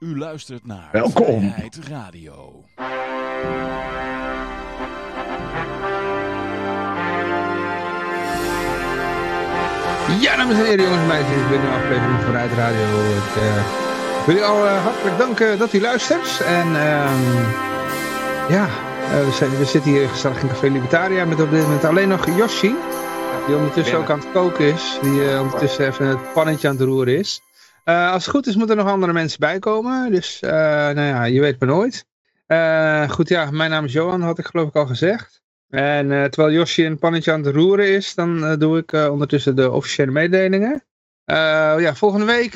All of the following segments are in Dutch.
U luistert naar Welkom. Vrijheid Radio. Ja, dames en heren, jongens en meisjes, ik ben nu aflevering van Uit Radio. Ik eh, wil u al eh, hartelijk danken dat u luistert. En ehm, ja, eh, we, zijn, we zitten hier gezellig in Café Libertaria met op dit moment alleen nog Yoshi. Die ondertussen ook aan het koken is. Die ondertussen even het pannetje aan het roeren is. Eh, als het goed is moeten er nog andere mensen bij komen. Dus eh, nou ja, je weet maar nooit. Eh, goed, ja, mijn naam is Johan, had ik geloof ik al gezegd. En terwijl Yoshi een pannetje aan het roeren is, dan doe ik ondertussen de officiële mededelingen. Ja, volgende week,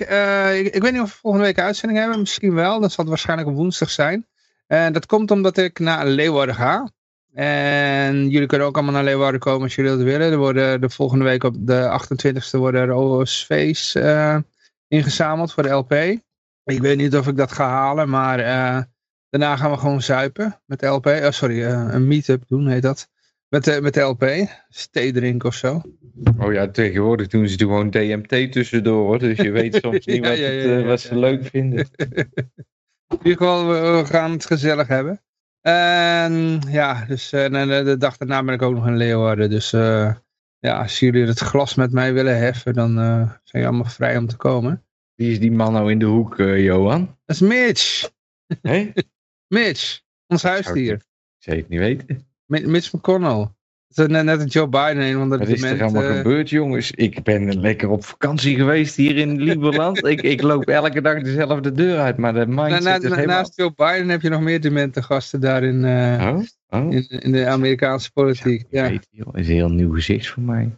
ik, ik weet niet of we volgende week een uitzending hebben, misschien wel. Dan zal het waarschijnlijk op woensdag zijn. En dat komt omdat ik naar Leeuwarden ga. En jullie kunnen ook allemaal naar Leeuwarden komen als jullie dat willen. Er worden de volgende week op de 28e worden er OSV's ingezameld voor de LP. Ik weet niet of ik dat ga halen, maar eh, daarna gaan we gewoon zuipen met de LP. Oh, sorry, eh, een meet-up doen heet dat. Met de, met de LP, thee drinken of zo. Oh ja, tegenwoordig doen ze gewoon DMT tussendoor, hoor. dus je weet soms niet Ja, wat, ja, het, ja, eh, wat ze leuk vinden. In ieder geval, we, we gaan het gezellig hebben. En ja, dus en de, dag daarna ben ik ook nog in Leeuwarden. Dus ja, als jullie het glas met mij willen heffen, dan zijn jullie allemaal vrij om te komen. Wie is die man nou in de hoek, eh, Johan? Dat is Mitch. Hé? Mitch, ons huisdier. Ik zou het niet weten. Mi- Mitch McConnell. Het is net, net een Joe Biden, een van de Wat is er allemaal eh, gebeurd, jongens? Ik ben lekker op vakantie geweest hier in Lieberland. ik, ik loop elke dag dezelfde deur uit, maar de mindset na- is na- helemaal... Naast Joe Biden heb je nog meer demente gasten daar in, eh, Oh, oh. in, in de Amerikaanse politiek. Ik Ja. weet, joh, is een heel nieuw gezicht voor mij.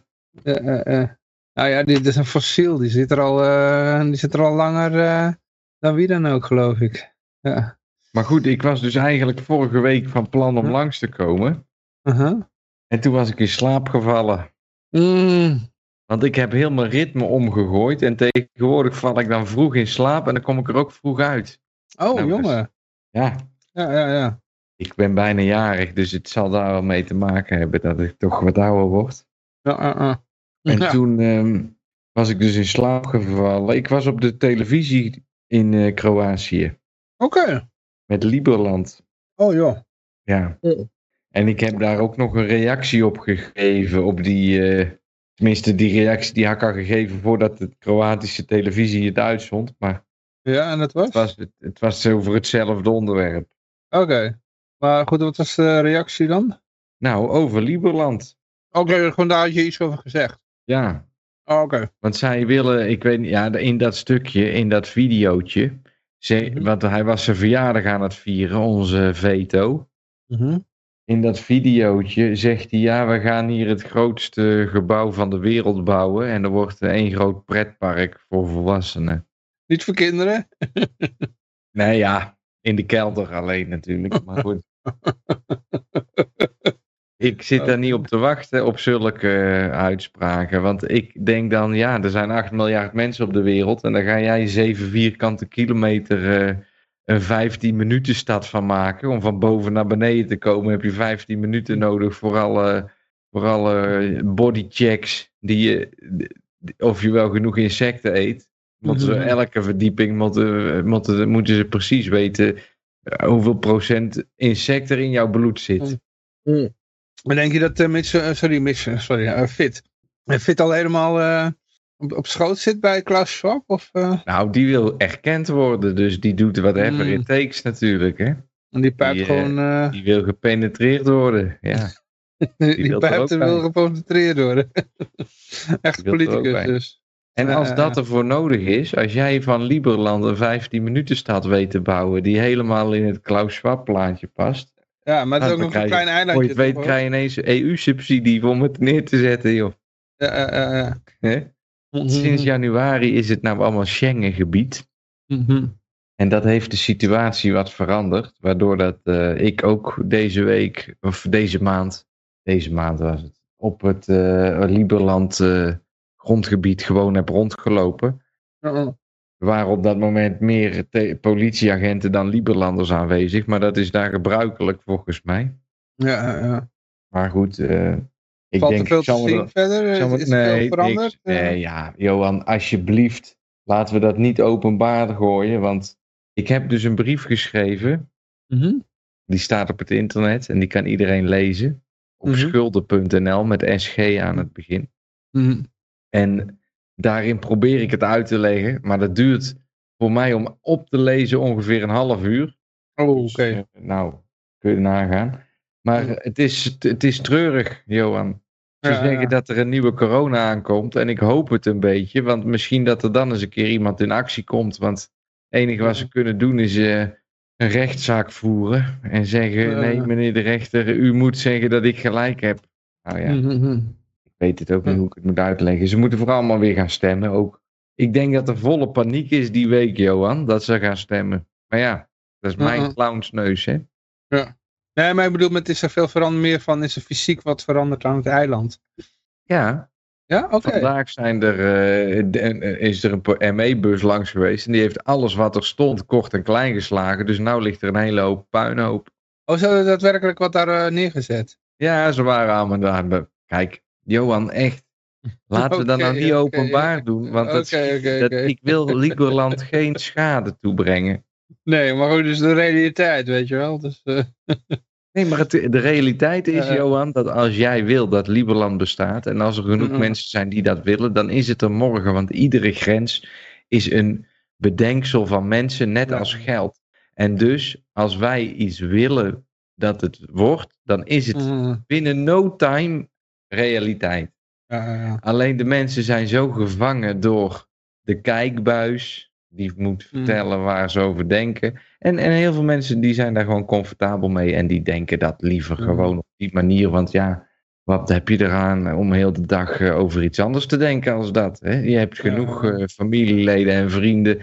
Eh, eh, eh. Nou ja, dit is een fossiel. Die zit er al, eh, die zit er al langer eh, dan wie dan ook, geloof ik. Ja. Maar goed, ik was dus eigenlijk vorige week van plan om Huh? langs te komen. Uh-huh. En toen was ik in slaap gevallen. Mm. Want ik heb heel mijn ritme omgegooid. En tegenwoordig val ik dan vroeg in slaap en dan kom ik er ook vroeg uit. Oh, Nou, jongen. Ja, Ja, ja, ja. ik ben bijna jarig, dus het zal daar wel mee te maken hebben dat ik toch wat ouder word. ja, ja, ja. En Ja. toen ehm, was ik dus in slaap gevallen. Ik was op de televisie in eh, Kroatië Oké. met Liberland. Oh, joh. Ja. Oh. En ik heb daar ook nog een reactie op gegeven. Op die, eh, tenminste, die reactie die had ik al gegeven voordat de Kroatische televisie het uitzond. Maar Ja, en dat was? het was, het, het was over hetzelfde onderwerp. Oké. Maar goed, wat was de reactie dan? Nou, over Liberland. Oké, gewoon daar had je iets over gezegd. Ja, Oh, Oké. want zij willen, ik weet niet, ja, in dat stukje, in dat videootje. Ze, Mhm. Want hij was zijn verjaardag aan het vieren, onze veto. Mhm. In dat videootje zegt hij, ja, we gaan hier het grootste gebouw van de wereld bouwen. En er wordt één groot pretpark voor volwassenen. Niet voor kinderen? Nee, ja, in de kelder alleen natuurlijk. Maar goed. Ik zit daar niet op te wachten op zulke eh, uitspraken. Want ik denk dan, ja, er zijn 8 miljard mensen op de wereld. En dan ga jij 7 vierkante kilometer eh, een 15 minuten stad van maken. Om van boven naar beneden te komen heb je 15 minuten nodig voor alle, voor alle bodychecks. Die je, of je wel genoeg insecten eet. Ze, Mhm. elke verdieping moeten, moeten, moeten ze precies weten eh, hoeveel procent insect er in jouw bloed zit. Mm. Maar denk je dat uh, Mitch, eh, sorry, Mitch, eh, sorry, eh, Fit, eh, Fit al helemaal eh, op, op schoot zit bij Klaus Schwab? Of, eh, Nou, die wil erkend worden, dus die doet whatever Mm. it takes natuurlijk. Hè? en die pijpt Die, eh, gewoon, eh, Die wil gepenetreerd worden. Ja. die, pijpt bij. wil geconcentreerd worden. Echt politicus dus. En als dat ervoor nodig is, als jij van Lieberland een 15 minuten stad weet te bouwen, die helemaal in het Klaus Schwab plaatje past. Ja, maar het is ook dan nog een krijg klein je- Voor je eilandje. het weet krijg je ineens EU-subsidie om het neer te zetten, joh. Ja, ja, ja, Hè? ja. Sinds januari is het nou allemaal Schengen-gebied. Mhm. En dat heeft de situatie wat veranderd, waardoor dat eh, ik ook deze week, of deze maand, deze maand was het, op het eh Lieberland eh, grondgebied gewoon heb rondgelopen. Er waren op dat moment meer te- politieagenten dan Lieberlanders aanwezig, maar dat is daar gebruikelijk volgens mij. Ja, ja. Maar goed, eh, ik Valt denk... er veel ik zal te zien er- verder? is, is er veel veranderd? Eh, nee, ja, Johan, alsjeblieft, laten we dat niet openbaar gooien, want Ik heb dus een brief geschreven. Mhm. Die staat op het internet en die kan iedereen lezen. Op Mhm. schulden.nl met SG aan het begin. Mhm. En daarin probeer ik het uit te leggen. Maar dat duurt voor mij om op te lezen ongeveer een half uur. Oh, Dus, oké. eh, nou, kun je nagaan. Maar het, is, het is treurig, Johan. Ze Ja, zeggen ja. dat er een nieuwe corona aankomt. En ik hoop het een beetje. Want misschien dat er dan eens een keer iemand in actie komt. Want het enige wat ze kunnen doen is eh, een rechtszaak voeren. En zeggen, nee meneer de rechter, u moet zeggen dat ik gelijk heb. Nou ja, Mhm. ik weet het ook niet Ja. hoe ik het moet uitleggen. Ze moeten vooral allemaal weer gaan stemmen ook. Ik denk dat er volle paniek is die week, Johan. Dat ze gaan stemmen. Maar ja, dat is mijn Ja. clownsneus, hè. Nee, maar ik bedoel, met is er veel veranderd meer van, is er fysiek wat veranderd aan het eiland? Ja, Ja, oké. Vandaag zijn er, eh, de- eh, is er een ME-bus langs geweest. En die heeft alles wat er stond kort en klein geslagen. Dus nu ligt er een hele hoop puinhoop. Oh, ze hadden daadwerkelijk wat daar eh, neergezet? Ja, ze waren allemaal daar. Maar Kijk, Johan, echt. Laten we dat nou niet openbaar doen. Want dat, ik wil Lieberland geen schade toebrengen. Nee, maar goed, dus de realiteit, weet je wel. Dus, eh, Nee, maar het, de realiteit is, Ja. Johan, dat als jij wil dat Lieberland bestaat. en als er genoeg mensen zijn die dat willen. dan is het er morgen. Want iedere grens is een bedenksel van mensen, net als geld. En dus, als wij iets willen dat het wordt. dan is het binnen no time realiteit. ja, ja, ja. Alleen de mensen zijn zo gevangen door de kijkbuis. Die moet Mm. vertellen waar ze over denken. En, en heel veel mensen die zijn daar gewoon comfortabel mee. En die denken dat liever Mm. gewoon op die manier. Want ja, wat heb je eraan om heel de dag eh, over iets anders te denken als dat? Hè? Je hebt genoeg eh, familieleden en vrienden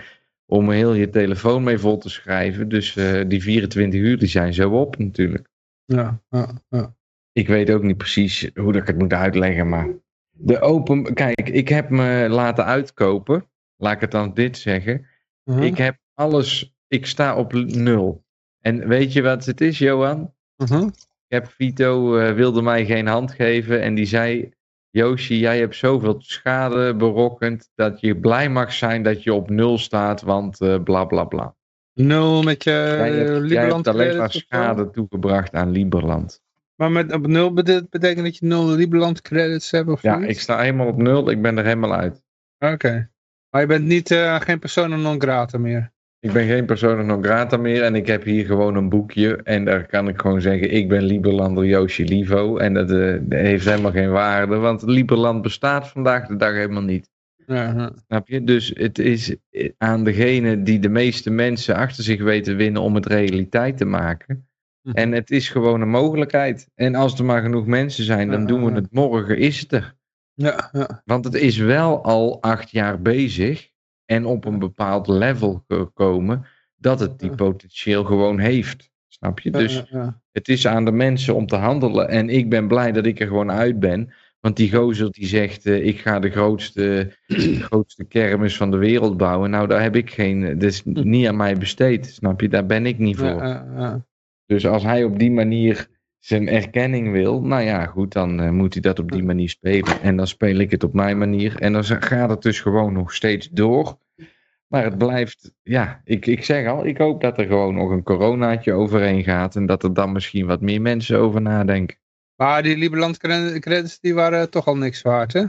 om heel je telefoon mee vol te schrijven. Dus eh, die 24 uur die zijn zo op natuurlijk. ja, ja, ja. Ik weet ook niet precies hoe ik het moet uitleggen, maar de open. Kijk, ik heb me laten uitkopen. Laat ik het dan dit zeggen. Mhm. Ik heb alles. Ik sta op nul. En weet je wat het is, Johan? Mhm. Ik heb Vito eh, wilde mij geen hand geven en die zei: Yoshi, jij hebt zoveel schade berokkend dat je blij mag zijn dat je op nul staat, want eh, bla bla bla. Nul met je jij hebt, jij Liberland hebt alleen maar schade toegebracht aan Lieberland. Maar met op nul bete- betekent dat je nul Liberland credits hebt of Ja, ik sta helemaal op nul, ik ben er helemaal uit. Oké. Maar je bent niet, eh, geen persona non grata meer? Ik ben geen persona non grata meer en ik heb hier gewoon een boekje. En daar kan ik gewoon zeggen, ik ben Lieberlander Joosje Livo. En dat, eh, dat heeft helemaal geen waarde, want Lieberland bestaat vandaag de dag helemaal niet. Snap je? Dus het is eh, aan degene die de meeste mensen achter zich weten winnen om het realiteit te maken. Mhm. En het is gewoon een mogelijkheid. En als er maar genoeg mensen zijn, dan doen we het morgen, is het er. ja, ja. Want het is wel al acht jaar bezig en op een bepaald level gekomen dat het die potentieel gewoon heeft. Snap je? Dus het is aan de mensen om te handelen. En ik ben blij dat ik er gewoon uit ben. Want die gozer die zegt, eh, ik ga de grootste, de grootste kermis van de wereld bouwen. Nou, daar heb ik geen, dat is niet aan mij besteed. Snap je? Daar ben ik niet voor. Ja, ja, ja. Dus als hij op die manier zijn erkenning wil, nou ja, goed, dan eh, moet hij dat op die manier spelen. En dan speel ik het op mijn manier. En dan gaat het dus gewoon nog steeds door. Maar het blijft, ja, ik, ik zeg al, ik hoop dat er gewoon nog een coronaatje overheen gaat. En dat er dan misschien wat meer mensen over nadenken. Maar die Liberland cre- credits die waren toch al niks waard, hè?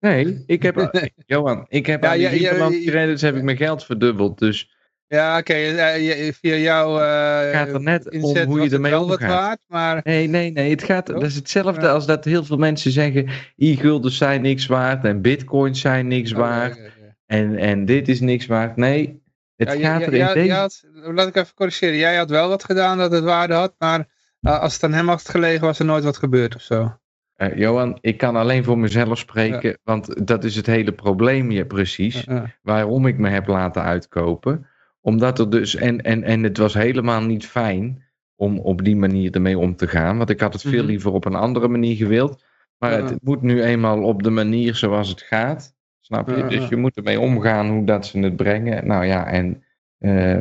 Nee, ik heb, Johan, ik heb Ja, aan die ja. credits heb ik mijn geld verdubbeld. Dus Ja, oké. eh, je- via jou eh gaat er net om hoe je ermee omgaat. waard, maar... Nee, nee, nee. Het gaat, Oh. dat is hetzelfde Ja. als dat heel veel mensen zeggen: e-guldens zijn niks waard en bitcoins zijn niks Oh, waard ja, ja, ja. en, en dit is niks waard. Nee, het gaat er in deze... had- laat ik even corrigeren. Jij had wel wat gedaan dat het waarde had, maar eh, als het aan hem had gelegen was er nooit wat gebeurd of zo. Eh, Johan, ik kan alleen voor mezelf spreken, want dat is het hele probleem hier precies. Waarom ik me heb laten uitkopen. Omdat er dus, en, en, en het was helemaal niet fijn om op die manier ermee om te gaan. Want ik had het veel Mhm. liever op een andere manier gewild. Maar Ja. het moet nu eenmaal op de manier zoals het gaat. Snap je? Ja, Dus je moet ermee omgaan hoe dat ze het brengen. Nou ja, en eh,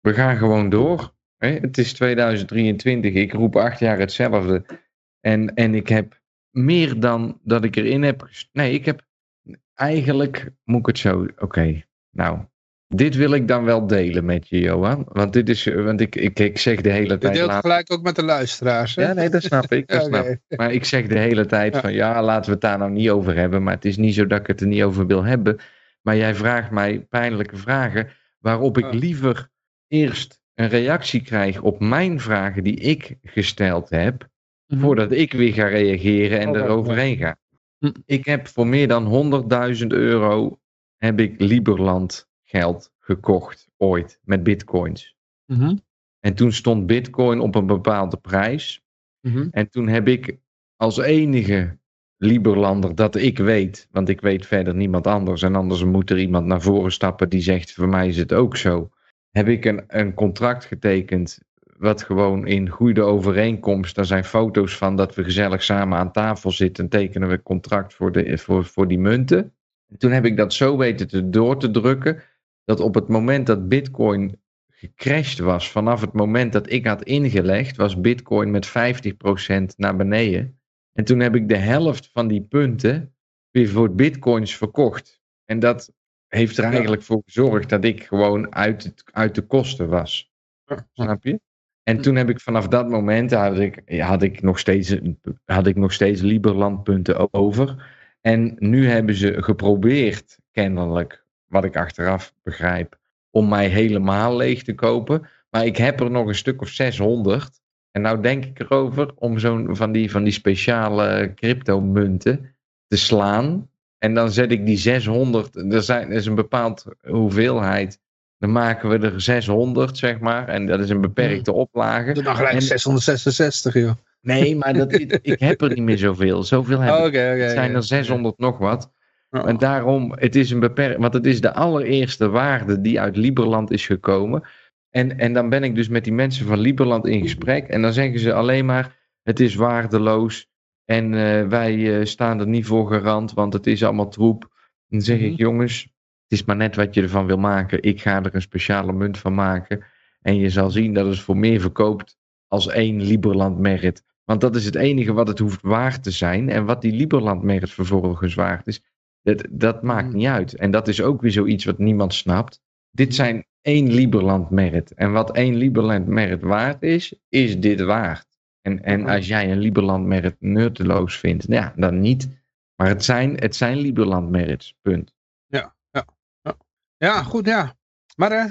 we gaan gewoon door. Hè? Het is 2023. Ik roep acht jaar hetzelfde. En, en ik heb meer dan dat ik erin heb. Nee, ik heb eigenlijk, moet ik het zo. Oké, nou, dit wil ik dan wel delen met je, Johan. Want, dit is, want ik, ik, ik zeg de hele Je tijd... deelt laat- gelijk ook met de luisteraars. Hè? Ja, nee, dat snap ik. Dat snap. Maar ik zeg de hele tijd Ja. van ja, laten we het daar nou niet over hebben. Maar het is niet zo dat ik het er niet over wil hebben. Maar jij vraagt mij pijnlijke vragen. Waarop ik liever eerst een reactie krijg op mijn vragen die ik gesteld heb. Mhm. Voordat ik weer ga reageren en Oké, eroverheen ga. Hm. Ik heb voor meer dan 100.000 euro heb ik Liberland geld gekocht ooit met bitcoins. Mhm. En toen stond bitcoin op een bepaalde prijs. Mhm. En toen heb ik als enige Liberlander dat ik weet, want ik weet verder niemand anders, en anders moet er iemand naar voren stappen die zegt: voor mij is het ook zo. Heb ik een, een contract getekend, wat gewoon in goede overeenkomst, daar zijn foto's van dat we gezellig samen aan tafel zitten en tekenen we contract voor, de, voor, voor die munten. En toen heb ik dat zo weten te door te drukken, dat op het moment dat Bitcoin gecrashed was, vanaf het moment dat ik had ingelegd, was Bitcoin met 50% naar beneden. En toen heb ik de helft van die punten weer voor Bitcoins verkocht. En dat heeft er eigenlijk voor gezorgd dat ik gewoon uit, het, uit de kosten was. Snap je? En toen heb ik vanaf dat moment had ik, had ik, nog, steeds, had ik nog steeds Liberland punten over. En nu hebben ze geprobeerd, kennelijk, wat ik achteraf begrijp, om mij helemaal leeg te kopen. Maar ik heb er nog een stuk of 600. En nou denk ik erover om zo'n van die, van die speciale cryptomunten te slaan. En dan zet ik die 600, er, zijn, er is een bepaald hoeveelheid. Dan maken we er 600, zeg maar. En dat is een beperkte oplage. Doe dan gelijk En- 666, joh. Nee, maar dat, ik heb er niet meer zoveel. Zoveel heb Oh. Het zijn er 600 nog wat. Oh. En daarom, het is een beperkt, want het is de allereerste waarde die uit Liberland is gekomen. En, en dan ben ik dus met die mensen van Liberland in gesprek. En dan zeggen ze alleen maar, het is waardeloos. En eh, wij eh, staan er niet voor garant, want het is allemaal troep. Dan zeg Mhm. ik, jongens, het is maar net wat je ervan wil maken. Ik ga er een speciale munt van maken. En je zal zien dat het voor meer verkoopt als één Liberland merit. Want dat is het enige wat het hoeft waard te zijn. En wat die Liberland merit vervolgens waard is, dat, dat maakt Mhm. niet uit. En dat is ook weer zoiets wat niemand snapt. Dit zijn één Liberland merit. En wat één Liberland merit waard is, is dit waard. En, en als jij een Liberland merit nutteloos vindt, ja, dan niet. Maar het zijn, het zijn Liberland merits, punt. Ja, goed, ja. Maar, eh,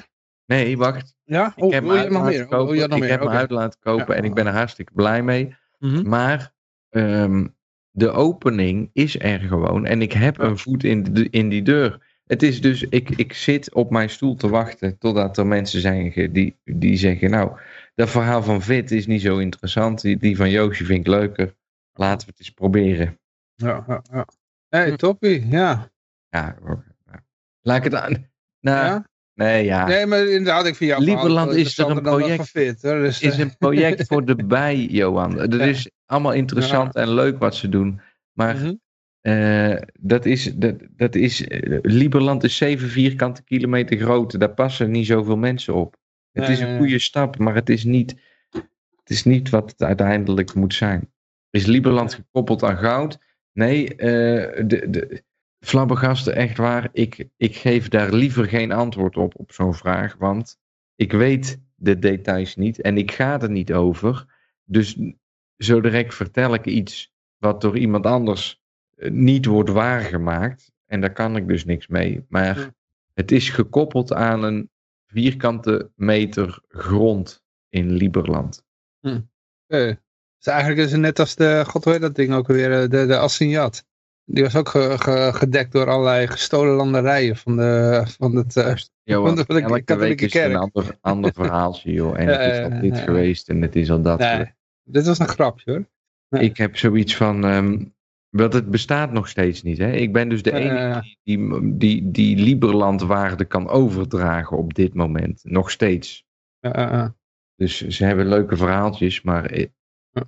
Nee, wacht. ja? Ik Oh, heb wil me je uit laten kopen. Oh, ik heb me Oké. uit laten kopen Ja. en ik ben er hartstikke blij mee. Mhm. Maar ehm, de opening is er gewoon. En ik heb een voet in, de, in die deur. Het is dus, ik, ik zit op mijn stoel te wachten totdat er mensen zijn die, die zeggen, nou, dat verhaal van Vit is niet zo interessant. Die, die van Joosje vind ik leuker. Laten we het eens proberen. Ja, ja, ja. hey, toppie, ja. Ja. Nou, laat ik het aan. Nou, ja. Nee, ja. Nee, maar inderdaad, ik vind jou Lieberland is er een project- Van fit, hoor. Dus, is eh, een project voor de bij, Johan. Het Ja. is allemaal interessant en leuk wat ze doen. Maar mhm. eh, dat is, dat, dat is, eh, Lieberland is 7 vierkante kilometer groot. Daar passen niet zoveel mensen op. Het Nee, is een goede stap, maar het is, niet, het is niet wat het uiteindelijk moet zijn. Is Lieberland gekoppeld aan goud? Nee, eh, de, de, flabbergasten, echt waar. Ik, ik geef daar liever geen antwoord op, op zo'n vraag. Want ik weet de details niet en ik ga er niet over. Dus zo direct vertel ik iets wat door iemand anders eh, niet wordt waargemaakt. En daar kan ik dus niks mee. Maar het is gekoppeld aan een vierkante meter grond in Lieberland. Oké. Dus eigenlijk is het net als de, god heet dat ding ook weer, eh, de, de Assignat. Die was ook ge- ge- gedekt door allerlei gestolen landerijen van, de, van het... eh, Johan, Van de- van de elke week katholieke is het een kerk. ander, ander verhaaltje, joh. En het is al dit geweest en het is al dat nee, dit was een grapje hoor. ja. Ik heb zoiets van. ehm want het bestaat nog steeds niet. Hè? Ik ben dus de enige die, die, die, die Liberland-waarde kan overdragen op dit moment. Nog steeds. Dus ze hebben leuke verhaaltjes, maar. eh, Maar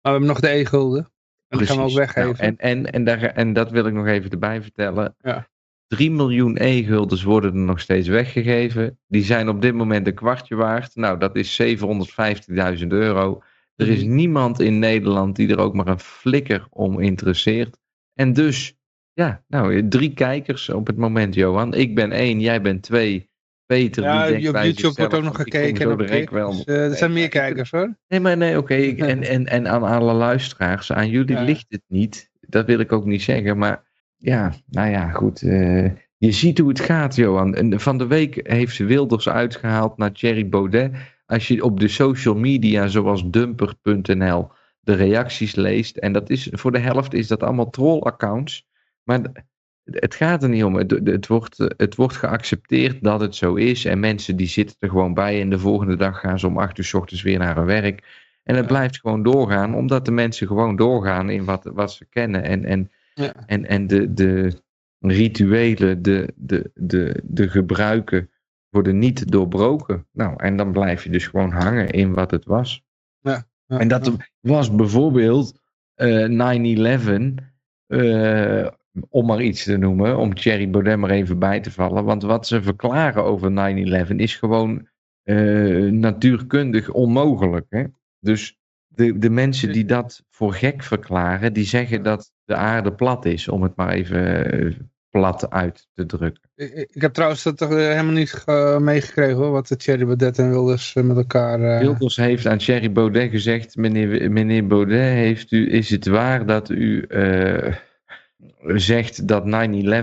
we hebben nog de e-gulden. En die gaan we ook weggeven. Nou, en, en, en, daar, en dat wil ik nog even erbij vertellen. Ja. 3 miljoen e-guldens worden er nog steeds weggegeven. Die zijn op dit moment een kwartje waard. Nou, dat is 750.000 euro. Er is Mhm. niemand in Nederland die er ook maar een flikker om interesseert. En dus, ja, nou, drie kijkers op het moment, Johan. Ik ben één, jij bent twee. Peter. Ja, die op YouTube wordt ook nog gekeken. en op Kik, wel. dus, eh, er zijn meer kijkers hoor. Nee, maar nee, oké. En, en, en aan alle luisteraars, aan jullie Ja. ligt het niet. Dat wil ik ook niet zeggen. Maar ja, nou ja, goed. eh, je ziet hoe het gaat, Johan. En van de week heeft Wilders uitgehaald naar Thierry Baudet. Als je op de social media, zoals dumper.nl, de reacties leest. En dat is, voor de helft is dat allemaal troll-accounts. Maar het gaat er niet om. Het, het, wordt, het wordt geaccepteerd dat het zo is. En mensen die zitten er gewoon bij. En de volgende dag gaan ze om acht uur s ochtends weer naar hun werk. En het Ja. blijft gewoon doorgaan. Omdat de mensen gewoon doorgaan in wat, wat ze kennen. En, en, Ja. en, en de, de rituelen, de, de, de, de gebruiken worden niet doorbroken. Nou, en dan blijf je dus gewoon hangen in wat het was. Ja, En dat was bijvoorbeeld eh 9-11, eh, om maar iets te noemen, om Thierry Baudet maar even bij te vallen. Want wat ze verklaren over 9-11 is gewoon eh, natuurkundig onmogelijk. Hè? Dus de, de mensen die dat voor gek verklaren, die zeggen dat de aarde plat is, om het maar even eh, plat uit te drukken. Ik, ik heb trouwens dat toch eh, helemaal niet meegekregen hoor, wat Thierry Baudet en Wilders met elkaar... Wilders heeft aan Thierry Baudet gezegd: meneer, meneer Baudet, heeft u, is het waar dat u zegt dat 9-11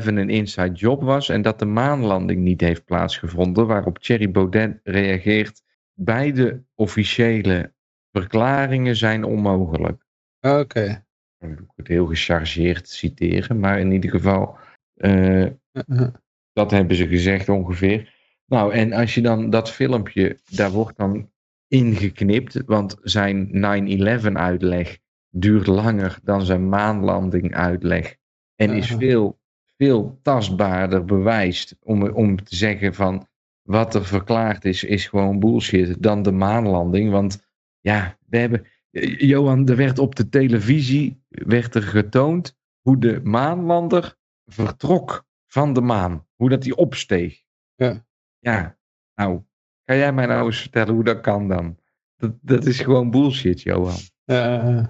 een inside job was en dat de maanlanding niet heeft plaatsgevonden? Waarop Thierry Baudet reageert: beide officiële verklaringen zijn onmogelijk. Oké. Doe ik het heel gechargeerd citeren, maar in ieder geval. eh, Uh-uh. dat hebben ze gezegd ongeveer. Nou, en als je dan dat filmpje, daar wordt dan ingeknipt, want zijn 9-11 uitleg duurt langer dan zijn maanlanding uitleg. En is veel, veel tastbaarder bewijst om, om te zeggen van wat er verklaard is, is gewoon bullshit dan de maanlanding. Want ja, we hebben, Johan, er werd op de televisie werd er getoond hoe de maanlander vertrok van de maan. Hoe dat die opsteeg. Ja. Ja, nou, kan jij mij nou eens vertellen hoe dat kan dan? Dat, dat is gewoon bullshit, Johan. Eh,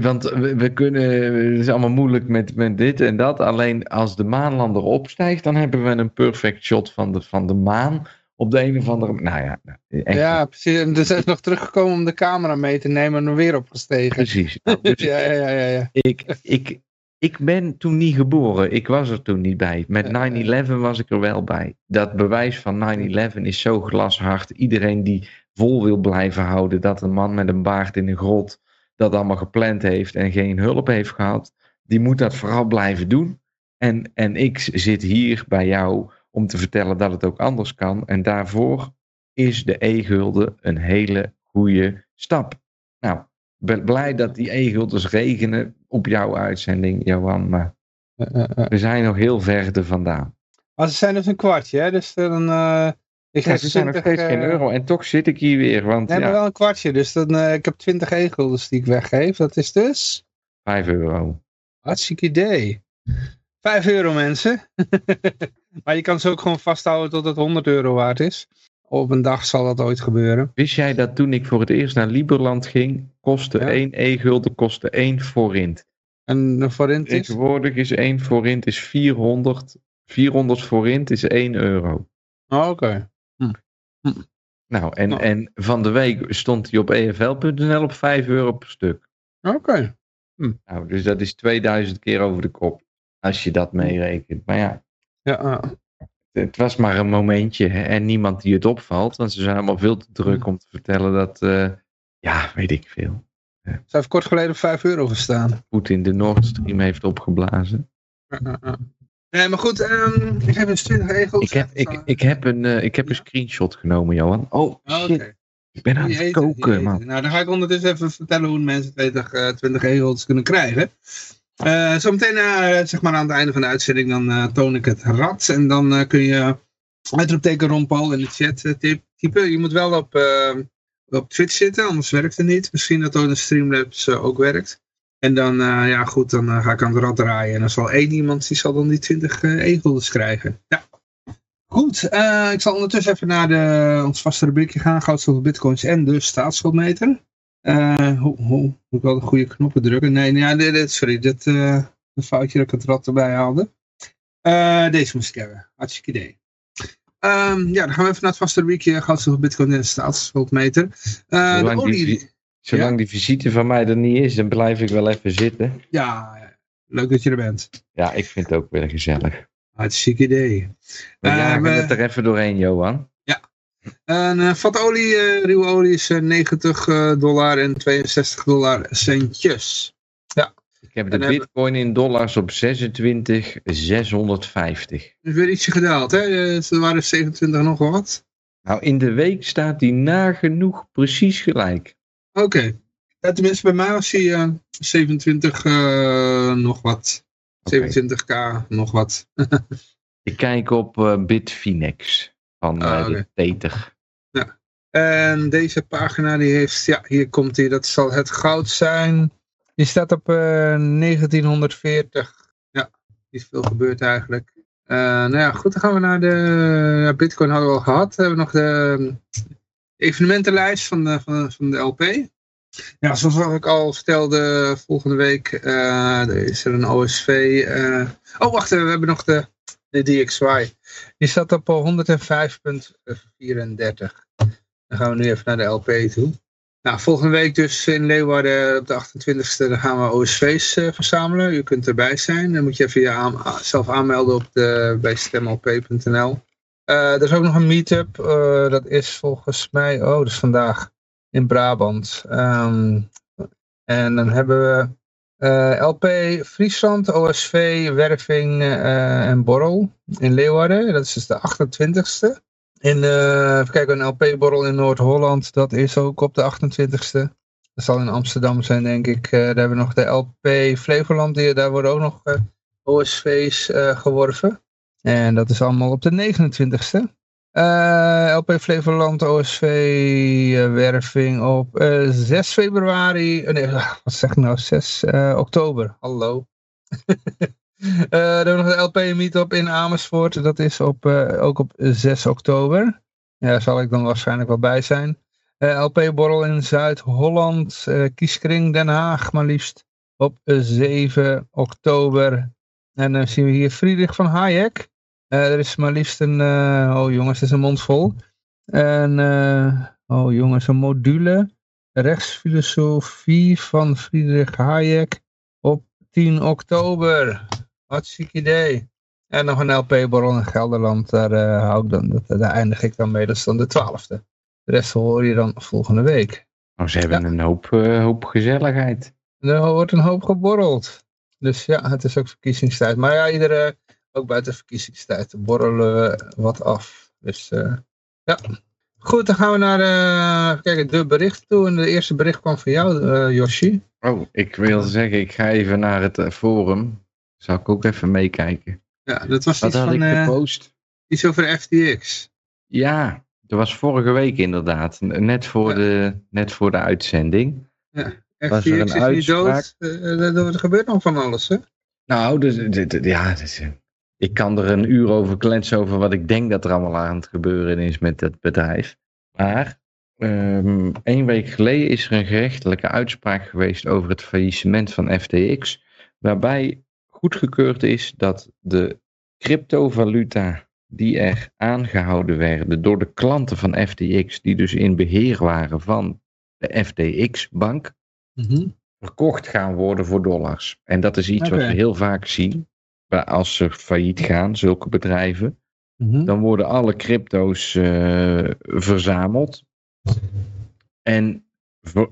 Want we, we kunnen, het is allemaal moeilijk met, met dit en dat. Alleen als de maanlander opstijgt, dan hebben we een perfect shot van de, van de maan. Op de een of andere Nou ja, nou, echt ja, precies. En dus is nog teruggekomen om de camera mee te nemen en er weer opgestegen. precies. Nou, dus ja, ja, ja, ja, ja. ik, ik, ik ben toen niet geboren. Ik was er toen niet bij. Met Ja, 9-11 was ik er wel bij. Dat bewijs van 9-11 is zo glashard. Iedereen die vol wil blijven houden dat een man met een baard in een grot dat allemaal gepland heeft en geen hulp heeft gehad, die moet dat vooral blijven doen. En, en ik zit hier bij jou om te vertellen dat het ook anders kan. En daarvoor is de e-gulden een hele goede stap. Nou, ben blij dat die e-guldens regenen op jouw uitzending, Johan. Maar we zijn nog heel ver er vandaan. Maar ze zijn dus een kwartje, hè? Dus dan... eh ik heb ze zijn nog 20, steeds geen eh, euro. En toch zit ik hier weer. Want Nee, maar ja, wel een kwartje. Dus dan, eh, ik heb 20 e-guldens die ik weggeef. Dat is dus... 5 euro. Hartstikke idee. 5 euro mensen. maar je kan ze ook gewoon vasthouden tot het 100 euro waard is. Op een dag zal dat ooit gebeuren. Wist jij dat toen ik voor het eerst naar Liberland ging, kostte Ja. 1 e-gulden kostte 1 forint. En de forint is... Tegenwoordig is 1 forint is 400. 400 forint is 1 euro. Oh, Oké. Nou, en, Nou. en van de week stond hij op efl.nl op 5 euro per stuk. Oké. Nou, dus dat is 2000 keer over de kop. Als je dat meerekent. Maar ja, Ja, eh, het was maar een momentje hè, en niemand die het opvalt, want ze zijn allemaal veel te druk om te vertellen dat, eh, ja, weet ik veel, ze heeft kort geleden op 5 euro gestaan. Poetin de Nord Stream heeft opgeblazen. Ja, ja. Nee, maar goed, ehm, ik heb dus 20 egels. Ik heb, ik, ik heb, een, eh, ik heb een screenshot genomen, Johan. Oh, Oh, shit, ik ben aan Die het koken, man. Nou, dan ga ik ondertussen even vertellen hoe mensen 20, eh 20 egels kunnen krijgen. Eh zometeen, eh, zeg maar aan het einde van de uitzending, dan toon ik het rad. En dan kun je uitroepteken Ron Paul in de chat typ- typen. Je moet wel op, op Twitch zitten, anders werkt het niet. Misschien dat ook de Streamlabs ook werkt. En dan, eh, ja goed, dan eh, ga ik aan het rad draaien. En dan zal één iemand, die zal dan die 20 eh egels krijgen. Ja. Goed, ik zal ondertussen even naar de, ons vaste rubriekje gaan. Goud, zilver, bitcoins en de staatsschuldmeter. Hoe, hoe, moet ik wel de goede knoppen drukken? Nee, nee ja, dit, dit- sorry, dit een foutje dat ik het rad erbij haalde. Deze moest ik hebben. Hartstikke idee. Ehm, ja, dan gaan we even naar het vaste weekje. Goudstof, bitcoin en staatsschuldmeter. Uh, de olie... zolang die visite van mij er niet is, dan blijf ik wel even zitten. Ja, leuk dat je er bent. Ja, ik vind het ook weer gezellig. Hartstikke idee. We Eh, jagen we- het er even doorheen, Johan. En eh vat olie, eh, ruwe olie is eh, 90 eh, dollar en 62 dollar centjes. Ik heb de En hebben- bitcoin in dollars op 26, 650. is weer ietsje gedaald, hè? Eh, Ze waren 27 nog wat. Nou, in de week staat die nagenoeg precies gelijk. Oké. Ja, tenminste, bij mij was hij eh, 27 eh, nog wat. Oké. 27k nog wat. Ik kijk op eh, Bitfinex van eh, Ah, de oké. Tether. En deze pagina die heeft, ja, hier komt hij, dat zal het goud zijn. Die staat op eh, 1940. Ja, niet veel gebeurd eigenlijk. Eh, nou ja, goed, dan gaan we naar de ja, Bitcoin hadden we al gehad. Dan hebben we nog de evenementenlijst van de, van, van de LP. Ja, zoals wat ik al vertelde, volgende week eh, is er een OSV. eh, Oh, wacht, we hebben nog de, de DXY. Die staat op eh, 105.34. Dan gaan we nu even naar de LP toe. Nou, volgende week dus in Leeuwarden op de 28e dan gaan we OSV's eh, verzamelen. U kunt erbij zijn. Dan moet je even je aan- zelf aanmelden op de, bij stemlp.nl. Eh, er is ook nog een meetup. eh, dat is volgens mij, oh dat is vandaag in Brabant. Ehm, en dan hebben we eh, LP Friesland, OSV, Werving en Borrel in Leeuwarden. Dat is dus de 28e. In, eh even kijken, een LP-borrel in Noord-Holland, dat is ook op de 28e. Dat zal in Amsterdam zijn, denk ik. Daar hebben we nog de LP Flevoland, die, daar worden ook nog OSV's geworven. En dat is allemaal op de 29e. Eh, LP Flevoland, OSV, eh, werving op eh, 6 februari. eh, nee, wat zeg ik nou? 6 eh, oktober. Hallo. Dan hebben nog de LP Meetup in Amersfoort. Dat is op, ook op 6 oktober. Ja, daar zal ik dan waarschijnlijk wel bij zijn. LP Borrel in Zuid-Holland. Kieskring Den Haag maar liefst op eh, 7 oktober. En dan zien we hier Friedrich van Hayek. Eh, er is maar liefst een... eh, oh jongens, het is een mond vol. En... eh, oh jongens, een module. Rechtsfilosofie van Friedrich Hayek. Op 10 oktober. Hartstikke idee. En nog een LP-borrel in Gelderland. Daar, hou ik dan, dat, daar eindig ik dan mee. Dat is dan de 12e. De rest hoor je dan volgende week. Nou, ze hebben een hoop, hoop gezelligheid. Er wordt een hoop geborreld. Dus ja, het is ook verkiezingstijd. Maar ja, iedere, ook buiten verkiezingstijd, borrelen we wat af. Dus eh, ja. Goed, dan gaan we naar eh, even kijken, de berichten toe. En de eerste bericht kwam van jou, eh Yoshi. Oh, ik wil zeggen, ik ga even naar het eh, forum. Zal ik ook even meekijken. Ja, dat was Wat iets, had van, ik eh, gepost? iets over FTX. Ja, dat was vorige week inderdaad. Net voor, Ja. de, net voor de uitzending. Was FTX er een is niet uitspraak? dood. Eh, er, gebeurt nog van alles, hè? Nou, dus, ja, dus, eh, ik kan er een uur over kletsen over wat ik denk dat er allemaal aan het gebeuren is met het bedrijf. Maar ehm één week geleden is er een gerechtelijke uitspraak geweest over het faillissement van FTX. Waarbij goedgekeurd is dat de cryptovaluta die er aangehouden werden door de klanten van FTX, die dus in beheer waren van de FTX-bank, verkocht gaan worden voor dollars. En dat is iets wat we heel vaak zien. Waar Als ze failliet gaan, zulke bedrijven, Mhm. dan worden alle crypto's eh, verzameld. En,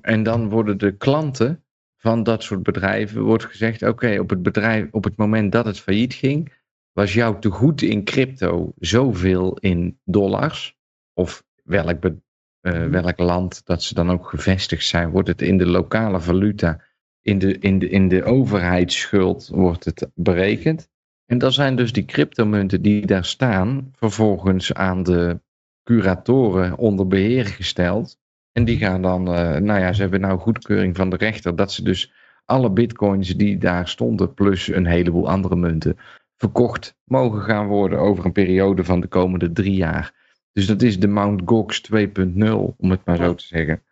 en dan worden de klanten van dat soort bedrijven, wordt gezegd, oké, op het bedrijf, op het moment dat het failliet ging, was jouw tegoed in crypto zoveel in dollars, of welk, be- eh, Mhm. welk land dat ze dan ook gevestigd zijn, wordt het in de lokale valuta, in de, in de, in de overheidsschuld wordt het berekend. En dan zijn dus die cryptomunten die daar staan, vervolgens aan de curatoren onder beheer gesteld. En die gaan dan, eh, nou ja, ze hebben nou goedkeuring van de rechter dat ze dus alle bitcoins die daar stonden, plus een heleboel andere munten, verkocht mogen gaan worden over een periode van de komende drie jaar. Dus dat is de Mount Gox 2.0, om het maar zo te zeggen.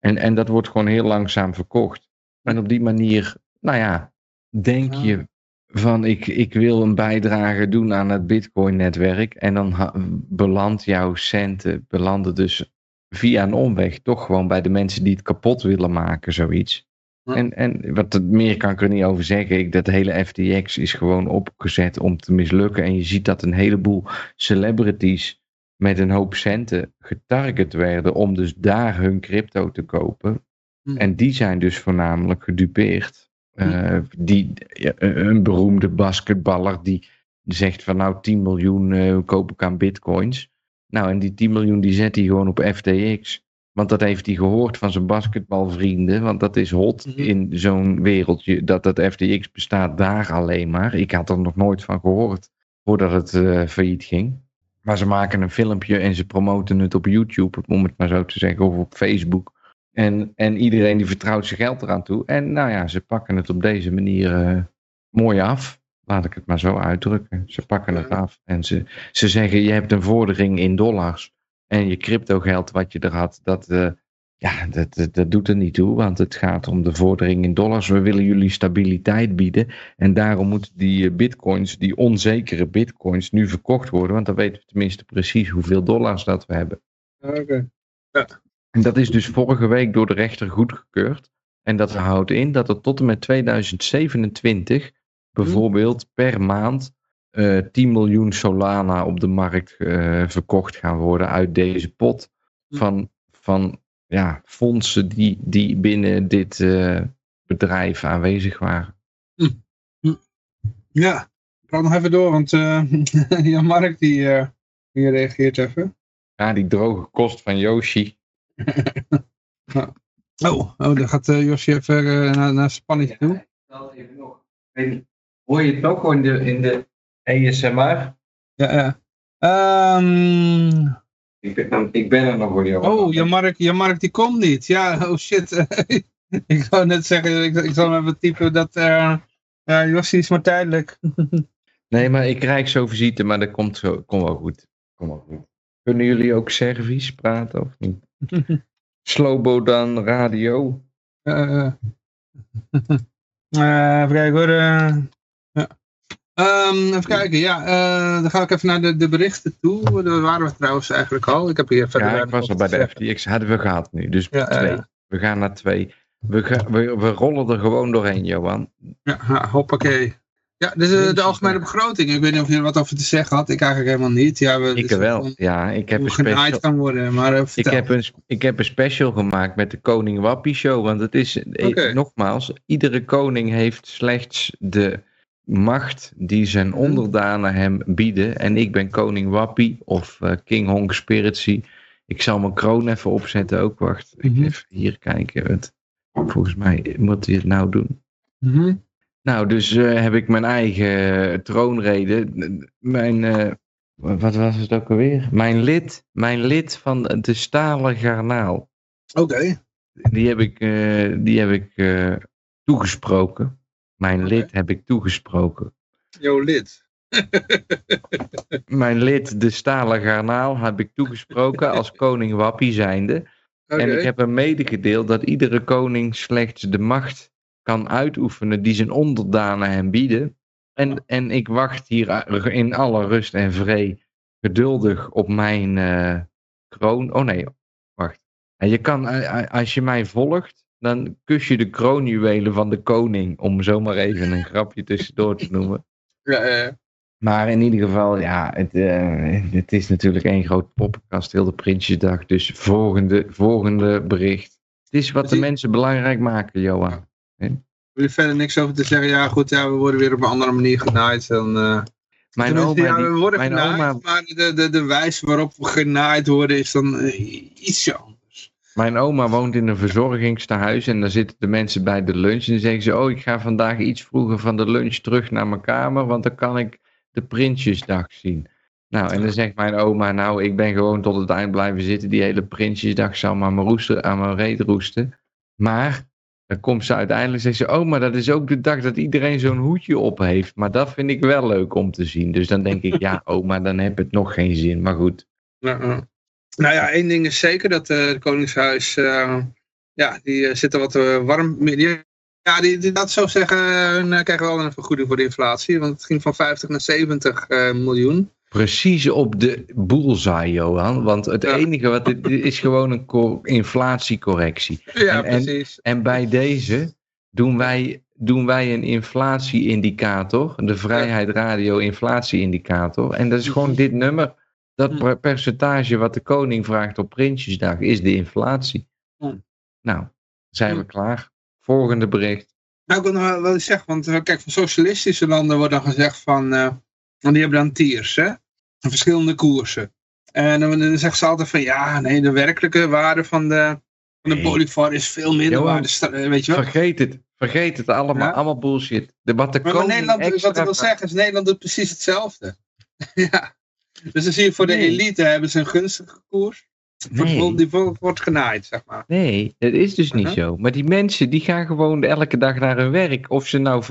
En, en dat wordt gewoon heel langzaam verkocht. En op die manier, nou ja, denk je van ik, ik wil een bijdrage doen aan het Bitcoin-netwerk. En dan belandt jouw centen, belanden dus via een omweg toch gewoon bij de mensen die het kapot willen maken, zoiets. Ja. En, en wat er- meer kan ik er niet over zeggen. Ik, dat hele FTX is gewoon opgezet om te mislukken. En je ziet dat een heleboel celebrities met een hoop centen getarget werden om dus daar hun crypto te kopen. Hm. En die zijn dus voornamelijk gedupeerd. Eh, die, ja, een beroemde basketballer die zegt van nou 10 miljoen eh, koop ik aan bitcoins. Nou en die 10 miljoen die zet hij gewoon op FTX. Want dat heeft hij gehoord van zijn basketbalvrienden. Want dat is hot Mhm. in zo'n wereldje. Dat dat FTX bestaat daar alleen maar. Ik had er nog nooit van gehoord. Voordat het eh, failliet ging. Maar ze maken een filmpje en ze promoten het op YouTube. Om het maar zo te zeggen. Of op Facebook. En, en iedereen die vertrouwt zijn geld eraan toe. En nou ja, ze pakken het op deze manier eh, mooi af. Laat ik het maar zo uitdrukken. Ze pakken het Ja. af. En ze, ze zeggen, je hebt een vordering in dollars. En je crypto geld wat je er had, dat, eh, ja, dat, dat, dat doet er niet toe. Want het gaat om de vordering in dollars. We willen jullie stabiliteit bieden. En daarom moeten die eh, bitcoins, die onzekere bitcoins, nu verkocht worden. Want dan weten we tenminste precies hoeveel dollars dat we hebben. Oké. En dat is dus vorige week door de rechter goedgekeurd. En dat houdt in dat er tot en met 2027 bijvoorbeeld per maand eh 10 miljoen Solana op de markt eh, verkocht gaan worden uit deze pot van, van ja, fondsen die, die binnen dit eh, bedrijf aanwezig waren. Ja, ik praat nog even door, want eh Jan Mark die, eh, die reageert even. Ja, die droge kost van Yoshi. Oh, oh dan gaat eh Josje even eh, naar, naar Spanje toe. even nog. Hoor je het ook in de, in de ASMR? Ja, ja. Ehm, Ik ben, ik ben er nog voor jou. oh, Jan Mark, Jan Mark die komt niet. Ja, oh shit. ik zou net zeggen, ik, ik zal hem even typen dat eh ja, Josje is maar tijdelijk. Nee, maar ik krijg zo visite, maar dat komt, zo, komt wel goed. Komt wel goed. Kunnen jullie ook Servisch praten of niet? Slobodan Radio. Eh, eh, even kijken hoor. eh, ja. Ehm, even kijken, ja, eh, dan ga ik even naar de, de berichten toe. Daar waren we trouwens eigenlijk al. Ik heb hier verder Ja, ik was al bij de. FTX. Hadden we gehad nu. Dus Ja, twee. We gaan naar twee. We, we, we rollen er gewoon doorheen, Johan. Ja, ja, hoppakee. Ja, dus eh, de algemene begroting. Ik weet niet of je er wat over te zeggen had. Ik eigenlijk helemaal niet. Ja, we, Ik dus wel. gewoon Ja, ik heb, een special, kan worden. Maar eh, ik, heb een, ik heb een special gemaakt met de Koning Wappie Show. Want het is, eh, nogmaals, iedere koning heeft slechts de macht die zijn Mhm. onderdanen hem bieden. En ik ben koning Wappie of eh, King Hong Spiritsy. Ik zal mijn kroon even opzetten ook. Wacht, ik Mhm. even hier kijken. Het, volgens mij moet hij het nou doen. Mhm. Nou, dus eh, heb ik mijn eigen troonrede. Mijn, eh, wat was het ook alweer? Mijn lid, mijn lid van de stalen garnaal. Oké. Die heb ik, eh, die heb ik eh, toegesproken. Mijn lid heb ik toegesproken. Jouw lid. Mijn lid, de stalen garnaal, heb ik toegesproken als koning Wappie zijnde. En ik heb hem medegedeeld dat iedere koning slechts de macht kan uitoefenen die zijn onderdanen hem bieden. En, en ik wacht hier in alle rust en vrede geduldig op mijn eh, kroon. Oh nee, wacht. En je kan, als je mij volgt, dan kus je de kroonjuwelen van de koning. Om zomaar even een grapje tussendoor te noemen. Ja, Maar in ieder geval, ja, het, eh, het is natuurlijk één groot poppenkast, heel de Prinsjesdag. Dus volgende, volgende bericht. Het is wat de mensen belangrijk maken, Johan. Wil je verder niks over te zeggen? Ja, goed, ja, we worden weer op een andere manier genaaid. Dan, eh, Mijn oma, ja, we worden mijn genaaid, oma, maar de, de, de wijze waarop we genaaid worden is dan eh, iets anders. mijn oma woont in een verzorgingstehuis en daar zitten de mensen bij de lunch. En dan zeggen ze, oh, ik ga vandaag iets vroeger van de lunch terug naar mijn kamer, want dan kan ik de Prinsjesdag zien. Nou, en dan zegt mijn oma, nou, ik ben gewoon tot het eind blijven zitten. Die hele Prinsjesdag zal maar aan mijn, roester, aan mijn reet roesten. Maar dan komt ze uiteindelijk zegt ze, oh, maar dat is ook de dag dat iedereen zo'n hoedje op heeft. Maar dat vind ik wel leuk om te zien. Dus dan denk ik, ja, oma, dan heb het nog geen zin. Maar goed. Nou ja, één ding is zeker, dat eh het Koningshuis, eh, ja, die eh, zitten wat warm, die Ja, die, die, dat zo zeggen, uh, krijgen wel een vergoeding voor de inflatie. Want het ging van 50 naar 70 uh, miljoen. Precies op de bullseye, Johan. Want het ja. enige wat dit, is gewoon een inflatiecorrectie. Ja, en, precies. En, bij deze doen wij, doen wij een inflatie-indicator. De Vrijheid Radio inflatie-indicator. En dat is gewoon dit nummer. Dat percentage wat de koning vraagt op Prinsjesdag is de inflatie. Nou, zijn we klaar. Volgende bericht. Nou, ik wil nog wel eens zeggen, want kijk, van socialistische landen wordt dan gezegd van, uh, die hebben dan tiers, hè? Verschillende koersen. En dan, dan zeggen ze altijd van, ja, nee, de werkelijke waarde van de, van de bolivar is veel minder waarde. Weet je wel? Vergeet het. Vergeet het allemaal. Ja? Allemaal bullshit. De, wat de Maar, maar Nederland, extra wat ik wil zeggen is, Nederland doet precies hetzelfde. ja. Dus dan zie je voor de elite hebben ze een gunstige koers. Nee. die wordt genaaid, zeg maar. Nee, dat is dus niet zo. Maar die mensen die gaan gewoon elke dag naar hun werk. Of ze nou 5%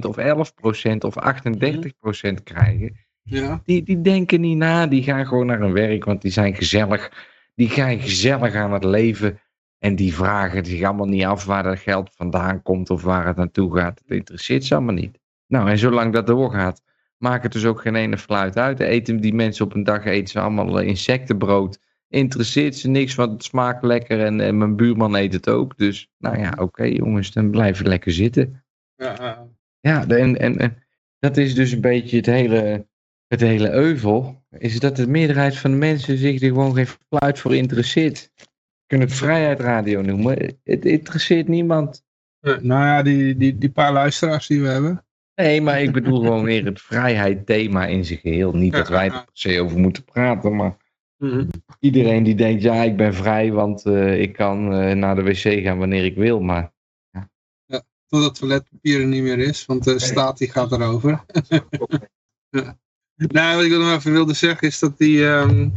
of 11% of 38% krijgen. Ja. Die, die denken niet na. Die gaan gewoon naar hun werk. Want die zijn gezellig. Die gaan gezellig aan het leven. En die vragen zich allemaal niet af waar dat geld vandaan komt. Of waar het naartoe gaat. Het interesseert ze allemaal niet. Nou, en zolang dat doorgaat. Maakt het dus ook geen ene fluit uit. Eten die mensen op een dag eten ze allemaal eh, insectenbrood interesseert ze niks, want het smaakt lekker en, en mijn buurman eet het ook. Dus nou ja, oké jongens, dan blijven we lekker zitten. Ja, ja. En, en dat is dus een beetje het hele, het hele euvel, is dat de meerderheid van de mensen zich er gewoon geen fluit voor interesseert. Je kunt het vrijheidradio noemen, het interesseert niemand. Eh, Nou ja, die, die, die paar luisteraars die we hebben. Nee, maar ik bedoel gewoon weer het vrijheid thema in zijn geheel. Niet dat wij er per se over moeten praten, maar iedereen die denkt, ja, ik ben vrij, want eh, ik kan eh, naar de wc gaan wanneer ik wil. Maar Totdat het toiletpapier er niet meer is, want de staat die gaat erover. ja. Nou, wat ik nog even wilde zeggen is dat die ehm,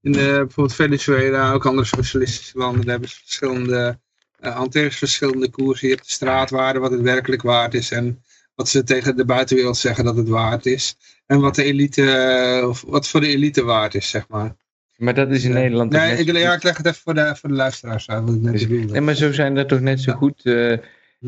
in de, bijvoorbeeld Venezuela, ook andere socialistische landen, daar hebben ze verschillende, uh, hanteren ze verschillende koersen. Je hebt de straatwaarde, wat het werkelijk waard is en wat ze tegen de buitenwereld zeggen dat het waard is. En wat de elite, eh, of wat voor de elite waard is, zeg maar. Maar dat is in Nederland toch Nee, net ik, ja, ik leg het even voor de, voor de luisteraars uit, wat ik net Dus-. Nee, maar zo zijn er toch net zo goed eh.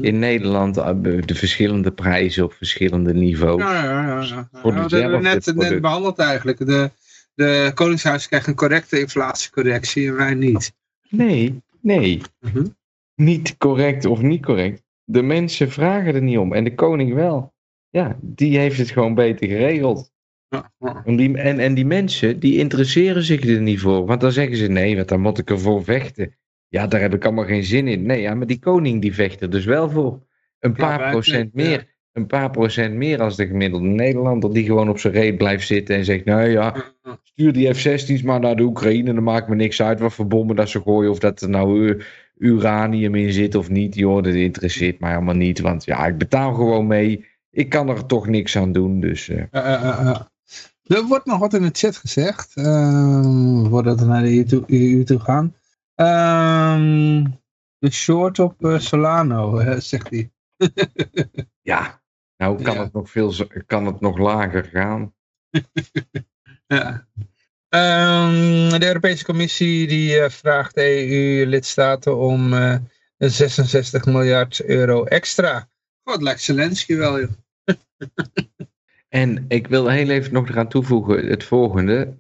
In Nederland eh, de verschillende prijzen op verschillende niveaus. Ja, ja, ja. ja. Dat hebben we net, behandeld eigenlijk. De, de Koningshuis krijgt een correcte inflatiecorrectie en wij niet. Nee, nee. Mhm. Niet correct of niet correct. De mensen vragen er niet om en de koning wel. Ja, die heeft het gewoon beter geregeld. Ja, ja. En die, en, en die mensen, die interesseren zich er niet voor. Want dan zeggen ze, nee, want dan moet ik ervoor vechten. Ja, daar heb ik allemaal geen zin in. Nee, ja, maar die koning die vecht er dus wel voor. Een paar procent niet, ja. meer. Een paar procent meer als de gemiddelde Nederlander die gewoon op zijn reet blijft zitten en zegt, nou ja, stuur die F-16's maar naar de Oekraïne. Dan maakt me niks uit wat voor bommen dat ze gooien. Of dat er nou u- uranium in zit of niet. Joh, dat interesseert mij allemaal niet. Want ja, ik betaal gewoon mee. Ik kan er toch niks aan doen. Dus eh. Er wordt nog wat in de chat gezegd, ehm, voordat we naar de EU toe, EU toe gaan. Ehm, de short op eh, Solano, zegt hij. ja, nou kan, Ja. Het nog veel, kan het nog lager gaan. Ja. Ehm, de Europese Commissie die eh, vraagt EU-lidstaten om eh, 66 miljard euro extra. God, lijkt Zelensky wel, joh. En ik wil heel even nog eraan toevoegen het volgende.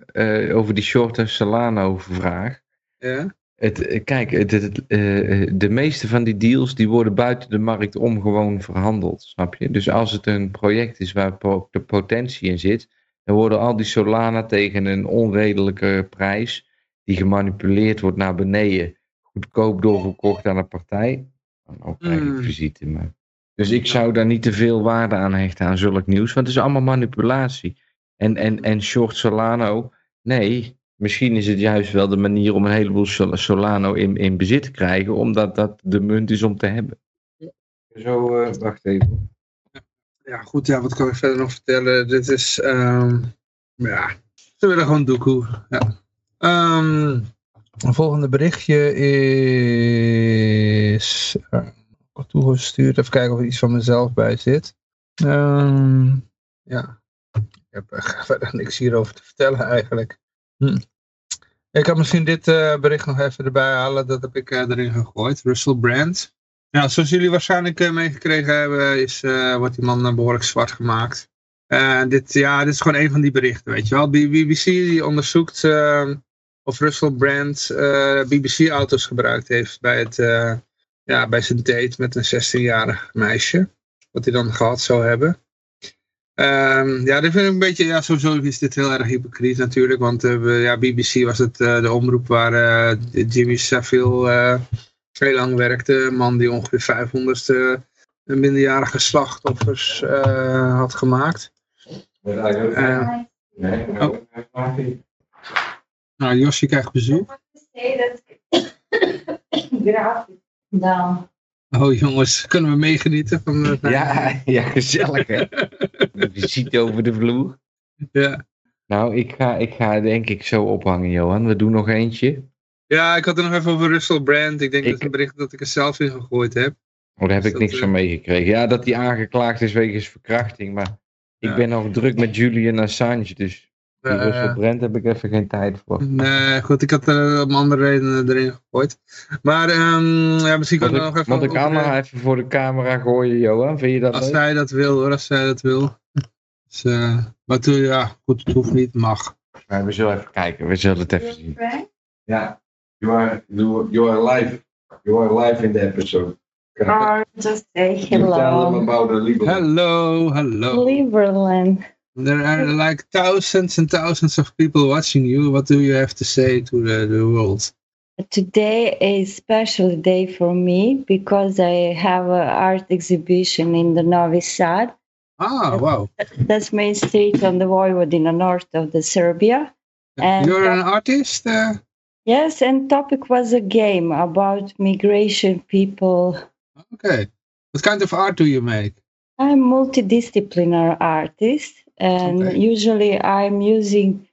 over die short en Solano vraag. Ja? Het, eh, kijk, het, het, eh, de meeste van die deals die worden buiten de markt om gewoon verhandeld, snap je? Dus als het een project is waar de potentie in zit, dan worden al die Solana tegen een onredelijke prijs, die gemanipuleerd wordt naar beneden, goedkoop doorverkocht aan een partij. Dan ook krijg ik Mm. visite. Maar. Dus ik zou daar niet te veel waarde aan hechten aan zulk nieuws, want het is allemaal manipulatie. En, en, en short Solano, nee, misschien is het juist wel de manier om een heleboel Sol- Solano in, in bezit te krijgen, omdat dat de munt is om te hebben. Zo, eh, wacht even. Ja, goed, ja, wat kan ik verder nog vertellen? Dit is, ehm, ja, ze willen gewoon doekoe. Ja. Ehm, een volgende berichtje is uh, toegestuurd. Even kijken of er iets van mezelf bij zit. Ehm, ja, ik heb er verder niks hierover te vertellen eigenlijk. Hm. Ik kan misschien dit eh, bericht nog even erbij halen. Dat heb ik eh, erin gegooid. Russell Brand. Nou, zoals jullie waarschijnlijk uh, meegekregen hebben, is, wordt die man behoorlijk zwart gemaakt. Dit, ja, dit is gewoon een van die berichten, weet je wel. BBC die onderzoekt of Russell Brand BBC-auto's gebruikt heeft bij, het, ja, bij zijn date met een 16-jarig meisje. Wat hij dan gehad zou hebben. Um, ja, dit vind ik een beetje, ja, sowieso is dit heel erg hypocriet natuurlijk, want uh, ja, BBC was het, uh, de omroep waar uh, Jimmy Savile heel lang werkte. Een man die ongeveer 500ste minderjarige slachtoffers had gemaakt. Oh. Nou, Josje krijgt bezoek. Nou. Oh jongens, kunnen we meegenieten van... Uh, ja, ja, gezellig hè. Visite over de vloer. Ja. Nou, ik ga, ik ga denk ik zo ophangen, Johan. We doen nog eentje. Ja, ik had er nog even over Russell Brand. Ik denk ik... dat het een bericht dat ik er zelf in gegooid heb. Oh, daar heb dus ik niks van meegekregen. Ja, dat hij aangeklaagd is wegens verkrachting. Maar ik ben nog druk met Julian Assange, dus... Die uh, Russell Brand heb ik even geen tijd voor. Nee, goed, ik had er om andere redenen erin gegooid. Maar um, ja, misschien kan ik nog even... Want de camera even voor de camera gooien, Johan. Vind je dat Als leuk? zij dat wil hoor, als zij dat wil. Dus, uh, maar toen, ja, goed, het hoeft niet, mag. Maar we zullen even kijken, we zullen het even zien. Ja, you are, you are live. You are live in the episode. Oh, just say hello. Tell them about the Liberland. Hello, hello. Liberland. There are like thousands and thousands of people watching you. What do you have to say to the, the world? Today is a special day for me because I have an art exhibition in the Novi Sad. Ah, wow. That's main street on the Vojvodina, in the north of the Serbia. And You're an artist? Uh... Yes, and topic was a game about migration people. Okay. What kind of art do you make? I'm multidisciplinary artist and okay. usually I'm using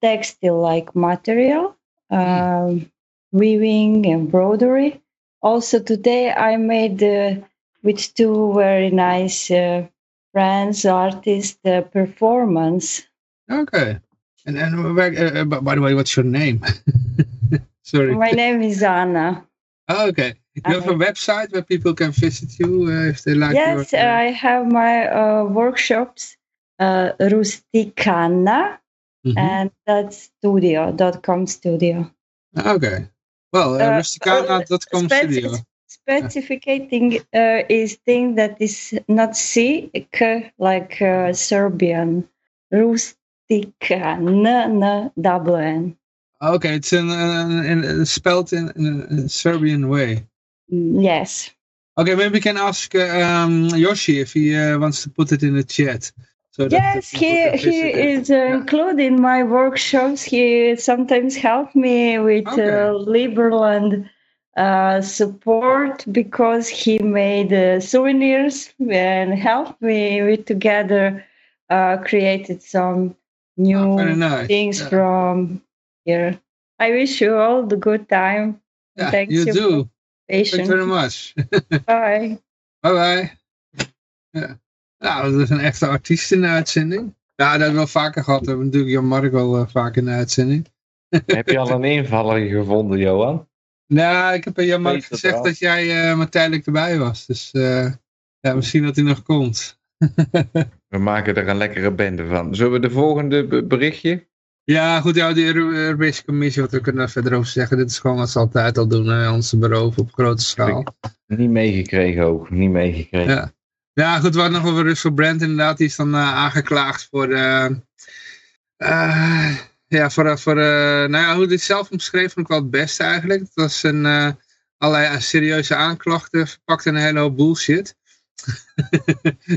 textile like material, um, weaving, embroidery. Also today I made uh, with two very nice uh, friends, artists, uh, performance. Okay, and and uh, by the way, what's your name? Sorry, my name is Anna. Oh, okay. You have a website where people can visit you uh, if they like. Yes, your, I have my uh, workshops uh, Rusticana, mm-hmm. and that's studio.com studio. Okay. Well, uh, rusticana.com speci- studio. Specificating uh, is thing that is not C, K, like uh, Serbian. Rustica, N, N, double N. Okay, it's in, in, in spelled in, in, a Serbian way. Yes. Okay, maybe we can ask um, Yoshi if he uh, wants to put it in the chat. So yes, he he is uh, yeah. included in my workshops. He sometimes help me with okay. uh, Liberland uh, support because he made uh, souvenirs and helped me with together uh, created some new oh, nice. things yeah. from here. I wish you all the good time. Yeah, Thanks you do. Thank you very much. bye. Bye bye. Ja. Nou, dat is een echte artiest in de uitzending. Ja, dat hebben we wel vaker gehad. We hebben natuurlijk Jan Mark al uh, vaak in de uitzending. Heb je al een invaller gevonden, Johan? Nou, ik heb bij Jan Mark gezegd dat jij uh, maar tijdelijk erbij was. Dus uh, ja, misschien dat hij nog komt. we maken er een lekkere bende van. Zullen we de volgende berichtje? Ja, goed, ja, de Europese Commissie, wat we kunnen daar verder over zeggen. Dit is gewoon wat ze altijd al doen, hè, onze beroven op grote schaal. Niet meegekregen ook, niet meegekregen. Ja. Ja, goed, we hadden nog over Russell Brand inderdaad. Die is dan uh, aangeklaagd voor... Uh, uh, ja, voor... voor nou ja, hoe het zelf omschreef vond ik wel het beste eigenlijk. Het was een, allerlei serieuze aanklachten verpakt in een hele hoop bullshit.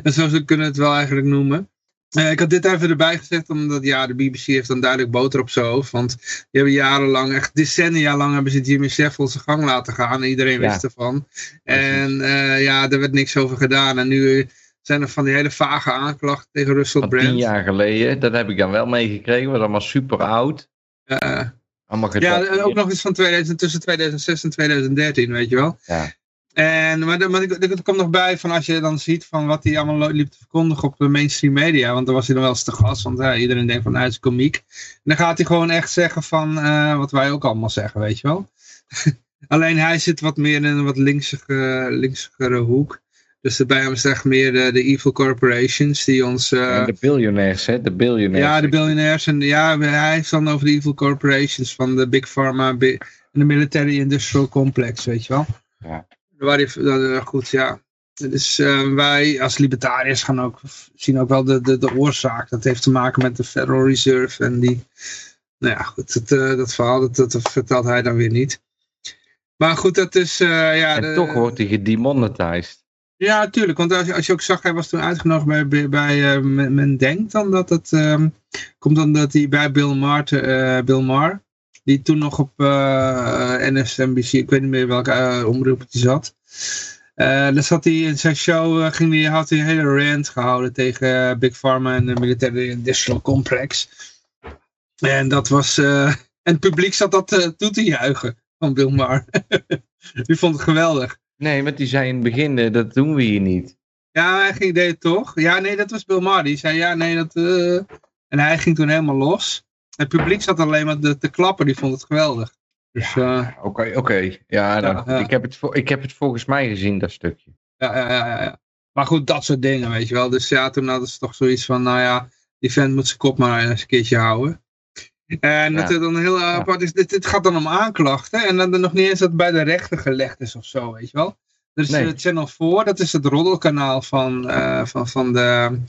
en zo kunnen we het wel eigenlijk noemen. Uh, ik had dit even erbij gezet, omdat ja, de BBC heeft dan duidelijk boter op zijn hoofd. Want die hebben jarenlang, echt decennia lang, hebben ze Jimmy Savile zijn gang laten gaan. En iedereen Ja. wist ervan. En uh, ja, er werd niks over gedaan. En nu zijn er van die hele vage aanklachten tegen Russell Brand. tien jaar geleden, dat heb ik dan wel meegekregen. was allemaal super oud. Uh, Allemaal ja, ook nog eens van 2000, tussen 2006 en 2013, weet je wel. Ja. En, maar maar er, komt nog bij van als je dan ziet van wat hij allemaal liep te verkondigen op de mainstream media. Want dan was hij dan wel eens te gast, want ja, iedereen denkt van nou, hij is komiek. En dan gaat hij gewoon echt zeggen van eh, wat wij ook allemaal zeggen, weet je wel. Alleen hij zit wat meer in een wat linksigere, linksigere hoek. Dus bij hem is echt meer de, de evil corporations die ons... Uh, de biljonairs, hè? De biljonairs. Ja, de biljonairs. En ja, hij heeft dan over de evil corporations van de Big Pharma en de Military Industrial Complex, weet je wel. Ja. Waar die, goed, ja. Dus uh, wij als libertariërs gaan ook, zien ook wel de, de, de oorzaak. Dat heeft te maken met de Federal Reserve en die... Nou ja, goed, dat, uh, dat verhaal, dat, dat vertelt hij dan weer niet. Maar goed, dat is... Uh, ja, en de, toch wordt hij gedemonetized. Ja, tuurlijk. Want als, als je ook zag, hij was toen uitgenodigd bij, bij, men, men, denkt dan dat het um, komt dan dat hij bij Bill Maher, Bill Maher die toen nog op uh, NSNBC, ik weet niet meer welke omroep hij zat. dan zat hij in zijn show, ging hij, had hij een hele rant gehouden tegen Big Pharma en de Military Industrial Complex. En dat was, en het publiek zat dat toe te juichen van Bill Maher. die vond het geweldig. Nee, want die zei in het begin, dat doen we hier niet. Ja, hij ging, deed het toch. Ja, nee, dat was Bill Maher. Die zei, ja, nee, dat... Uh... En hij ging toen helemaal los. Het publiek zat alleen maar te, te klappen, die vond het geweldig. Dus, Oké, ja, oké. Okay, okay. ja, dan, ja, ja, Ik, heb het, ik heb het volgens mij gezien, dat stukje. Ja, ja, ja, ja. Maar goed, dat soort dingen, weet je wel. Dus ja, toen hadden ze toch zoiets van, nou ja, die vent moet zijn kop maar eens een keertje houden. En dat er dan heel apart is, dit, dit gaat dan om aanklachten. En dan er nog niet eens dat bij de rechter gelegd is of zo, weet je wel. Er is nee. Channel 4, dat is het roddelkanaal van, uh, van, van, de,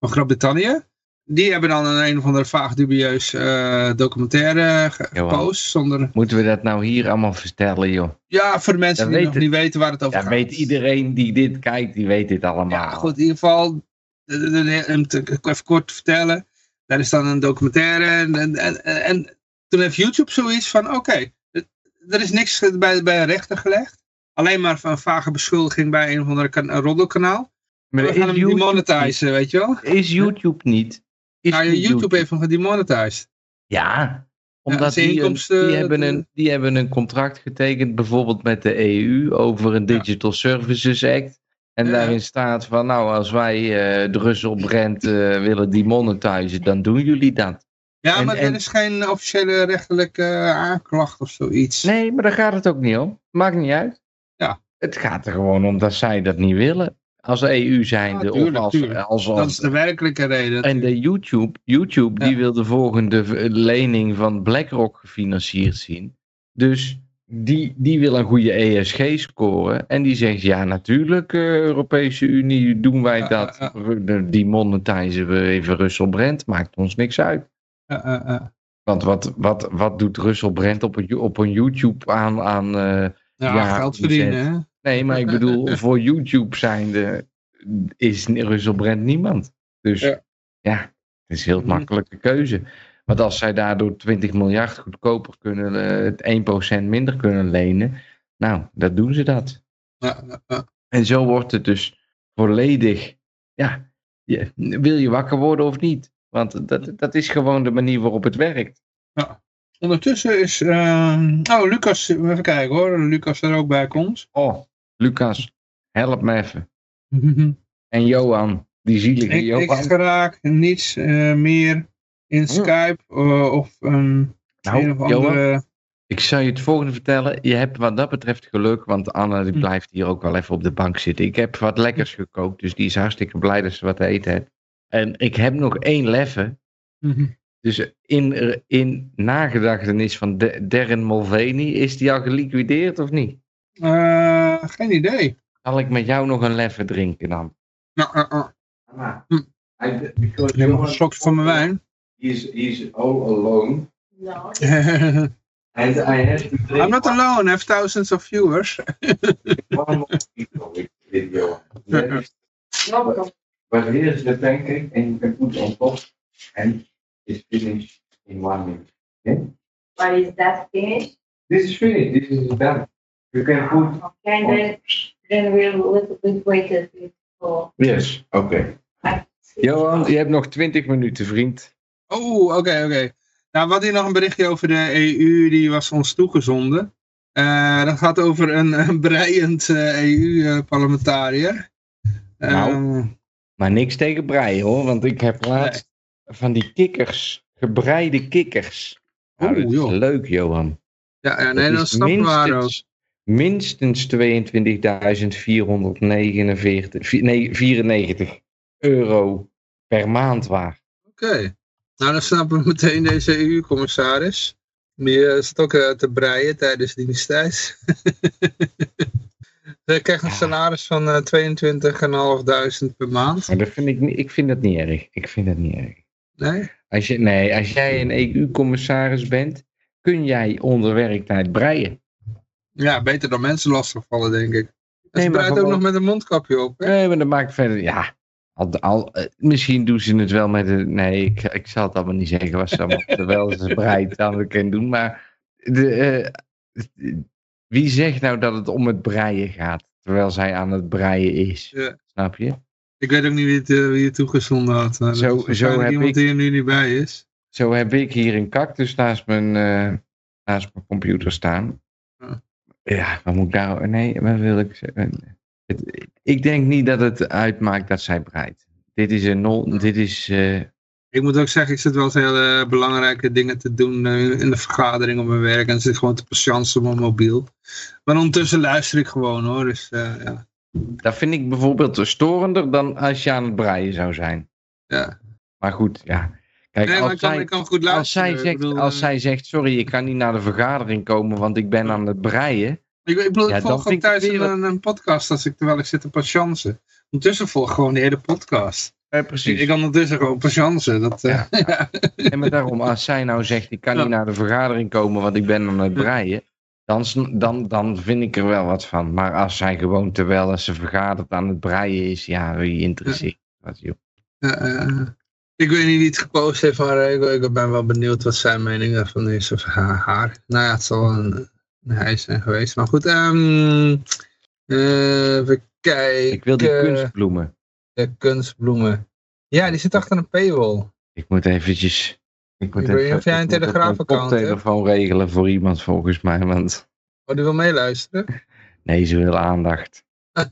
van Groot-Brittannië. Die hebben dan een een of andere vaag dubieus uh, documentaire gepost. Zonder... Moeten we dat nou hier allemaal vertellen, joh? Ja, voor de mensen die nog niet weten waar het over Ja, gaat. weet iedereen die dit kijkt, die weet dit allemaal. Ja, goed, in ieder geval, om te- even kort te vertellen. Daar is dan een documentaire. En, en, en, en toen heeft YouTube zoiets van, oké, er is niks bij, bij een rechter gelegd. Alleen maar van vage beschuldiging bij een of andere kan, een roddelkanaal. Maar We is gaan hem YouTube demonetizen, weet je wel? niet- Is YouTube niet? Is Nou, niet YouTube heeft hem gedemonetized. Ja, omdat zijn die, een- inkomsten- die, hebben een, die hebben een contract getekend, bijvoorbeeld met de EU, over een Digital Services Act. En Ja. daarin staat van, nou, als wij eh, de Brand eh, willen demonetizen, dan doen jullie dat. Ja, En- maar er is geen officiële rechterlijke eh, aanklacht of zoiets. Nee, maar daar gaat het ook niet om. Maakt niet uit. Ja. Het gaat er gewoon om dat zij dat niet willen. Als EU zijnde, Ja, of als, tuurlijk. als, Dat is de werkelijke reden. En de YouTube, YouTube die wil de volgende lening van BlackRock gefinancierd zien. Dus die, die wil een goede ESG scoren. En die zegt, ja natuurlijk, eh, Europese Unie, doen wij Ja, dat. Die monetizen we even Russell Brand, maakt ons niks uit. Want wat, wat, wat doet Russell Brand op een, op een YouTube aan... aan eh, Ja, geld verdienen, hè? Nee, maar ik bedoel, voor YouTube zijnde is Russell Brand niemand. Dus Ja. ja, het is een heel Mhm. makkelijke keuze. Want als zij daardoor 20 miljard goedkoper kunnen, eh, het 1% minder kunnen lenen, nou, dan doen ze dat. Ja, ja, ja. En zo wordt het dus volledig, ja, wil je wakker worden of niet? Want dat, dat is gewoon de manier waarop het werkt. Ondertussen is... ehm, oh, Lucas, even kijken hoor. Lucas er ook bij komt. Oh, Lucas, help me even. En Johan, die zielige ik, ik Johan. raak niets eh, meer in Skype eh, of een, Nou, een of Johan, andere... Ik zou je het volgende vertellen. Je hebt wat dat betreft geluk, want Anna die Hm. blijft hier ook wel even op de bank zitten. Ik heb wat lekkers gekookt, dus die is hartstikke blij dat ze wat te eten heeft. En ik heb nog één leffe. Mhm. Dus in, in nagedachtenis van De- Darren Mulvaney, is die al geliquideerd of niet? Eh, geen idee. Zal ik met jou nog een leffe drinken dan? Nou, eh. Hm. Hij, Neem nog een slok van mijn wijn. He's, he's all alone. No. And I have to drink I'm not alone, I have thousands of viewers. one more people with video. Problem. But here's the pancake and you can put on top and it's finished in one minute. Okay? But is that finished? This is finished, this is done. You can put... Okay, and then, then we'll little bit wait a bit for. Yes, oké. Johan, je hebt nog 20 minuten, vriend. Oh, oké, oké. Nou, wat hier nog een berichtje over de EU, die was ons toegezonden. Eh, dat gaat over een, een breiend EU-parlementariër. Nou. Maar niks tegen breien hoor, want ik heb laatst van die kikkers, gebreide kikkers. Nou, Oeh, dat is joh. leuk, Johan. ja, ja, nee, dat snappen we ook. minstens, minstens 22.449 nee, 94 euro per maand waard. Oké. Nou, dan snappen we meteen deze EU-commissaris. Die uh, zit ook uh, te breien tijdens diensttijd. Hij krijgt een Ja. salaris van uh, 22.500 per maand. Maar dat vind ik, ik vind dat niet erg. Ik vind dat niet erg. Nee? Als je, nee, als jij een EU-commissaris bent, kun jij onder werktijd breien. Ja, beter dan mensen lastigvallen, denk ik. En Nee, ze breidt ook nog met een mondkapje op. Hè? Nee, maar dat maakt verder, ja. Al, al, eh, misschien doen ze het wel met een. Nee, ik, ik zal het allemaal niet zeggen wat ze allemaal terwijl ze breit aan het kunnen doen. Maar de, eh, wie zegt nou dat het om het breien gaat terwijl zij aan het breien is? Ja. Snap je? Ik weet ook niet wie het, eh, wie het toegezonden had. maar Zo- zo heb iemand ik- die er nu niet bij is. Zo heb ik hier een cactus naast mijn, eh, naast mijn computer staan. Ja. Ja, wat moet ik daar... Nee, wat wil ik zeggen? Het- ik denk niet dat het uitmaakt dat zij breidt. Dit is een nul... Dit is... eh, Ik moet ook zeggen, ik zit wel eens hele belangrijke dingen te doen eh, in de vergadering op mijn werk. En zit gewoon te patiënten op mijn mobiel. Maar ondertussen luister ik gewoon hoor. Dus eh, ja. Dat vind ik bijvoorbeeld storender dan als je aan het breien zou zijn. ja. Maar goed, ja. Kijk, Nee, als, ik kan, zij, ik kan goed als, zij zegt, bedoel, als eh, zij zegt, sorry, ik kan niet naar de vergadering komen, want ik ben aan het breien. Ik, ik bedoel, Ja, ik dan volg ik thuis weer een, een podcast als ik, terwijl ik zit te patiënten. Ondertussen volg ik gewoon de hele podcast. Ja, precies. ik kan ondertussen gewoon patiënten. Dat, eh, Ja. ja. En maar daarom, als zij nou zegt, ik kan niet naar de vergadering komen, want ik ben aan het breien. Dan, dan, dan vind ik er wel wat van. Maar als zij gewoon, terwijl ze vergadert aan het breien is, ja, wie interesseert wat, joh. Ik weet niet wie het gepost heeft, maar eh, ik, ik ben wel benieuwd wat zijn mening daarvan is. Of haar. haar. Nou ja, het zal een, een hij zijn geweest. Maar goed, eh, even kijken. Ik wil die kunstbloemen. De kunstbloemen. Ja, die zit achter een paywall. Ik moet eventjes... Ik, moet Ik of jij een Telegraaf-account hebt. koptelefoon regelen voor iemand volgens mij, want... Oh, die wil meeluisteren? Nee, ze wil aandacht.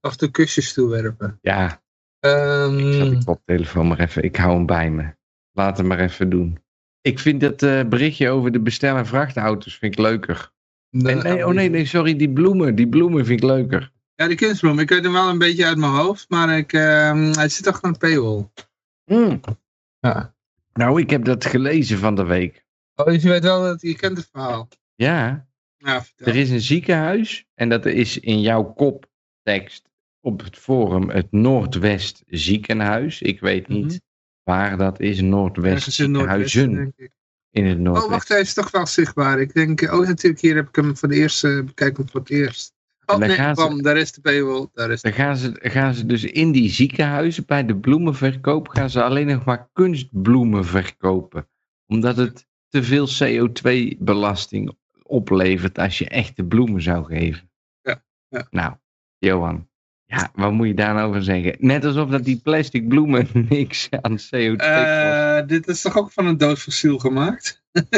En toe kusjes toewerpen. Ja, Ehm, ik zal die koptelefoon maar even... Ik hou hem bij me. Laat hem maar even doen. Ik vind dat eh, berichtje over de bestel- en vrachtauto's vind ik leuker. Nee, nee, oh nee, nee, sorry, die bloemen. Die bloemen vind ik leuker. Ja, die kunstbloem. Ik weet hem wel een beetje uit mijn hoofd, maar ik, ehm, hij zit achter een paywall. Hmm. Ja. Nou, ik heb dat gelezen van de week. Oh, dus je weet wel dat je kent het verhaal. Ja, er is een ziekenhuis en dat is in jouw koptekst op het forum het Noordwest ziekenhuis. Ik weet niet Mhm. waar dat is, Noordwest in ziekenhuizen het Oh, Noordwest. wacht, hij is toch wel zichtbaar. Ik denk, oh natuurlijk, hier heb ik hem voor de eerste, bekijk hem voor het eerst. Oh dan nee, gaan ze- daar is de paywall. Daar is de... Dan gaan ze, gaan ze dus in die ziekenhuizen bij de bloemenverkoop gaan ze alleen nog maar kunstbloemen verkopen. Omdat het te veel CO2-belasting oplevert als je echte bloemen zou geven. Ja, ja. Nou, Johan, ja, wat moet je daar nou over zeggen? Net alsof dat die plastic bloemen niks aan CO2 kost. Eh, dit is toch ook van een dood fossiel gemaakt?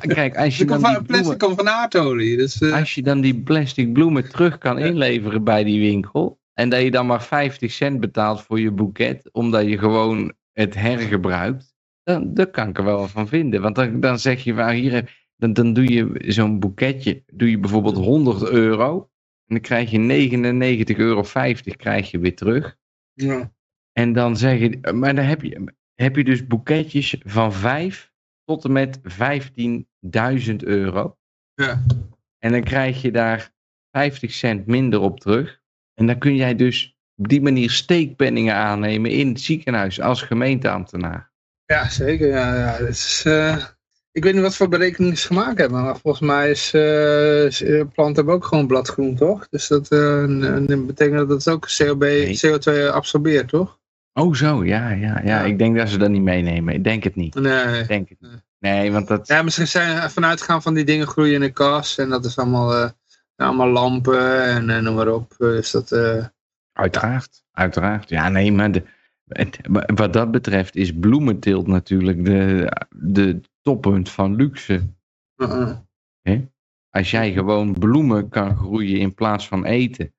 Kijk, als je, dan die plastic bloemen, komt van aardolie. Dus, eh, als je dan die plastic bloemen terug kan inleveren bij die winkel. En dat je dan maar 50 cent betaalt voor je boeket. Omdat je gewoon het hergebruikt. Dan, daar kan ik er wel van vinden. Want dan, dan zeg je, waar hier, dan, dan doe je zo'n boeketje. Doe je bijvoorbeeld 100 euro. En dan krijg je 99,50 euro krijg je weer terug. ja. En dan zeg je, maar dan heb je, heb je dus boeketjes van 5 tot en met 15.000 euro. Ja. En dan krijg je daar 50 cent minder op terug. En dan kun jij dus op die manier steekpenningen aannemen in het ziekenhuis als gemeenteambtenaar. Ja, zeker. Ja, ja. Het is, eh, ik weet niet wat voor berekeningen ze gemaakt hebben, maar volgens mij is eh, is, eh, planten hebben ook gewoon bladgroen, toch? Dus dat betekent dat het ook COB, Nee. CO2 absorbeert, toch? Oh zo, ja, ja, ja. Ik denk dat ze dat niet meenemen. Ik denk het niet. Nee. Ik denk het niet. Nee, want dat... Ja, misschien zijn er vanuit gaan van die dingen groeien in de kas en dat is allemaal, eh, allemaal lampen en eh, noem maar op. Dus dat, eh, Uiteraard, uiteraard. Ja, nee, maar de, het- wat dat betreft is bloementeelt natuurlijk de, de toppunt van luxe. uh, uh. Als jij gewoon bloemen kan groeien in plaats van eten.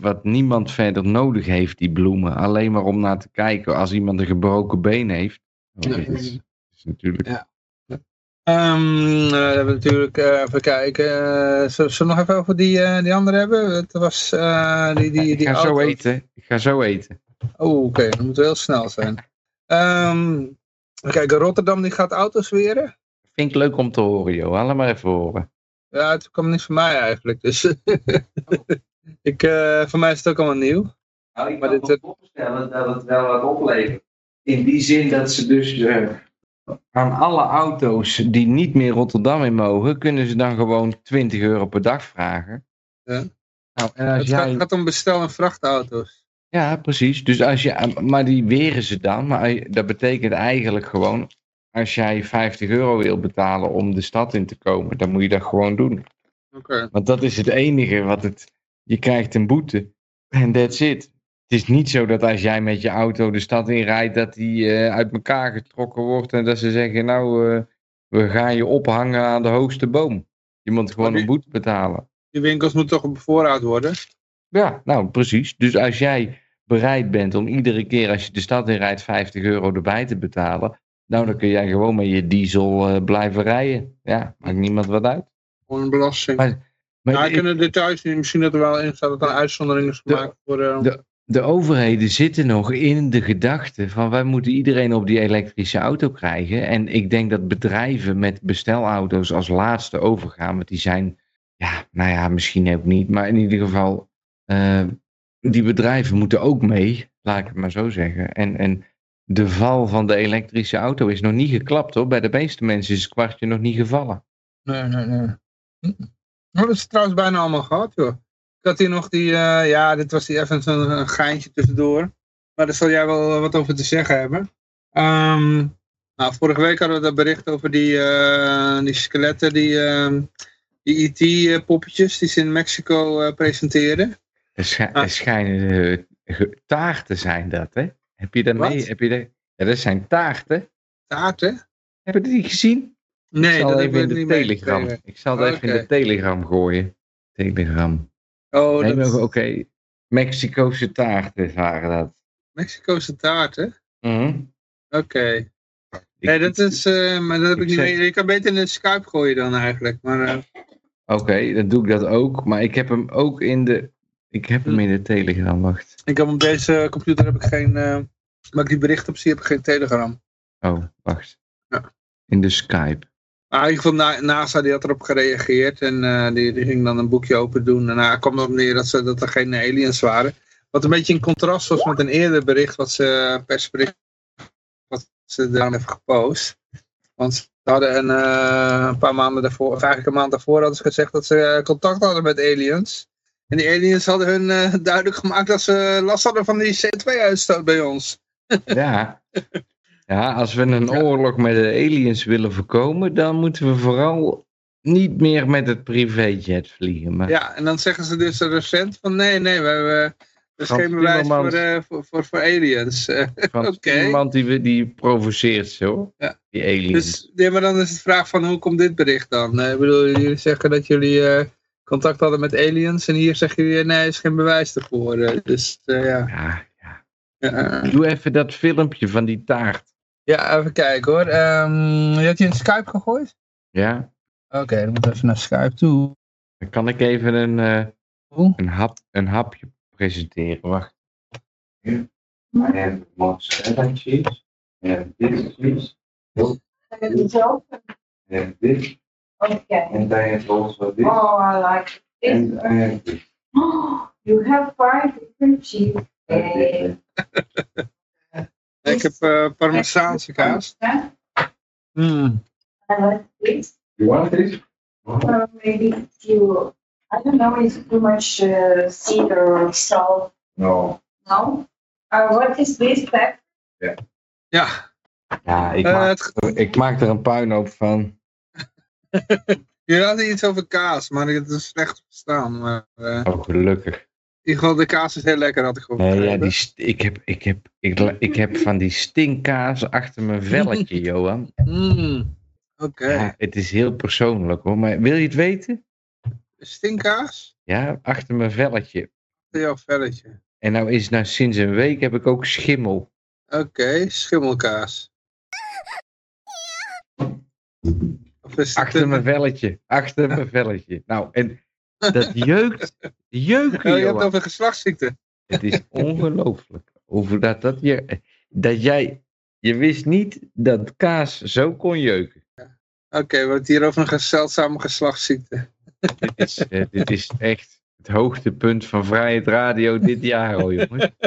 Wat niemand verder nodig heeft, die bloemen. Alleen maar om naar te kijken als iemand een gebroken been heeft. Ja. Dat is, is natuurlijk... Ja. Um, we hebben natuurlijk, uh, even kijken, uh, zullen we nog even over die, uh, die andere hebben? Het was die, die, die Ik ga zo eten. Ik ga zo eten. Oh, oké. Okay. Dan moet heel snel zijn. Um, kijk, Rotterdam die gaat auto's weren. Vind ik leuk om te horen, joh. Laat maar even horen. Ja, het kwam niet van mij eigenlijk. Dus ik, voor mij is het ook allemaal nieuw. Nou, ik kan me dit... voorstellen dat het wel wat oplevert. In die zin dat ze dus aan alle auto's die niet meer Rotterdam in mogen, kunnen ze dan gewoon 20 euro per dag vragen. Ja. Nou, en als het jij... gaat om bestel- en vrachtauto's. Ja, precies. Dus als je, maar die weren ze dan. Maar dat betekent eigenlijk gewoon, als jij 50 euro wil betalen om de stad in te komen, dan moet je dat gewoon doen. Okay. Want dat is het enige wat het, je krijgt een boete. En that's it. Het is niet zo dat als jij met je auto de stad in rijdt, dat die uh, uit elkaar getrokken wordt en dat ze zeggen, nou, uh, we gaan je ophangen aan de hoogste boom. Je moet gewoon die, een boete betalen. Die winkels moeten toch bevoorraad worden? Ja, nou precies. Dus als jij bereid bent om iedere keer als je de stad in rijdt 50 euro erbij te betalen, nou dan kun jij gewoon met je diesel uh, blijven rijden. Ja, maakt niemand wat uit. Gewoon een belasting. Maar, maar nou, ik kunnen details niet. Misschien dat er wel in staat dat er een uitzondering is gemaakt voor... De, de overheden zitten nog in de gedachte van wij moeten iedereen op die elektrische auto krijgen. En ik denk dat bedrijven met bestelauto's als laatste overgaan, want die zijn, ja, nou ja, misschien ook niet, maar in ieder geval, uh, die bedrijven moeten ook mee, laat ik het maar zo zeggen. En, en de val van de elektrische auto is nog niet geklapt hoor. Bij de meeste mensen is het kwartje nog niet gevallen. Nee, nee, nee. Dat is trouwens bijna allemaal gehad joh. Ik had hier nog die, uh, ja, dit was die even een, een geintje tussendoor. Maar daar zal jij wel wat over te zeggen hebben. Um, nou, vorige week hadden we dat bericht over die, uh, die skeletten, die, uh, die IT-poppetjes die ze in Mexico presenteerden. Er, sch ah. er schijnen taarten zijn dat, hè? Heb je dat mee? Heb je dat... Ja, dat zijn taarten. Taarten? Heb je die gezien? Nee, dat heb ik niet telegram. Ik zal het even in de telegram gooien. Telegram. Oh, nee, dat... oké. Okay. Mexicoose taarten waren dat. Mexicoose taarten? Mm Oké. Okay. Nee, dat is, uh, maar dat heb ik, ik niet zeg... Je kan beter in de Skype gooien dan eigenlijk. Maar, uh... Oké, dan doe ik dat ook. Maar ik heb hem ook in de, ik heb hem in de Telegram, wacht. Ik heb op deze computer heb ik geen, uh, maar ik die bericht op zie heb ik geen Telegram. Oh, wacht. Ja. In de Skype. Ah, in ieder geval NASA die had erop gereageerd en uh, die, die, ging dan een boekje open doen. En uh, kwam erop neer dat, ze, dat er geen aliens waren. Wat een beetje in contrast was met een eerder bericht wat ze persbericht wat ze daar hebben gepost. Want ze hadden een, uh, een paar maanden daarvoor, of eigenlijk een maand daarvoor hadden ze gezegd dat ze contact hadden met aliens. En die aliens hadden hun uh, duidelijk gemaakt dat ze last hadden van die CO2-uitstoot bij ons. Ja, ja, als we een oorlog met de aliens willen voorkomen, dan moeten we vooral niet meer met het privéjet vliegen. Maar... Ja, en dan zeggen ze dus recent van nee, nee, we hebben... Dat is geen bewijs voor, uh, voor, voor, voor, aliens. Okay. iemand die, die provoceert zo, ja. die aliens. Dus, ja, maar dan is de vraag van hoe komt dit bericht dan? Uh, ik bedoel, jullie zeggen dat jullie uh, contact hadden met aliens en hier zeggen jullie nee, er is geen bewijs ervoor. dus. Ja, ja. ja. Doe even dat filmpje van die taart. Ja, even kijken hoor. Um, je had je in Skype gegooid? Ja. Oké, okay, dan moet even naar Skype toe. Dan kan ik even een, uh, een, hap, een hapje presenteren. Wacht. En mozzarella cheese. En dit cheese. En dit. Okay. And I have also this. Oh, I like this. And I have this. Oh, you have five different cheese. Ik heb uh, Parmezaanse kaas. Mm. I like this. You want this? Uh, maybe you, I don't know, is too much uh, cedar or salt? No. No? Uh, what is this pepper? Ja. Ja. Ja, ik, maak, het... ik maak er een puinhoop van. Je had iets over kaas, maar het is slecht verstaan. Maar, uh... Oh, gelukkig. Ieder geval, de kaas is heel lekker, had ik gehoord. Nee, ja, die ik, heb, ik, heb, ik, ik heb van die stinkkaas achter mijn velletje, Johan. Mm, Oké. Okay. Ja, het is heel persoonlijk hoor, maar wil je het weten? Stinkkaas? Ja, achter mijn velletje. Achter jouw velletje. En nou is nou sinds een week heb ik ook schimmel. Oké, okay, schimmelkaas. Achter mijn velletje. Achter mijn velletje. Nou, en dat jeukt. Jeuken, Oh, je hebt over geslachtsziekte. Het is ongelooflijk. Hoe dat, dat, je, dat jij... Je wist niet dat kaas zo kon jeuken. Oké, we hebben het hier over een zeldzame geslachtsziekte. Dit is, eh, dit is echt het hoogtepunt van Vrijheid Radio dit jaar, hoor, jongens.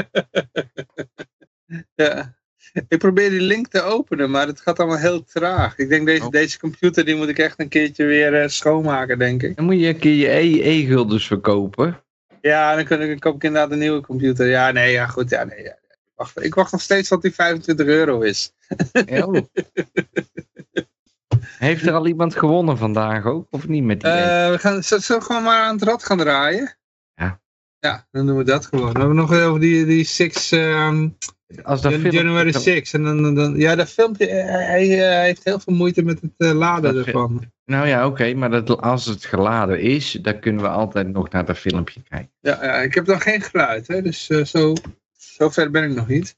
Ja. Ik probeer die link te openen, maar het gaat allemaal heel traag. Ik denk deze, Oh. deze computer die moet ik echt een keertje weer eh, schoonmaken, denk ik. Dan moet je een keer je E- e-guldens verkopen. Ja, dan kun ik, dan koop ik inderdaad een nieuwe computer. Ja, nee, ja, goed. Ja, nee, ja. Ik, wacht, ik wacht nog steeds tot die 25 euro is. Oh. Heeft er al iemand gewonnen vandaag ook? Of niet met die? Eh, we gaan, zullen we gewoon maar aan het rad gaan draaien? Ja. Ja, dan doen we dat gewoon. Dan hebben we nog over die, die 6, ehm, Als dat film- January 6. En dan, dan, ja, dat filmpje, eh, hij, eh, heeft heel veel moeite met het eh, laden Dat ervan. Nou ja, oké, maar dat, als het geladen is, dan kunnen we altijd nog naar dat filmpje kijken. Ja, ja, ik heb dan geen geluid, hè, dus eh, zo, zo ver ben ik nog niet.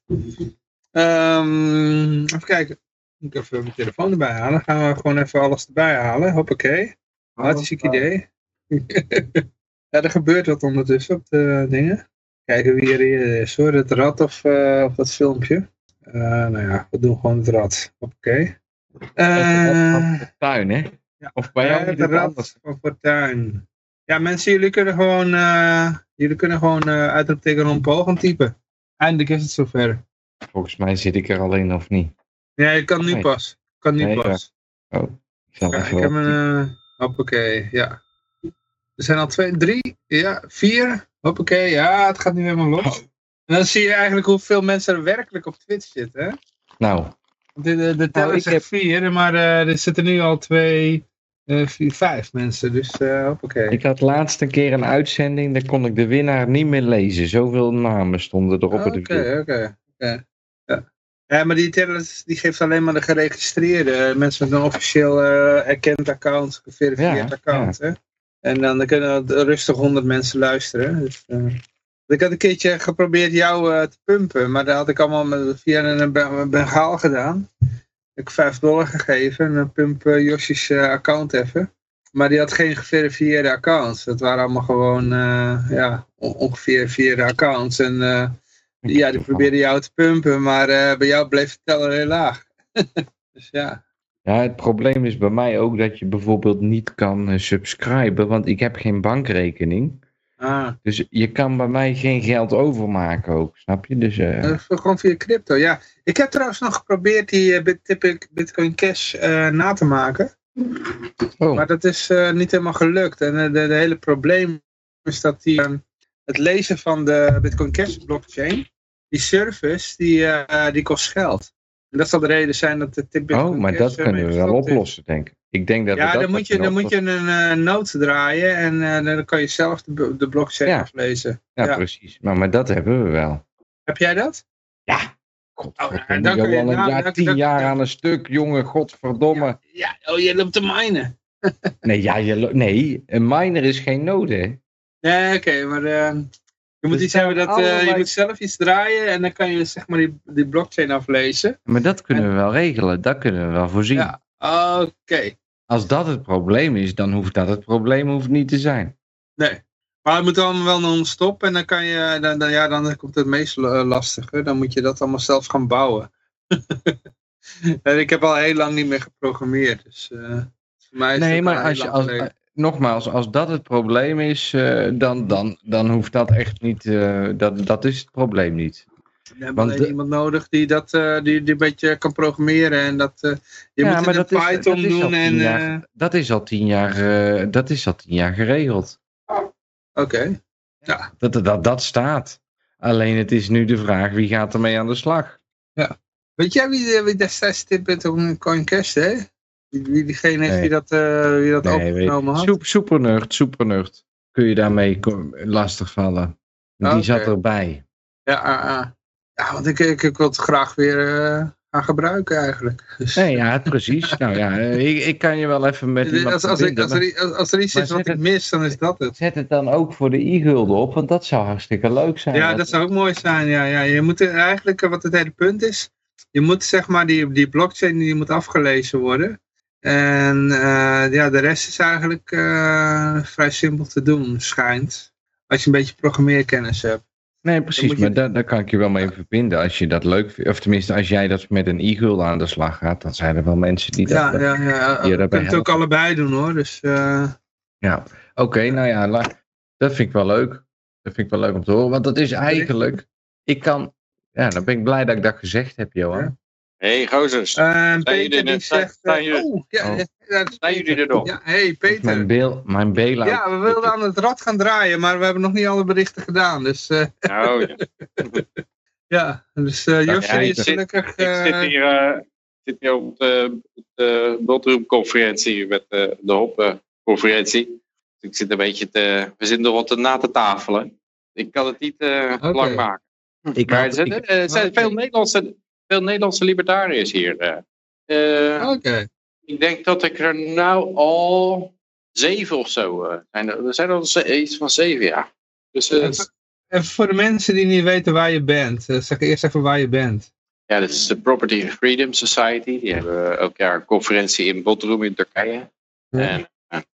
Ehm, even kijken. Moet ik even mijn telefoon erbij halen. Dan gaan we gewoon even alles erbij halen. Hoppakee. Hartstikke idee. ja, er gebeurt wat ondertussen op de dingen. Kijken wie er hier is hoor. Het rad of, eh, of dat filmpje. Eh, nou ja, we doen gewoon het rad. Hoppakee. Eh, Tuin, hè? Ja. Of bij jou het rad anders? van Fortuin. Ja, mensen, jullie kunnen gewoon, jullie kunnen gewoon uitroepteken omhoog gaan typen. Eindelijk is het zover. Volgens mij zit ik er alleen of niet. Ja, je kan nu Nee. pas. Kan nu Nee, pas. Oh, ik zal Ja, even ik heb een... hoppakee, ja. Er zijn al twee, drie, ja, vier. Hoppakee, ja, het gaat nu helemaal los. Oh. En dan zie je eigenlijk hoeveel mensen er werkelijk op Twitch zitten, hè? Nou, De, de, de teller ik zegt heb- vier, maar eh, er zitten nu al twee, eh, vier, vijf mensen. Dus eh hoppakee. ik had laatst een keer een uitzending, daar kon ik de winnaar niet meer lezen. Zoveel namen stonden erop. Oké, oké. oké. Ja. Ja, maar die teller die geeft alleen maar de geregistreerde. Mensen met een officieel erkend account, geverifieerd Ja, account. Hè? En dan, dan kunnen er rustig 100 mensen luisteren. Dus, eh, ik had een keertje geprobeerd jou eh, te pumpen, maar dat had ik allemaal met, via een, Be- een Bengaal gedaan. Ik heb 5 dollar gegeven en dan pump eh, Josjes account even. Maar die had geen geverifieerde accounts. Dat waren allemaal gewoon ja, on- ongeverifieerde accounts. En ja, die probeerde jou te pumpen, maar bij jou bleef de teller heel laag. dus ja. Ja, het probleem is bij mij ook dat je bijvoorbeeld niet kan eh, subscriben, want ik heb geen bankrekening. Ah, Dus je kan bij mij geen geld overmaken ook, snap je? Dus eh, is gewoon via crypto, ja. Ik heb trouwens nog geprobeerd die Bit- Bitcoin Cash na te maken. oh, Maar dat is niet helemaal gelukt. En het hele probleem is dat die, eh, het lezen van de Bitcoin Cash blockchain, die service, die, die kost geld. En dat zal de reden zijn dat de tip oh, maar dat eh, kunnen we wel oplossen, denk ik. Ik denk dat we Ja, dat dan moet je, dan moet je een eh note draaien en eh, dan kan je zelf de, de blockchain Ja. aflezen. Ja, Ja. precies. Maar, maar dat hebben we wel. Heb jij dat? Ja. Oh, Godverdomme, kun je- al een nou, jaar, dan- tien dan- jaar aan een stuk, jongen, godverdomme. Ja, oh, je loopt te minen. Nee, ja, je, nee, een miner is geen node, hè. Nee, oké, maar eh, je moet Er iets hebben dat eh, je moet zelf iets draaien en dan kan je zeg maar die, die blockchain aflezen. Maar dat kunnen we wel regelen, dat kunnen we wel voorzien. Ja, oké. Als dat het probleem is, dan hoeft dat het probleem hoeft niet te zijn. Nee. Maar het moet allemaal wel non-stop en dan kan je, dan, dan, ja, dan komt het meest eh, lastige. Dan moet je dat allemaal zelf gaan bouwen. en ik heb al heel lang niet meer geprogrammeerd, dus eh, voor mij is Nee, het maar al als heel je, als, nogmaals, als dat het probleem is, eh, dan, dan, dan hoeft dat echt niet, eh, dat, dat is het probleem niet. We hebben want alleen de- iemand nodig die dat eh, die, die een beetje kan programmeren en dat je Ja, moet maar dat Python is doen en jaar. Dat is al tien jaar, dat is al tien jaar geregeld. oké. Dat, dat, dat staat. Alleen het is nu de vraag, wie gaat ermee aan de slag? Weet jij wie, wie destijds dit Bitcoin Coin Cash deed? Wie, diegene is Nee. die dat, eh wie dat Nee, opgenomen had? Soep, supernerd, supernerd. Kun je daarmee ko- lastigvallen. Die Oké. zat erbij. Ja, ah, ah. ja want ik, ik, ik wil het graag weer eh, gaan gebruiken eigenlijk. Dus, Nee, ja, precies. nou ja, ik, ik kan je wel even met iemand als, als, ik, als, er, als, als er iets Maar is wat ik mis, dan is dat het. Zet het dan ook voor de i-gulden op, want dat zou hartstikke leuk zijn. Ja, dat zou ook mooi zijn. Ja, ja. Je moet er eigenlijk, eh, wat het hele punt is, je moet zeg maar die, die blockchain die moet afgelezen worden. En eh, ja, de rest is eigenlijk eh, vrij simpel te doen, schijnt. Als je een beetje programmeerkennis hebt. Nee, precies, je- maar daar, daar kan ik je wel mee verbinden. Als je dat leuk vindt, of tenminste als jij dat met een e-gul aan de slag gaat, dan zijn er wel mensen die dat... Ja, ja, ja. Je kunt het ook allebei doen hoor. Dus eh, Ja, oké, nou ja, dat vind ik wel leuk. Dat vind ik wel leuk om te horen, want dat is eigenlijk, ik kan, ja, dan ben ik blij dat ik dat gezegd heb, Johan. Hé, gozers. eh, jullie Peter er- die zijn- zegt... zijn eh, jullie- oh, ja, Oh. ja, Zijn jullie er nog? Ja, hey Peter. Mijn, beel, mijn bailout. Ja, we wilden aan het rad gaan draaien, maar we hebben nog niet alle berichten gedaan. Dus eh, Nou, ja. ja, dus eh Josje ja, die ik is zit- gelukkig... Ik zit eh, hier, eh, zit op de, de Botroom-conferentie met de, de Hop-conferentie. Dus ik zit een beetje te... We zitten nog wat te na te tafelen. Ik kan het niet eh, Oké. lang maken. Ik Maar had- er zijn, ik- eh, er zijn veel, Nederlandse, veel Nederlandse libertariërs hier. eh. Eh, Oké. Ik denk dat ik er nou al zeven of zo eh, zijn. Er Er zijn al iets van zeven, ja. Dus even voor de mensen die niet weten waar je bent. zeg eerst even waar je bent. ja, dit is de Property Freedom Society. Die hebben elk jaar een conferentie in Bodrum in Turkije. Ja. En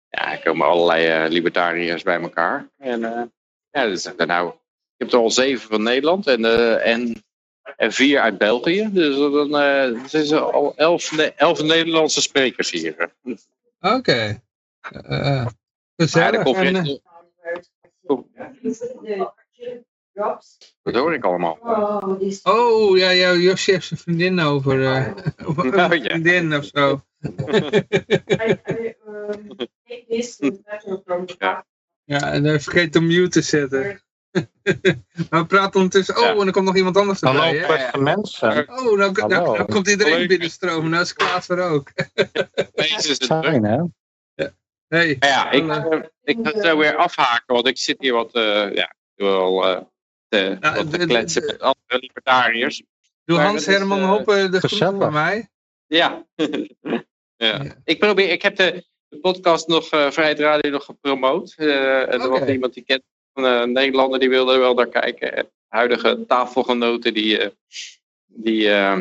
ja, er komen allerlei libertariërs bij elkaar. En eh, ja, dus, er nou, ik heb er al zeven van Nederland en, en, en vier uit België. Dus dan eh, zijn er al elf, Ne- elf Nederlandse sprekers hier. Oké. Eh, gezellig. En, eh, conferentie, dat hoor ik allemaal. oh, ja, ja, Josje heeft zijn vriendin over. eh over Oh, een ja. vriendin of zo. Ja, en hij vergeet om mute te zetten. maar we praten ondertussen. Oh, Ja. en er komt nog iemand anders Hallo erbij. hè? beste mensen. Oh, nou, nou, Hallo. nou komt iedereen Leuk. binnenstromen. Nou is Klaas er ook. Deze is het druk. Fijn hè? Hey. Maar ja, ik, Hallo. eh, ik ga zo weer afhaken, want ik zit hier wat, eh, ja, wel, eh, te, Ja, wat te de- kletsen met andere libertariërs. Doe Maar Hans dat is, Herman eh, Hoppen de gezellig. van mij. Ja. ja. Ja. Ik probeer, ik heb de, de podcast nog, eh Vrijheid Radio nog gepromoot. Eh, en er was iemand die kent, eh, Nederlander, die wilde wel naar kijken. En huidige tafelgenoten, die, eh, die eh,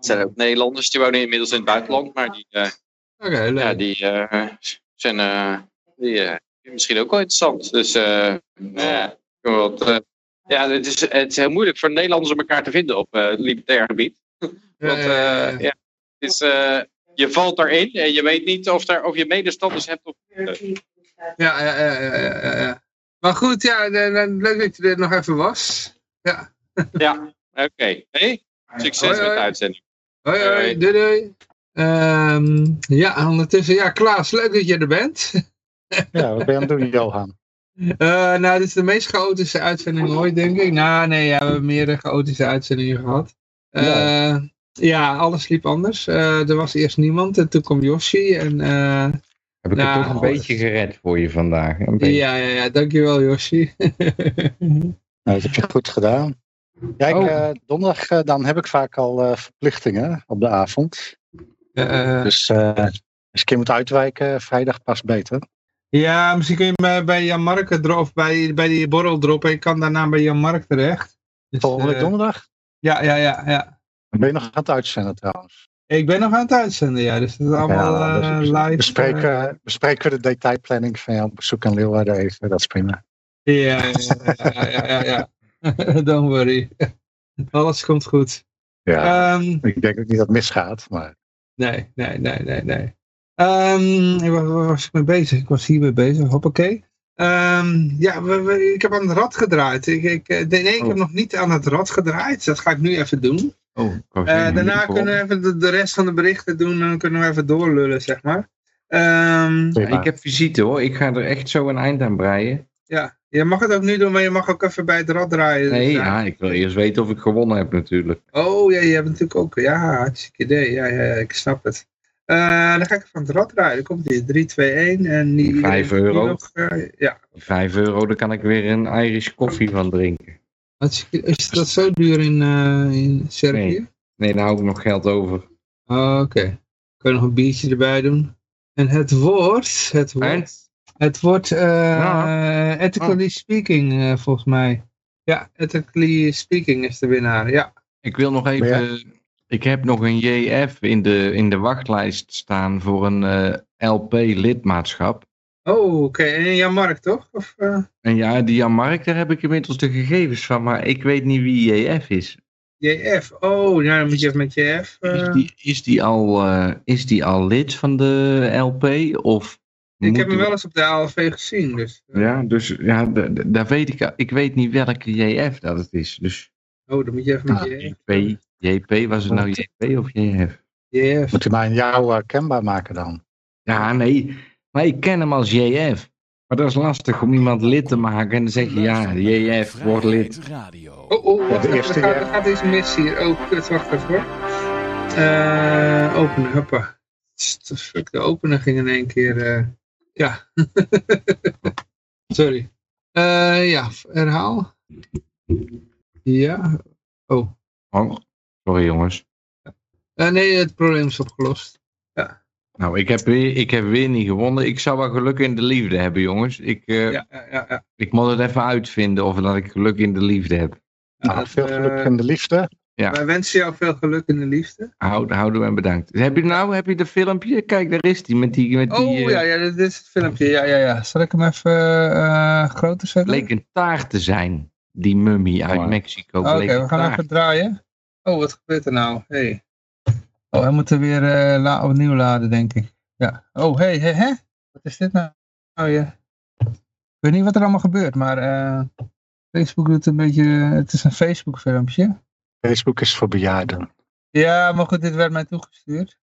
zijn ook Nederlanders, die wonen inmiddels in het buitenland, maar die, eh, leuk. ja, die eh, zijn eh, die, misschien ook wel interessant. Dus eh, ja, wat, eh, ja, het is, het is heel moeilijk voor Nederlanders om elkaar te vinden op eh libertair gebied. Want ja, ja, eh, het is, eh, je valt erin en je weet niet of, daar, of je medestanders hebt. Of, ja, ja, ja, ja, ja. Maar goed, ja, de- de- leuk dat je er nog even was. Ja. ja, oké. Hey, succes Hoi, met de uitzending. Hoi, hoi, Hoi. doei, doei. Ehm, ja, ondertussen, ja, Klaas, leuk dat je er bent. Ja, wat ben je aan het doen Johan? Eh, nou, dit is de meest chaotische uitzending ooit, denk ik. Nou, nee, ja, we hebben meerdere chaotische uitzendingen gehad. Eh, Ja. ja, alles liep anders. Eh, er was eerst niemand en toen kwam Yoshi. En, eh, Heb ik Nou, het toch een beetje gered voor je vandaag. Een beetje. ja, ja, ja, dankjewel Yoshi. Nou, dat heb je goed gedaan. Ik, Oh. eh, donderdag eh, dan heb ik vaak al eh, verplichtingen op de avond. Eh, Dus eh, als ik een keer moet uitwijken, vrijdag past beter. ja, misschien kun je me bij Jan Mark of bij, bij die borrel droppen. Ik kan daarna bij Jan Mark terecht. Dus, Volgende week donderdag? Ja, ja, ja, ja. Dan ben je nog aan het uitzenden trouwens. Ik ben nog aan het uitzenden, ja. Dus het is allemaal Ja, eh, dus live. bespreken, bespreken we de detailplanning van jouw bezoek aan Leeuwarden even. Dat is prima. eh, ja, ja, ja, ja. Don't worry. Alles komt goed. Ja, Ehm, ik denk ook niet dat het misgaat. Maar nee, nee, nee, nee, nee. Ehm, waar, waar was ik mee bezig? Ik was hiermee bezig, hoppakee. Ehm, ja, we, we- ik heb aan het rad gedraaid. Ik, ik, eh, nee, ik Oh. heb nog niet aan het rad gedraaid. Dat ga ik nu even doen. Oh, Eh, daarna kunnen we even de, de rest van de berichten doen. En dan kunnen we even doorlullen, zeg maar. Ehm. Ik heb visite hoor. Ik ga er echt zo een eind aan breien. ja, je mag het ook nu doen, maar je mag ook even bij het rad draaien. Nee, Dus, ja, ik wil eerst weten of ik gewonnen heb natuurlijk. Oh, ja, je hebt natuurlijk ook... Ja, hartstikke idee. Ja, ja, ja, ik snap het. Eh, dan ga ik even aan het rad draaien. Dan komt hier 3, 2, 1. En die, Vijf die euro. nog, eh, ja. Vijf euro, daar kan ik weer een Irish koffie van drinken. Is dat zo duur in, eh, in Servië? Nee. Nee, daar hou ik nog geld over. Oh, Oké. Kun je nog een biertje erbij doen? En het woord... Het woord, het woord eh, Ja. ethically speaking, eh, volgens mij. Ja, ethically speaking is de winnaar. Ja. Ik wil nog even Ik heb nog een JF in de, in de wachtlijst staan voor een eh, LP-lidmaatschap. Oh, oké. En Jan Mark, toch? Of, eh, En ja, die Jan Mark, daar heb ik inmiddels de gegevens van, maar ik weet niet wie JF is. JF. Oh, ja, dan moet je even met JF. eh, Is die, is die, al, eh, is die al lid van de LP? Of ik heb hem we- wel eens op de ALV gezien. Dus, Ja, dus ja, da- da- daar weet ik, ik weet niet welke JF dat het is. Dus Oh, dan moet je even met Ah, JF. JP, JP, was het nou JP of JF? JF. Moet mij aan jou kenbaar maken dan? Ja, nee, maar ik ken hem als JF. Maar dat is lastig om iemand lid te maken en dan zeg je ja, JF, wordt lid. Radio. Oh, oh, wacht de even, eerste, er gaat, ja. er gaat iets mis hier. Oh, kut, wacht even hoor. Eh openen, hoppa. Tst, Fuck, de openen ging in één keer... eh, ja. Sorry. Eh, ja, herhaal. Ja. Oh. Oh, sorry jongens. Eh, nee, het probleem is opgelost. Nou, ik heb, weer, ik heb weer niet gewonnen. Ik zou wel geluk in de liefde hebben, jongens. Ik, eh, Ja, ja, ja. ik moet het even uitvinden of dat ik geluk in de liefde heb. Nou, dat, veel eh, geluk in de liefde. Ja. Wij wensen jou veel geluk in de liefde. Houd, houden en bedankt. Heb je nou, heb je de filmpje? Kijk, daar is die met die, met die Oh eh, ja, ja, dit is het filmpje. Ja, ja, ja. Zal ik hem even eh, groter zetten? bleek een taart te zijn. Die mummie uit Oh. Mexico. Oké, een we gaan taart. even draaien. Oh, wat gebeurt er nou? Hey. Oh, hij moet er weer eh, la opnieuw laden, denk ik. Ja. Oh, hey, hey, hè? Wat is dit nou? Oh, ja. Ik weet niet wat er allemaal gebeurt, maar eh, Facebook doet een beetje... Het is een Facebook filmpje. Facebook is voor bejaarden. Ja, maar goed, dit werd mij toegestuurd.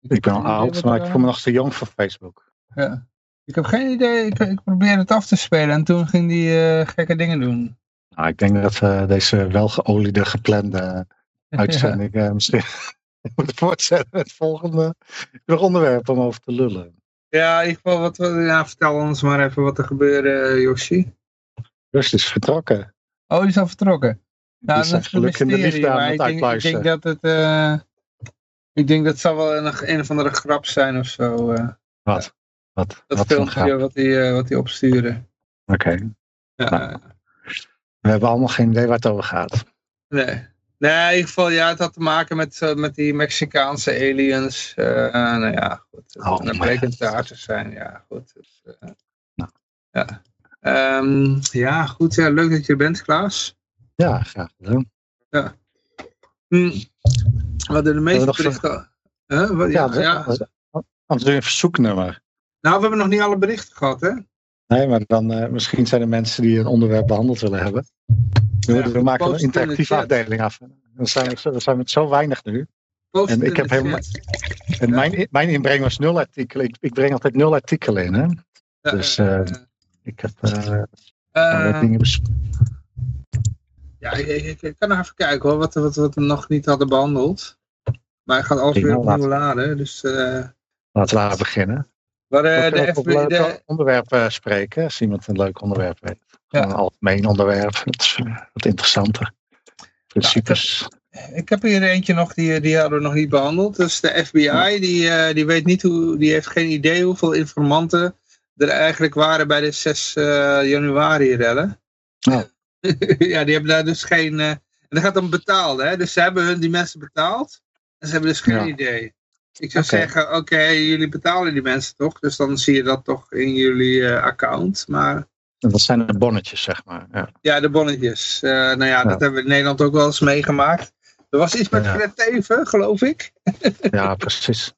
Ik ben al oud, maar ik voel me nog te jong voor Facebook. Ja. Ik heb geen idee. Ik, ik probeerde het af te spelen en toen ging die eh, gekke dingen doen. Nou, ik denk dat we deze welgeoliede, geplande uitzending eh, misschien moeten voortzetten met het volgende nog onderwerp om over te lullen. Ja, in ieder geval, wat, ja, vertel ons maar even wat er gebeurde, eh, Yoshi. Dus het is vertrokken. Oh, die is al vertrokken. Nou, dat is een geluk in de liefde aan het ik denk, ik denk dat het... eh, ik denk dat het zal wel een, een of andere grap zijn of zo. eh, Wat? Wat? dat wat filmpje wat hij, eh, wat hij opstuurde. Oké. Ja, Nou. We hebben allemaal geen idee waar het over gaat. nee. Nee, in ieder geval, ja, het had te maken met, eh, met die Mexicaanse aliens. eh, nou ja, goed. Het Oh, man. bleek een te zijn, ja, goed. Dus, eh, Nou. ja. Ehm, ja, goed. Ja, leuk dat je er bent, Klaas. Ja, graag gedaan. Hm. We hadden de meeste berichten... Huh? Wat, ja, Ja, ja. Anders doe je een verzoeknummer. Nou, we hebben nog niet alle berichten gehad, hè? Nee, maar dan misschien zijn er mensen die een onderwerp behandeld willen hebben. We, Ja, we maken een de interactieve afdeling af. Dan zijn we, dan zijn we met zo weinig nu. En ik heb de helemaal-. En mijn, mijn inbreng was nul artikelen. Ik, ik breng altijd nul artikelen in. Hè? Dus, eh, Ik heb allerlei dingen bes- ja, ik, ik- ik kan nog even kijken hoor, wat, wat, wat we nog niet hadden behandeld. Maar hij gaat alles weer opnieuw laden. Dus, eh Laten we beginnen. eh, kunnen de leuke de, onderwerpen spreken. Als iemand een leuk onderwerp heeft. Een algemeen onderwerp. Dat is eh, wat interessanter. Principes. ik heb hier eentje nog, die, die hadden we nog niet behandeld. Dus de FBI, die, eh, die weet niet hoe, die heeft geen idee hoeveel informanten er eigenlijk waren bij de 6 eh, januari rellen. Oh. ja, die hebben daar dus geen, eh, en dat gaat dan betaald, hè. Dus ze hebben hun, die mensen betaald. En ze hebben dus geen Ja. idee. Ik zou zeggen, oké, jullie betalen die mensen toch? Dus dan zie je dat toch in jullie eh, account. Maar dat zijn de bonnetjes, zeg maar. Ja. ja, de bonnetjes. Eh, nou ja, dat hebben we in Nederland ook wel eens meegemaakt. Er was iets met Ja. Fred Teven, geloof ik. ja, precies.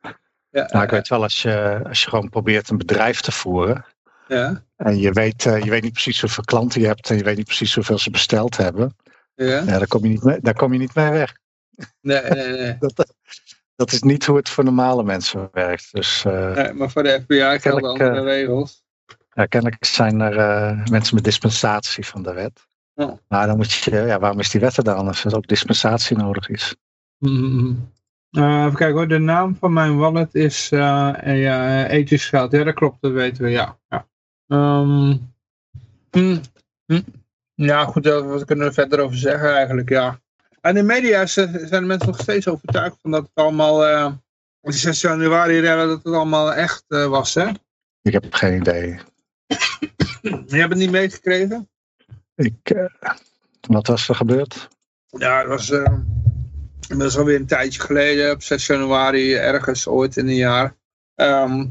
Ja, Nou, ik weet wel, als je, als je gewoon probeert een bedrijf te voeren. ja, En je weet, eh, je weet niet precies hoeveel klanten je hebt. En je weet niet precies hoeveel ze besteld hebben. ja. Ja, daar, kom je niet mee, daar kom je niet mee weg. Nee, nee, nee. Dat, dat is niet hoe het voor normale mensen werkt. Dus eh, Nee, maar voor de FBI gelden andere regels. Ja, kennelijk zijn er eh, mensen met dispensatie van de wet. Ja. Nou, dan moet je, ja, waarom is die wet er dan als er ook dispensatie nodig is? Mhm. Eh, even kijken hoor, de naam van mijn wallet is eh ja, Aegis Geld. Ja, dat klopt, dat weten we, ja. Ja, Ehm, hm, hm. ja goed, wat kunnen we verder over zeggen eigenlijk, ja. En in de media zijn de mensen nog steeds overtuigd van dat het allemaal, eh, op 6 januari dat het allemaal echt eh, was, hè? Ik heb geen idee. Je hebt het niet meegekregen? Ik, eh, wat was er gebeurd? Ja, het was, eh, dat is alweer een tijdje geleden, op 6 januari, ergens ooit in een jaar. Ehm,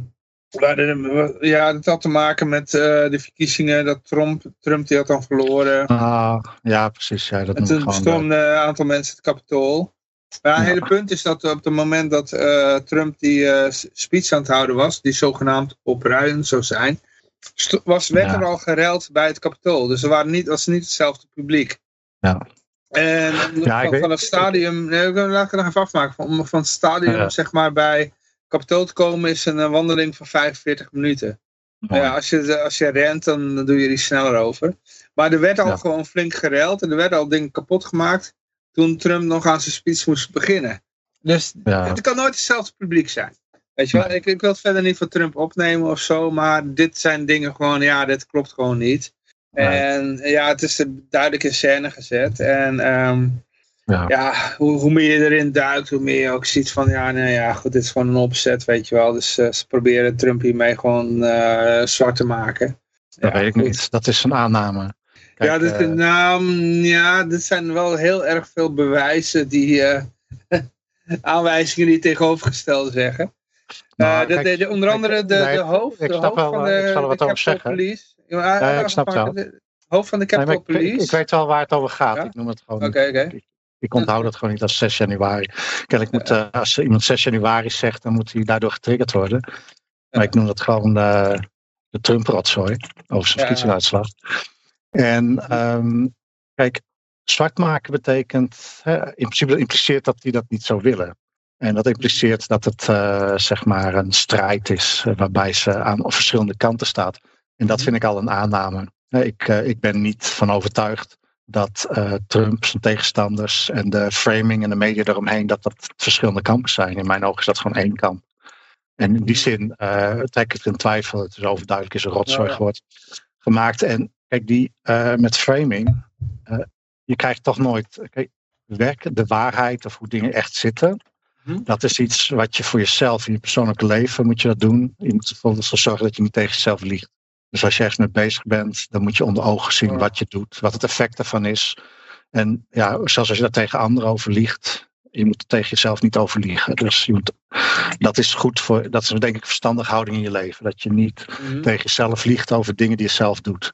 ja, dat had te maken met uh, de verkiezingen dat Trump, Trump die had dan verloren. Ah, ja, precies. Ja, dat en toen bestormden een aantal mensen het kapitool. Maar het hele punt is dat op het moment dat Trump die speech aan het houden was, die zogenaamd opruiend zou zijn, was, werd er al gereld bij het kapitool. Dus er waren niet, was niet hetzelfde publiek. Ja. En ja, van, van, het stadium, nee, laat ik het nog even afmaken, van, van het stadium zeg maar bij kapitool te komen is een wandeling van 45 minuten. Ja, als, je, als je rent, dan doe je die sneller over. Maar er werd al gewoon flink gereld en er werden al dingen kapot gemaakt toen Trump nog aan zijn speech moest beginnen. Dus het kan nooit hetzelfde publiek zijn. Weet je wel, ik, ik wil het verder niet van Trump opnemen of zo, maar dit zijn dingen gewoon, ja, dit klopt gewoon niet. En ja, het is duidelijk in scène gezet. En um, ja, ja hoe, hoe, meer je erin duikt, hoe meer je ook ziet van, ja, nee, ja, goed, dit is gewoon een opzet, weet je wel. Dus uh, ze proberen Trump hiermee gewoon uh, zwart te maken. Dat weet ik niet, dat is een aanname. Kijk, ja, dit, uh, nou, ja, dit zijn wel heel erg veel bewijzen die, aanwijzingen die tegenovergesteld zeggen. Nou, de, de, de, onder andere de, de hoofd, de hoofd wel, van de, ik zal er wat over zeggen. Police. Ja, ik snap het wel. hoofd van de Capitol nee, Police. Ik, ik, weet wel waar het over gaat. Ja? Ik noem het gewoon. Oké, oké. Ik, ik onthoud het gewoon niet als 6 januari. Kennelijk moet, uh, als iemand 6 januari zegt, dan moet hij daardoor getriggerd worden. Maar ik noem dat gewoon de, de Trump-rotzooi over zijn verkiezingsuitslag. En um, kijk, zwart maken betekent, hè, in principe impliceert dat hij dat niet zou willen. En dat impliceert dat het uh, zeg maar een strijd is uh, waarbij ze aan verschillende kanten staat. En dat vind ik al een aanname. Ik, uh, ik ben niet van overtuigd dat Trump, zijn tegenstanders en de framing en de media eromheen, dat dat verschillende kampen zijn. In mijn ogen is dat gewoon één kamp. En in die zin trek ik het in twijfel. Het is overduidelijk is een rotzooi ja. gemaakt. En kijk, die met framing, je krijgt toch nooit kijk, werk, de waarheid of hoe dingen echt zitten. Dat is iets wat je voor jezelf in je persoonlijke leven moet je dat doen. Je moet bijvoorbeeld zorgen dat je niet tegen jezelf liegt. Dus als je ergens mee bezig bent, dan moet je onder ogen zien wat je doet, wat het effect ervan is. En ja, zelfs als je daar tegen anderen over liegt, je moet er tegen jezelf niet over liegen. Dus je moet, dat is goed voor, dat is denk ik verstandige houding in je leven. Dat je niet mm-hmm. tegen jezelf liegt over dingen die je zelf doet.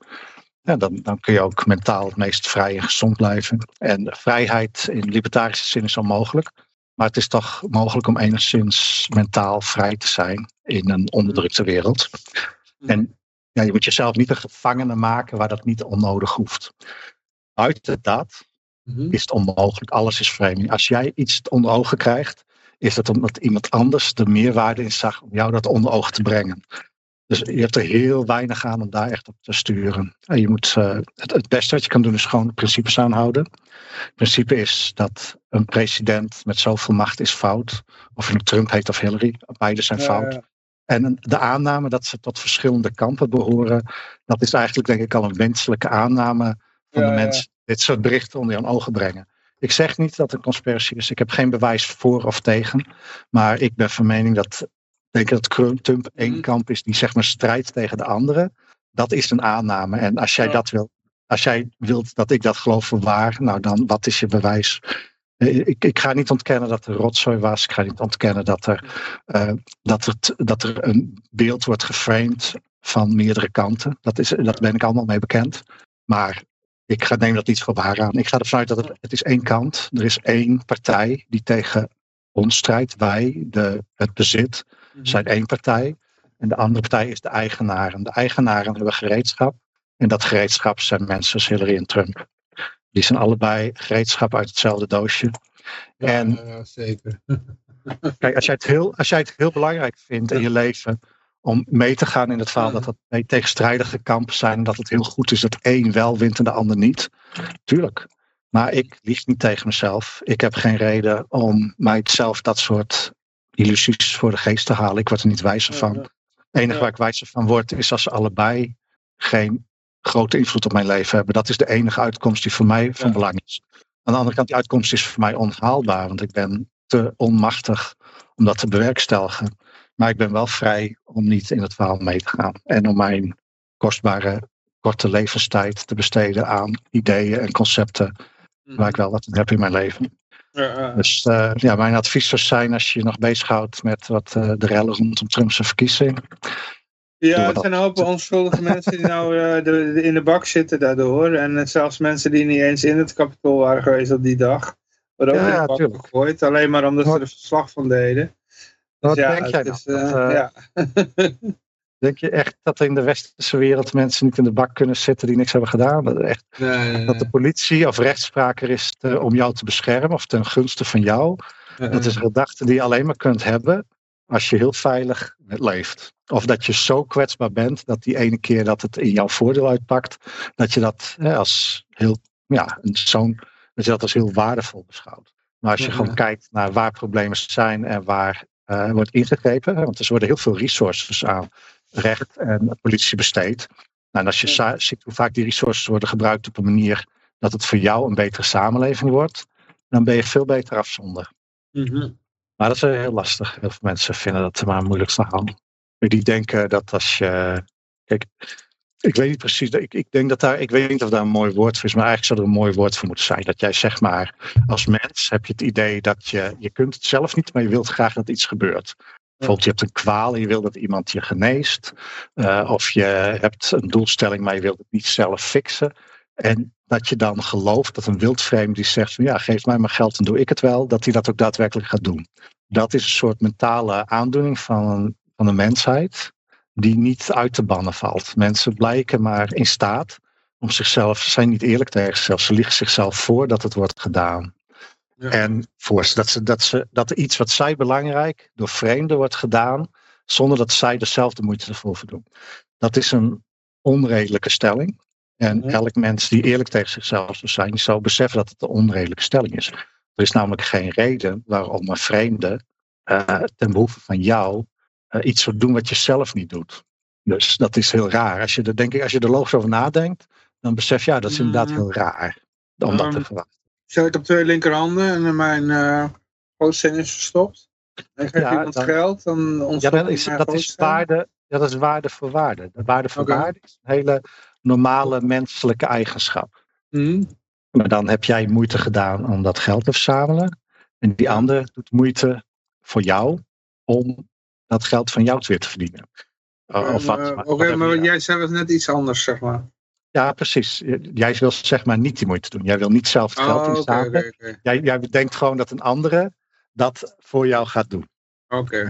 Ja, dan, dan kun je ook mentaal het meest vrij en gezond blijven. En vrijheid in libertarische zin is onmogelijk. Maar het is toch mogelijk om enigszins mentaal vrij te zijn in een onderdrukte wereld. En ja, je moet jezelf niet een gevangene maken waar dat niet onnodig hoeft. Buiten dat mm-hmm. is het onmogelijk. Alles is framing. Als jij iets onder ogen krijgt, is dat omdat iemand anders de meerwaarde in zag om jou dat onder ogen te brengen. Dus je hebt er heel weinig aan om daar echt op te sturen. En je moet, uh, het, het, beste wat je kan doen is gewoon de principes aanhouden. Het principe is dat een president met zoveel macht is fout. Of je nu Trump heet of Hillary, beide zijn ja, fout. Ja. En de aanname dat ze tot verschillende kampen behoren, dat is eigenlijk denk ik al een wenselijke aanname van ja, de mensen die dit soort berichten onder hun ogen brengen. Ik zeg niet dat het een conspiratie is. Ik heb geen bewijs voor of tegen. Maar ik ben van mening dat denk dat Trump één kamp is die zeg maar strijdt tegen de andere. Dat is een aanname. En als jij dat wil, als jij wilt dat ik dat geloof voor waar, nou dan wat is je bewijs? Ik, ik ga niet ontkennen dat er rotzooi was. Ik ga niet ontkennen dat er, uh, dat er, dat er een beeld wordt geframed van meerdere kanten. Dat, is, dat ben ik allemaal mee bekend. Maar ik ga, neem dat niet voor waar aan. Ik ga ervan uit dat het, het is één kant. Er is één partij die tegen ons strijdt. Wij, de, het bezit zijn één partij. En de andere partij is de eigenaren. De eigenaren hebben gereedschap. En dat gereedschap zijn mensen als Hillary en Trump. Die zijn allebei gereedschap uit hetzelfde doosje. Ja, en, ja, zeker. kijk, als jij, het heel, als jij het heel belangrijk vindt in je leven om mee te gaan in het verhaal dat dat twee tegenstrijdige kampen zijn. En dat het heel goed is dat één wel wint en de ander niet. Tuurlijk. Maar ik lieg niet tegen mezelf. Ik heb geen reden om mijzelf dat soort illusies voor de geest te halen. Ik word er niet wijzer van. Het enige waar ik wijzer van word is als ze allebei geen grote invloed op mijn leven hebben. Dat is de enige uitkomst die voor mij van belang is. Aan de andere kant, die uitkomst is voor mij onhaalbaar, want ik ben te onmachtig om dat te bewerkstelligen. Maar ik ben wel vrij om niet in het verhaal mee te gaan. En om mijn kostbare korte levenstijd te besteden aan ideeën en concepten waar ik wel wat heb in mijn leven. Ja, Dus uh, ja, mijn advies zou zijn als je je nog bezighoudt met wat uh, de rellen rondom Trump's verkiezing. Ja, het zijn een hoop onschuldige mensen die nou uh, de, de, in de bak zitten daardoor. En zelfs mensen die niet eens in het kapitool waren geweest op die dag. Worden ook ja, in de bak tuurlijk. gegooid. Alleen maar omdat ze er verslag van deden. Wat dus ja, denk jij is, nou? Dat, ja. Denk je echt dat in de westerse wereld mensen niet in de bak kunnen zitten die niks hebben gedaan? Dat, echt, nee, dat de politie of rechtspraak er is te, om jou te beschermen of ten gunste van jou. Dat is een gedachte die je alleen maar kunt hebben als je heel veilig leeft. Of dat je zo kwetsbaar bent dat die ene keer dat het in jouw voordeel uitpakt, dat je dat hè, als heel, ja, zo'n, dat je dat als heel waardevol beschouwt. Maar als je gewoon kijkt naar waar problemen zijn en waar uh, wordt ingegrepen, want er worden heel veel resources aan recht en politie besteedt. Nou, en als je ziet hoe vaak die resources worden gebruikt op een manier dat het voor jou een betere samenleving wordt, dan ben je veel beter af zonder. Mm Maar dat is heel lastig. Heel veel mensen vinden dat maar moeilijk gaan. Die denken dat als je. Kijk, ik weet niet precies. Ik, ik denk dat daar. Ik weet niet of daar een mooi woord voor is, maar eigenlijk zou er een mooi woord voor moeten zijn. Dat jij zeg maar, als mens heb je het idee dat je. Je kunt het zelf niet, maar je wilt graag dat iets gebeurt. Bijvoorbeeld, je hebt een kwaal en je wil dat iemand je geneest. Uh, of je hebt een doelstelling, maar je wilt het niet zelf fixen. En dat je dan gelooft dat een wildvreemde die zegt van ja, geef mij maar geld en doe ik het wel, dat hij dat ook daadwerkelijk gaat doen. Dat is een soort mentale aandoening van, van de mensheid die niet uit te bannen valt. Mensen blijken maar in staat om zichzelf, ze zijn niet eerlijk tegen zichzelf, ze liegen zichzelf voor dat het wordt gedaan. En voor dat, ze, dat, ze, dat er iets wat zij belangrijk door vreemden wordt gedaan, zonder dat zij dezelfde moeite ervoor doen. Dat is een onredelijke stelling. En elk mens die eerlijk tegen zichzelf zou zijn, zou beseffen dat het een onredelijke stelling is. Er is namelijk geen reden waarom een vreemde uh, ten behoeve van jou uh, iets zou doen wat je zelf niet doet. Dus dat is heel raar. Als je er, denk ik, als je er logisch over nadenkt, dan besef je, ja, dat is inderdaad heel raar om dat te verwachten. Zet ik op twee linkerhanden en mijn uh, is verstopt. En geef ja, iemand dan, geld, dan Ja, dat is, dat is, waarde, ja, dat is waarde voor waarde. De waarde voor okay. waarde is een hele normale menselijke eigenschap. Mm. Maar dan heb jij moeite gedaan om dat geld te verzamelen. En die ander doet moeite voor jou om dat geld van jou weer te verdienen. Of wat, uh, Oké, okay, maar jij zei was net iets anders, zeg maar. Ja, precies. Jij wil zeg maar niet die moeite doen. Jij wil niet zelf het geld oh. Okay, okay. Jij, jij denkt gewoon dat een andere dat voor jou gaat doen. Oké.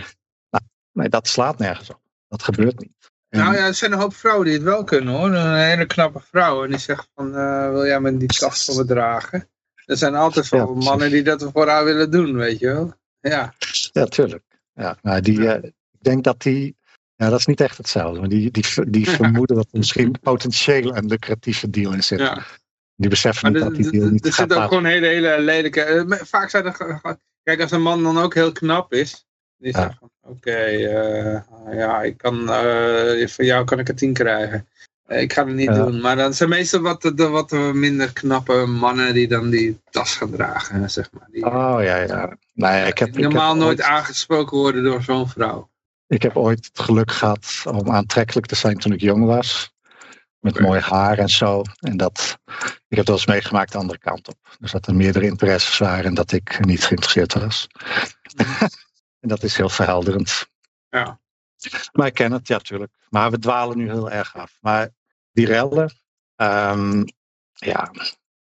Nou, nee, dat slaat nergens op. Dat gebeurt niet. En... Nou ja, er zijn een hoop vrouwen die het wel kunnen hoor. Een hele knappe vrouw. En die zegt van, uh, wil jij me die tas voor me dragen? Er zijn altijd ja, mannen die dat voor haar willen doen, weet je wel. Ja, ja tuurlijk. Ja, nou, die, uh, ik denk dat die ja, dat is niet echt hetzelfde. Maar die, die, die vermoeden dat er misschien potentieel een lucratieve deal in zit. Ja. Die beseffen niet dat die deal niet Er zitten ook gewoon hele, hele lelijke... Eh, vaak zijn er... Kijk, als een man dan ook heel knap is. Die zegt van, oké, uh, ja, ik kan, uh, van jou kan ik er tien krijgen. ik ga het niet doen. Maar dan zijn meestal wat, de, wat minder knappe mannen die dan die tas gaan dragen, zeg maar. Die, oh, ja, ja. Nee, ik heb, normaal ik heb nooit aangesproken worden door zo'n vrouw. Ik heb ooit het geluk gehad om aantrekkelijk te zijn toen ik jong was. Met mooi haar en zo. En dat, ik heb dat eens meegemaakt de andere kant op. Dus dat er meerdere interesses waren en dat ik niet geïnteresseerd was. en dat is heel verhelderend. Ja. Maar ik ken het, ja, natuurlijk. Maar we dwalen nu heel erg af. Maar die rellen, um, ja,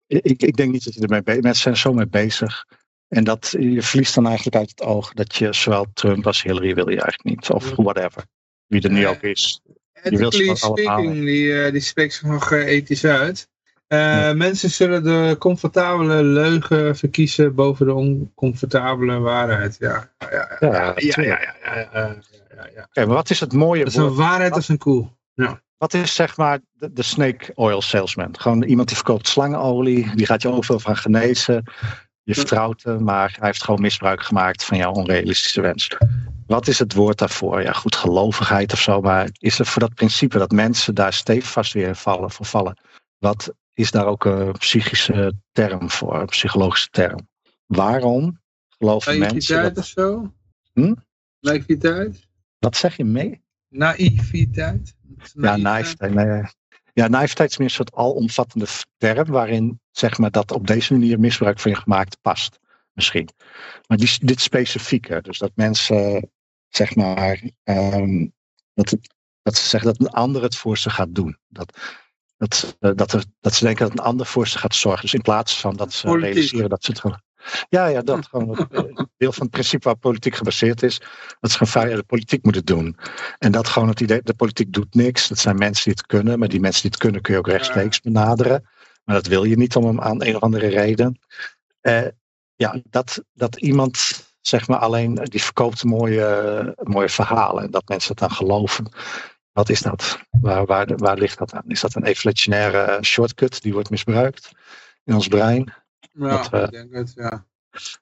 ik, ik denk niet dat je ermee bezig Mensen zijn zo mee bezig. En dat je verliest dan eigenlijk uit het oog dat je zowel Trump als Hillary wil je eigenlijk niet. Of whatever. Wie er nu ook is. Je wil speaking, die, uh, die spreekt zich nog uh, ethisch uit. Uh, ja. Mensen zullen de comfortabele leugen verkiezen boven de oncomfortabele waarheid. Ja, ja, ja. ja, ja, ja, ja, ja, ja okay, maar wat is het mooie Dat is een waarheid als een koe. Ja. Wat is zeg maar de, de, snake oil salesman? Gewoon iemand die verkoopt slangenolie, die gaat je overal van genezen. Je vertrouwt hem, maar hij heeft gewoon misbruik gemaakt van jouw onrealistische wens. Wat is het woord daarvoor? Ja, goed, gelovigheid of zo, maar is er voor dat principe dat mensen daar stevast weer vallen, voor vallen? Wat is daar ook een psychische term voor, een psychologische term? Waarom geloven mensen dat... of zo? Hm? Naïviteit? Wat zeg je mee? Naïviteit? Ja, naïviteit. Nee, ja, naïviteit is meer een soort alomvattende term waarin zeg maar dat op deze manier misbruik van je gemaakt past. misschien. Maar die, dit specifieke, dus dat mensen, zeg maar, ehm, dat, het, dat ze zeggen dat een ander het voor ze gaat doen. Dat, dat, eh, dat, er, dat ze denken dat een ander voor ze gaat zorgen. Dus in plaats van dat ze Politiek. realiseren dat ze het gewoon. Ja, ja, dat gewoon een deel van het principe waar politiek gebaseerd is. Dat ze gewoon de politiek moeten doen. En dat gewoon het idee, de politiek doet niks. Dat zijn mensen die het kunnen. Maar die mensen die het kunnen kun je ook rechtstreeks benaderen. Maar dat wil je niet om een, aan een of andere reden. Eh, ja, dat, dat iemand zeg maar alleen, die verkoopt mooie, mooie verhalen. En dat mensen het dan geloven. Wat is dat? Waar, waar, waar ligt dat aan? Is dat een evolutionaire shortcut die wordt misbruikt in ons brein? Ja, Dat, eh, ik denk het, ja.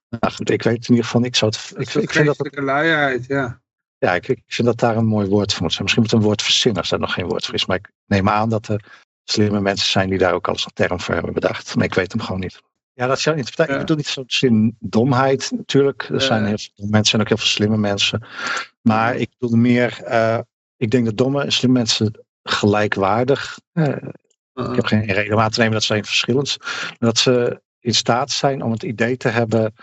Nou goed, ik weet in ieder geval, ik zou het. Dat Ik, ik, vind dat, geestelijke luiheid, ja. ja, ik, ik vind dat daar een mooi woord voor moet zijn. Misschien moet een woord verzinnen als daar nog geen woord voor is. Maar ik neem aan dat er slimme mensen zijn die daar ook al eens een term voor hebben bedacht. Maar ik weet hem gewoon niet. Ja, dat is jouw interpretatie. Ja. Ik bedoel niet zo'n zin domheid natuurlijk. Er zijn Ja. heel veel mensen en ook heel veel slimme mensen. Maar ik bedoel meer, eh, ik denk dat domme en slimme mensen gelijkwaardig. eh, ik heb geen reden om aan te nemen dat ze een verschillend. Maar dat ze in staat zijn om het idee te hebben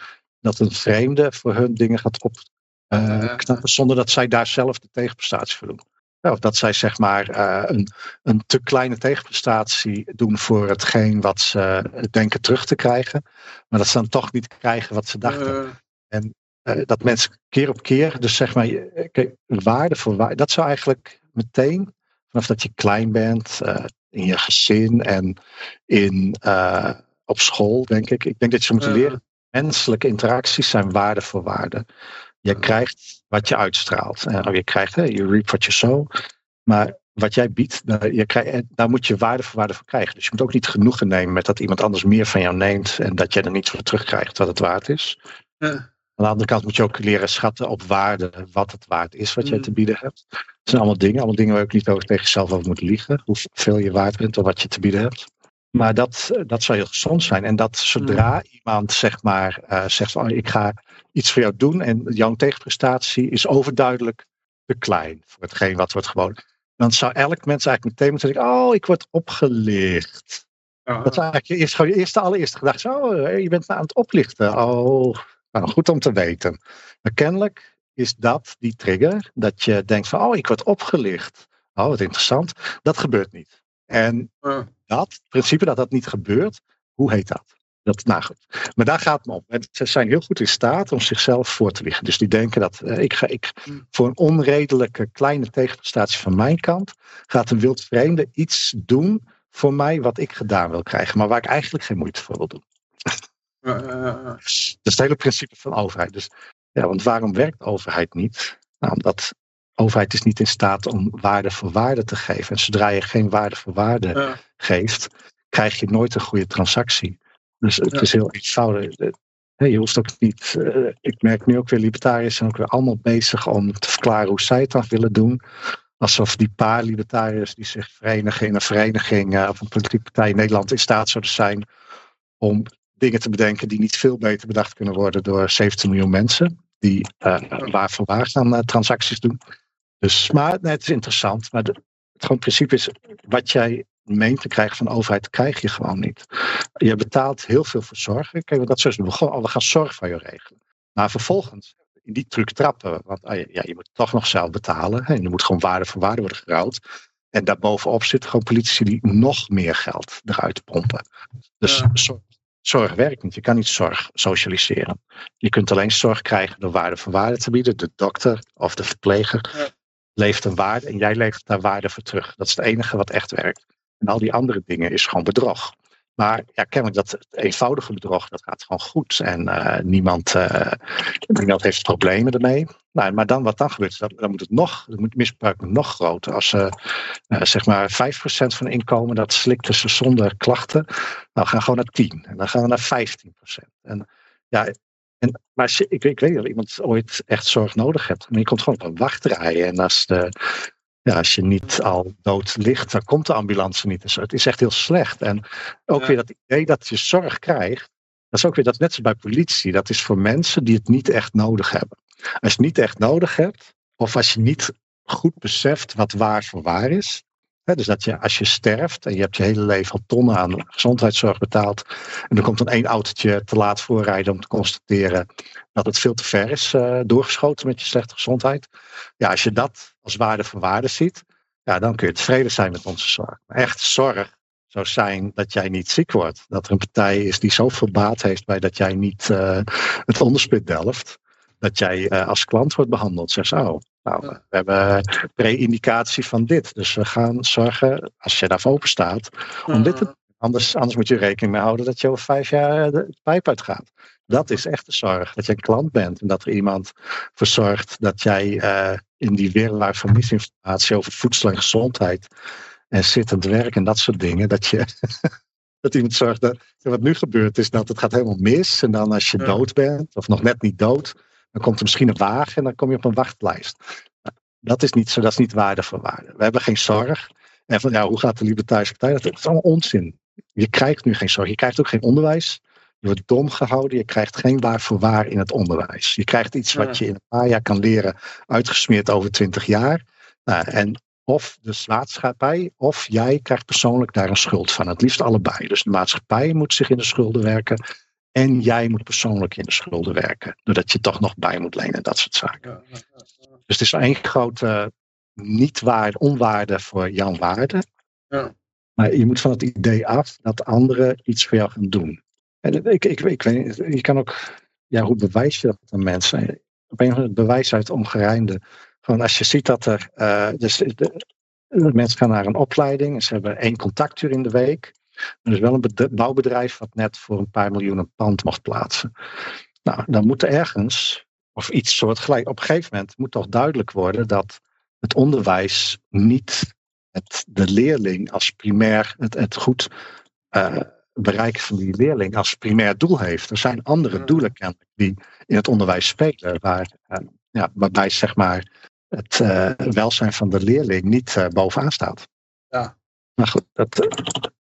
dat een vreemde voor hun dingen gaat opknappen. knappen zonder dat zij daar zelf de tegenprestatie voor doen. Of dat zij zeg maar eh, een, een te kleine tegenprestatie doen voor hetgeen wat ze denken terug te krijgen. Maar dat ze dan toch niet krijgen wat ze dachten. Eh, Eh, dat mensen keer op keer, dus zeg maar, kijk, waarde voor waarde, dat zou eigenlijk meteen, vanaf dat je klein bent, in je gezin en in, op school, denk ik. Ik denk dat je moet leren, menselijke interacties zijn waarde voor waarde. Je krijgt wat je uitstraalt. En je krijgt, hè, je reap what you sow. Maar wat jij biedt, daar, je krijgt, en daar moet je waarde voor waarde voor krijgen. Dus je moet ook niet genoegen nemen met dat iemand anders meer van jou neemt en dat jij er niet voor terugkrijgt wat het waard is. ja. Aan de andere kant moet je ook leren schatten op waarde wat het waard is wat jij Mm. te bieden hebt. Het zijn allemaal dingen, allemaal dingen waar je ook niet over tegen jezelf over moet liegen. Hoeveel je waard bent of wat je te bieden hebt. Maar dat, eh, dat zou heel gezond zijn. En dat zodra iemand zeg maar eh, zegt van "Oh, ik ga iets voor jou doen en jouw tegenprestatie is overduidelijk te klein voor hetgeen wat wordt geboden. Dan zou elk mens eigenlijk meteen moeten denken, oh ik word opgelicht. Dat is eigenlijk je eerste, gewoon je eerste allereerste gedachte. Oh, je bent aan het oplichten. Oh, nou, goed om te weten. Maar kennelijk is dat die trigger. Dat je denkt van, oh, ik word opgelicht. Oh, wat interessant. Dat gebeurt niet. En dat principe dat dat niet gebeurt, hoe heet dat? Dat, nou goed. Maar daar gaat het om. En Ze zijn heel goed in staat om zichzelf voor te liggen. Dus die denken dat eh, ik ga, ik, Hmm. voor een onredelijke kleine tegenprestatie van mijn kant, gaat een wildvreemde iets doen voor mij wat ik gedaan wil krijgen, maar waar ik eigenlijk geen moeite voor wil doen. Dat is het hele principe van overheid. Dus ja, want waarom werkt overheid niet? Nou, omdat overheid is niet in staat om waarde voor waarde te geven. En zodra je geen waarde voor waarde Ja. geeft, krijg je nooit een goede transactie. Dus het Ja. is heel eenvoudig. Eh, Je hoeft ook niet. eh, ik merk nu ook weer libertariërs zijn ook weer allemaal bezig om te verklaren hoe zij het dan willen doen. Alsof die paar libertariërs die zich verenigen in een vereniging eh, of een politieke partij in Nederland in staat zouden zijn om dingen te bedenken die niet veel beter bedacht kunnen worden door 17 miljoen mensen. Die eh, waar voor waar gaan eh, transacties doen. Dus, maar nee, het is interessant. Maar de, het gewoon principe is, wat jij meent te krijgen van de overheid, krijg je gewoon niet. Je betaalt heel veel voor zorg. Kijk, dat is we gewoon, oh, we gaan zorg voor je regelen. Maar vervolgens, in die truc trappen, want ah, ja, je moet toch nog zelf betalen. Hè, en er moet gewoon waarde voor waarde worden geruild. En daarbovenop zitten gewoon politici die nog meer geld eruit pompen. Dus Ja. zorg, zorg werkt niet. Je kan niet zorg socialiseren. Je kunt alleen zorg krijgen door waarde voor waarde te bieden. De dokter of de verpleger Ja. levert een waarde en jij levert daar waarde voor terug. Dat is het enige wat echt werkt. En al die andere dingen is gewoon bedrog. Maar ja, kennelijk dat eenvoudige bedrog, dat gaat gewoon goed. En eh, niemand, eh, niemand heeft problemen ermee. Nou, maar dan, wat dan gebeurt, dan, dan moet het nog, moet misbruik nog groter. Als eh, zeg maar 5% van inkomen, dat slikten ze zonder klachten. Nou, gaan gewoon naar 10. En dan gaan we naar 15%. En ja, en, maar ik, ik weet of iemand ooit echt zorg nodig hebt. Maar je komt gewoon op een wachtrij. En als, de, ja, als je niet al dood ligt, dan komt de ambulance niet. Dus het is echt heel slecht. En ook Ja. weer dat idee dat je zorg krijgt. Dat is ook weer dat net zoals bij politie. Dat is voor mensen die het niet echt nodig hebben. Als je het niet echt nodig hebt, of als je niet goed beseft wat waar voor waar is. Dus dat je als je sterft en je hebt je hele leven al tonnen aan gezondheidszorg betaald. En er komt dan één autootje te laat voorrijden om te constateren dat het veel te ver is uh, doorgeschoten met je slechte gezondheid. Ja, als je dat als waarde voor waarde ziet, ja, dan kun je tevreden zijn met onze zorg. Maar echt zorg zou zijn dat jij niet ziek wordt. Dat er een partij is die zoveel baat heeft bij dat jij niet uh, het onderspit delft. Dat jij uh, als klant wordt behandeld. Zeg oh, nou, we hebben pre-indicatie van dit. Dus we gaan zorgen, als je daarvoor open staat, om dit te Anders, anders moet je rekening mee houden dat je over vijf jaar de pijp uitgaat. Dat is echt de zorg. Dat je een klant bent en dat er iemand voor zorgt dat jij uh, in die wereld van misinformatie over voedsel en gezondheid en zittend werk en dat soort dingen, dat je. dat iemand zorgt dat. Wat nu gebeurt is dat het gaat helemaal mis. En dan als je dood bent, of nog net niet dood, dan komt er misschien een wagen en dan kom je op een wachtlijst. Dat is niet zo, dat is niet waarde voor waarde. We hebben geen zorg. En van ja, hoe gaat de Libertarische Partij? Dat is allemaal onzin. Je krijgt nu geen zorg. Je krijgt ook geen onderwijs. Je wordt dom gehouden. Je krijgt geen waar voor waar in het onderwijs. Je krijgt iets wat je in een paar jaar kan leren, uitgesmeerd over twintig jaar. Nou, en of de maatschappij of jij krijgt persoonlijk daar een schuld van. Het liefst allebei. Dus de maatschappij moet zich in de schulden werken. En jij moet persoonlijk in de schulden werken. Doordat je toch nog bij moet lenen, dat soort zaken. Dus het is één grote niet waarde, onwaarde voor jouw waarde. Ja. Maar je moet van het idee af dat anderen iets voor jou gaan doen. En ik, ik, ik weet niet, je kan ook, ja, hoe bewijs je dat aan mensen? Op een het bewijs uit ongerijmde. Gewoon als je ziet dat er, uh, dus de, de, mensen gaan naar een opleiding en ze hebben één contactuur in de week. Er is wel een bouwbedrijf wat net voor een paar miljoen een pand mocht plaatsen. Nou, dan moet er ergens, of iets soortgelijk, op een gegeven moment moet toch duidelijk worden dat het onderwijs niet het, de leerling als primair, het, het goed uh, bereiken van die leerling als primair doel heeft. Er zijn andere doelen kennelijk die in het onderwijs spelen, waar, uh, ja, waarbij zeg maar het uh, welzijn van de leerling niet bovenaan staat. Ja. Maar goed, dat,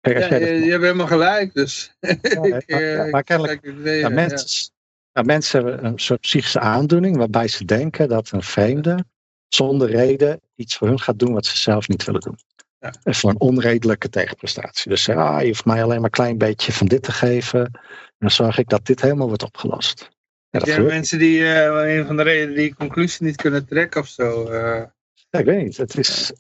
kijk, ja, je, je, hebt helemaal gelijk. Dus. Ja, ik, ja, maar kennelijk, mensen, mensen hebben een soort psychische aandoening waarbij ze denken dat een vreemde zonder reden iets voor hun gaat doen wat ze zelf niet willen doen. Ja. Voor een onredelijke tegenprestatie. Dus ah, je hoeft mij alleen maar een klein beetje van dit te geven. En dan zorg ik dat dit helemaal wordt opgelost. Ja, dat mensen die uh, een van de redenen die conclusie niet kunnen trekken of zo. Uh... Ja, ik weet niet. Het is.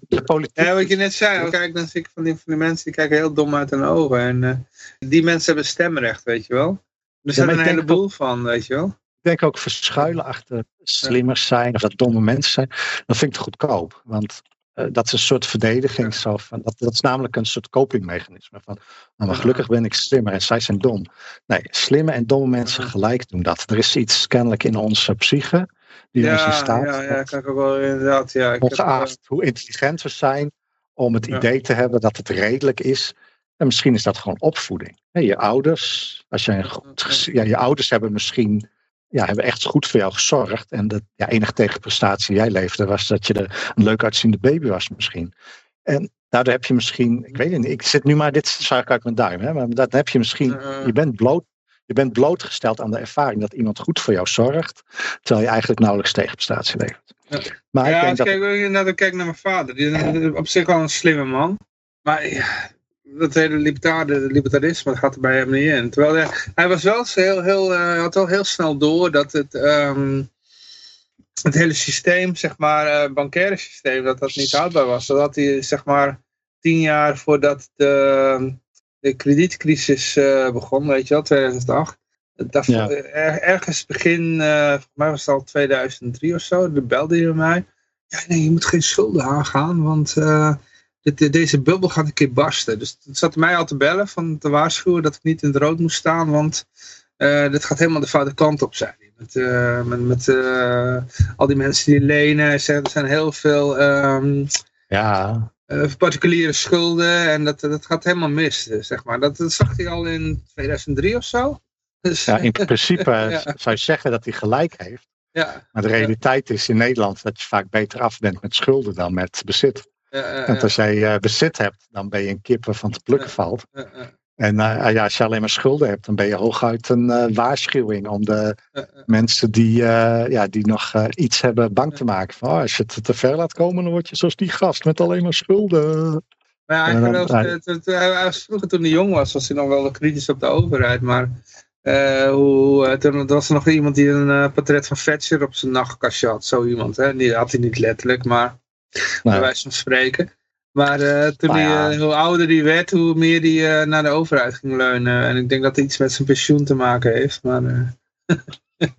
De, de politiek... Ja, wat je net zei, kijk, dan zie ik van die, van die mensen die kijken heel dom uit hun ogen. En uh, die mensen hebben stemrecht, weet je wel. Er zijn er een heleboel van, weet je wel denk ook verschuilen achter slimmers zijn of dat domme mensen zijn. Dat vind ik te goedkoop. Want uh, dat is een soort verdediging. Zo van, dat, dat is namelijk een soort copingmechanisme. Van, nou, maar gelukkig ben ik slimmer en zij zijn dom. Nee, slimme en domme mensen gelijk doen dat. Er is iets kennelijk in onze psyche. Die ja, in staat. Ja, ja, kan ik ook wel inderdaad. Ja, ik ongeacht heb, hoe intelligent we zijn. Om het idee te hebben dat het redelijk is. En misschien is dat gewoon opvoeding. Je ouders, als jij een goed, ja, je ouders hebben misschien ja, hebben echt goed voor jou gezorgd. En de ja, enige tegenprestatie jij leefde was dat je de, een leuk uitziende baby was misschien. En daardoor heb je misschien, ik weet niet, ik zit nu maar dit zaak uit mijn duim, hè, maar dat heb je misschien, je bent bloot. Je bent blootgesteld aan de ervaring dat iemand goed voor jou zorgt, terwijl je eigenlijk nauwelijks tegenprestatie levert. Ja, maar ja, ik denk kijk, dat... Kijk naar mijn vader. Die is op zich wel een slimme man. Maar ja, dat hele libertarisme dat gaat er bij hem niet in. Terwijl hij, hij was wel heel, heel, uh, had wel heel snel door dat het, um, het hele systeem, zeg maar, uh, bankaire systeem, dat dat niet houdbaar was. Zodat hij, zeg maar, tien jaar voordat de, de kredietcrisis uh, begon, weet je wel, 2008. Dat, ja. er, ergens begin, volgens mij was het al 2003 of zo, de belde hij mij. Ja, nee, je moet geen schulden aangaan, want dit, deze bubbel gaat een keer barsten. Dus het zat mij al te bellen, van te waarschuwen dat ik niet in het rood moest staan, want uh, dit gaat helemaal de foute kant op zijn. Met, uh, met, met uh, al die mensen die lenen, er zijn heel veel um, ja. Particuliere schulden en dat, dat gaat helemaal mis, zeg maar. Dat, dat zag hij al in 2003 of zo. Dus, ja, in principe ja. zou je zeggen dat hij gelijk heeft. Ja. Maar de realiteit is in Nederland dat je vaak beter af bent met schulden dan met bezit. Want als jij bezit hebt, dan ben je een kip waarvan te plukken valt. En uh, ja, als je alleen maar schulden hebt, dan ben je hooguit een uh, waarschuwing om de mensen die, uh, ja, die nog iets hebben bang te maken. Van, oh, als je het te ver laat komen, dan word je zoals die gast met alleen maar schulden. Maar ja, hij was vroeger toen hij jong was, was hij nog wel kritisch op de overheid. Maar hoe, toen was er nog iemand die een portret van Thatcher op zijn nachtkastje had. Zo iemand, hè? Die had hij niet letterlijk, maar bij wijze van spreken. Maar uh, toen nou ja. die, uh, hoe ouder die werd, hoe meer die uh, naar de overheid ging leunen. En ik denk dat het iets met zijn pensioen te maken heeft. Maar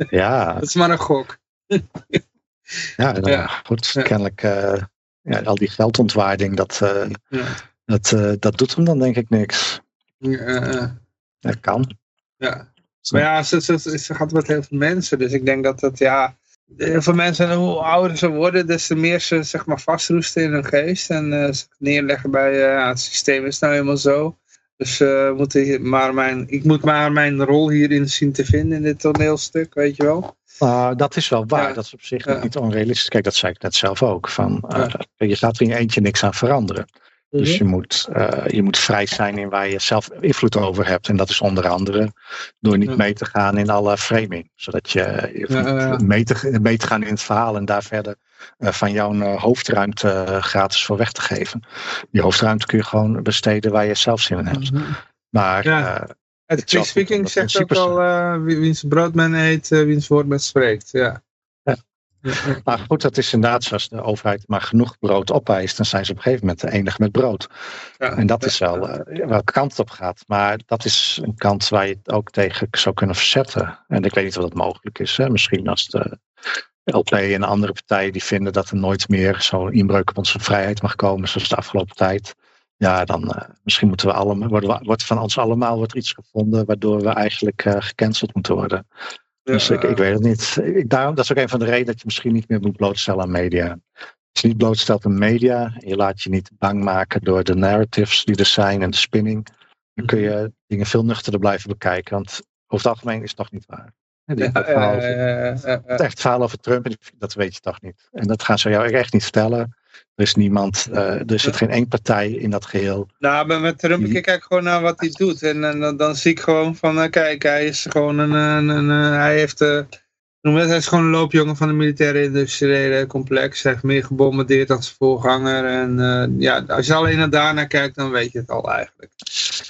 ja. dat is maar een gok. ja, nou, ja, goed. Ja. Kennelijk ja, al die geldontwaarding, dat, dat, dat doet hem dan denk ik niks. dat kan. Ja. Maar ja, ze, ze, ze gaat met heel veel mensen. Dus ik denk dat dat, ja, heel veel mensen, hoe ouder ze worden, des te meer ze zeg maar, vastroesten in hun geest. En uh, neerleggen bij uh, het systeem is nou helemaal zo. Dus uh, moet maar mijn, ik moet maar mijn rol hierin zien te vinden in dit toneelstuk, weet je wel. Uh, dat is wel waar, dat is op zich niet onrealistisch. Kijk, dat zei ik net zelf ook. Van, ja. Je gaat er in je eentje niks aan veranderen. Dus mhm. je moet, uh, je moet vrij zijn in waar je zelf invloed over hebt. En dat is onder andere door niet mee te gaan in alle framing. Zodat je, je mee, te, mee te gaan in het verhaal en daar verder uh, van jouw uh, hoofdruimte gratis voor weg te geven. Die hoofdruimte kun je gewoon besteden waar je zelf zin in hebt. Mm -hmm. Maar ja. Het speaking zegt ook al wiens broodman eet, wiens woord men spreekt. Ja. Maar goed, dat is inderdaad als de overheid maar genoeg brood opeist, dan zijn ze op een gegeven moment de enige met brood. Ja, en dat is wel uh, welke kant het op gaat. Maar dat is een kant waar je het ook tegen zou kunnen verzetten. En ik weet niet of dat mogelijk is. Hè? Misschien als de LP en andere partijen die vinden dat er nooit meer zo'n inbreuk op onze vrijheid mag komen, zoals de afgelopen tijd. Ja, dan uh, misschien moeten we allemaal, worden, wordt van ons allemaal wordt iets gevonden waardoor we eigenlijk uh, gecanceld moeten worden. Dus ik, ik weet het niet. Ik, daarom, dat is ook een van de redenen dat je misschien niet meer moet blootstellen aan media. Als je niet blootstelt aan media, je laat je niet bang maken door de narratives die er zijn en de spinning, dan kun je dingen veel nuchterder blijven bekijken. Want over het algemeen is het toch niet waar. Het, ja, verhaal over, het echt verhaal over Trump, dat weet je toch niet. En dat gaan ze jou echt niet vertellen. Er is niemand, uh, er zit geen één partij in dat geheel. Nou, maar met Trump, ik kijk gewoon naar wat hij doet. En, en dan, dan, zie ik gewoon van, uh, kijk, hij is gewoon een, een, een hij heeft, uh, hij is gewoon een loopjongen van de militaire industriële complex. Hij heeft meer gebombardeerd dan zijn voorganger. En ja, als je alleen naar daarna kijkt, dan weet je het al eigenlijk.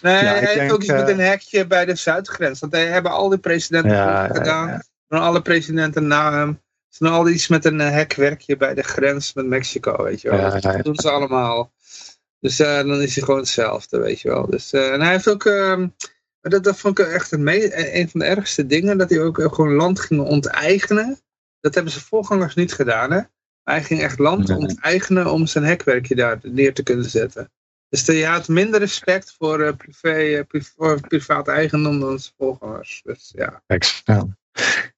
Nee, ja, hij heeft denk, ook iets met een hekje bij de zuidgrens. Want hij hebben al die presidenten ja, gedaan. Ja, alle presidenten na hem is al iets met een hekwerkje bij de grens met Mexico, weet je wel. Ja, dat doen ze allemaal. Dus uh, dan is hij gewoon hetzelfde, weet je wel. Dus, uh, en hij heeft ook, uh, dat, dat vond ik echt een, een van de ergste dingen, dat hij ook gewoon land ging onteigenen. Dat hebben zijn voorgangers niet gedaan, hè. Hij ging echt land nee. onteigenen om zijn hekwerkje daar neer te kunnen zetten. Dus je had minder respect voor, privé, privé, privaat eigendom dan zijn voorgangers. Dus ja. Excellent.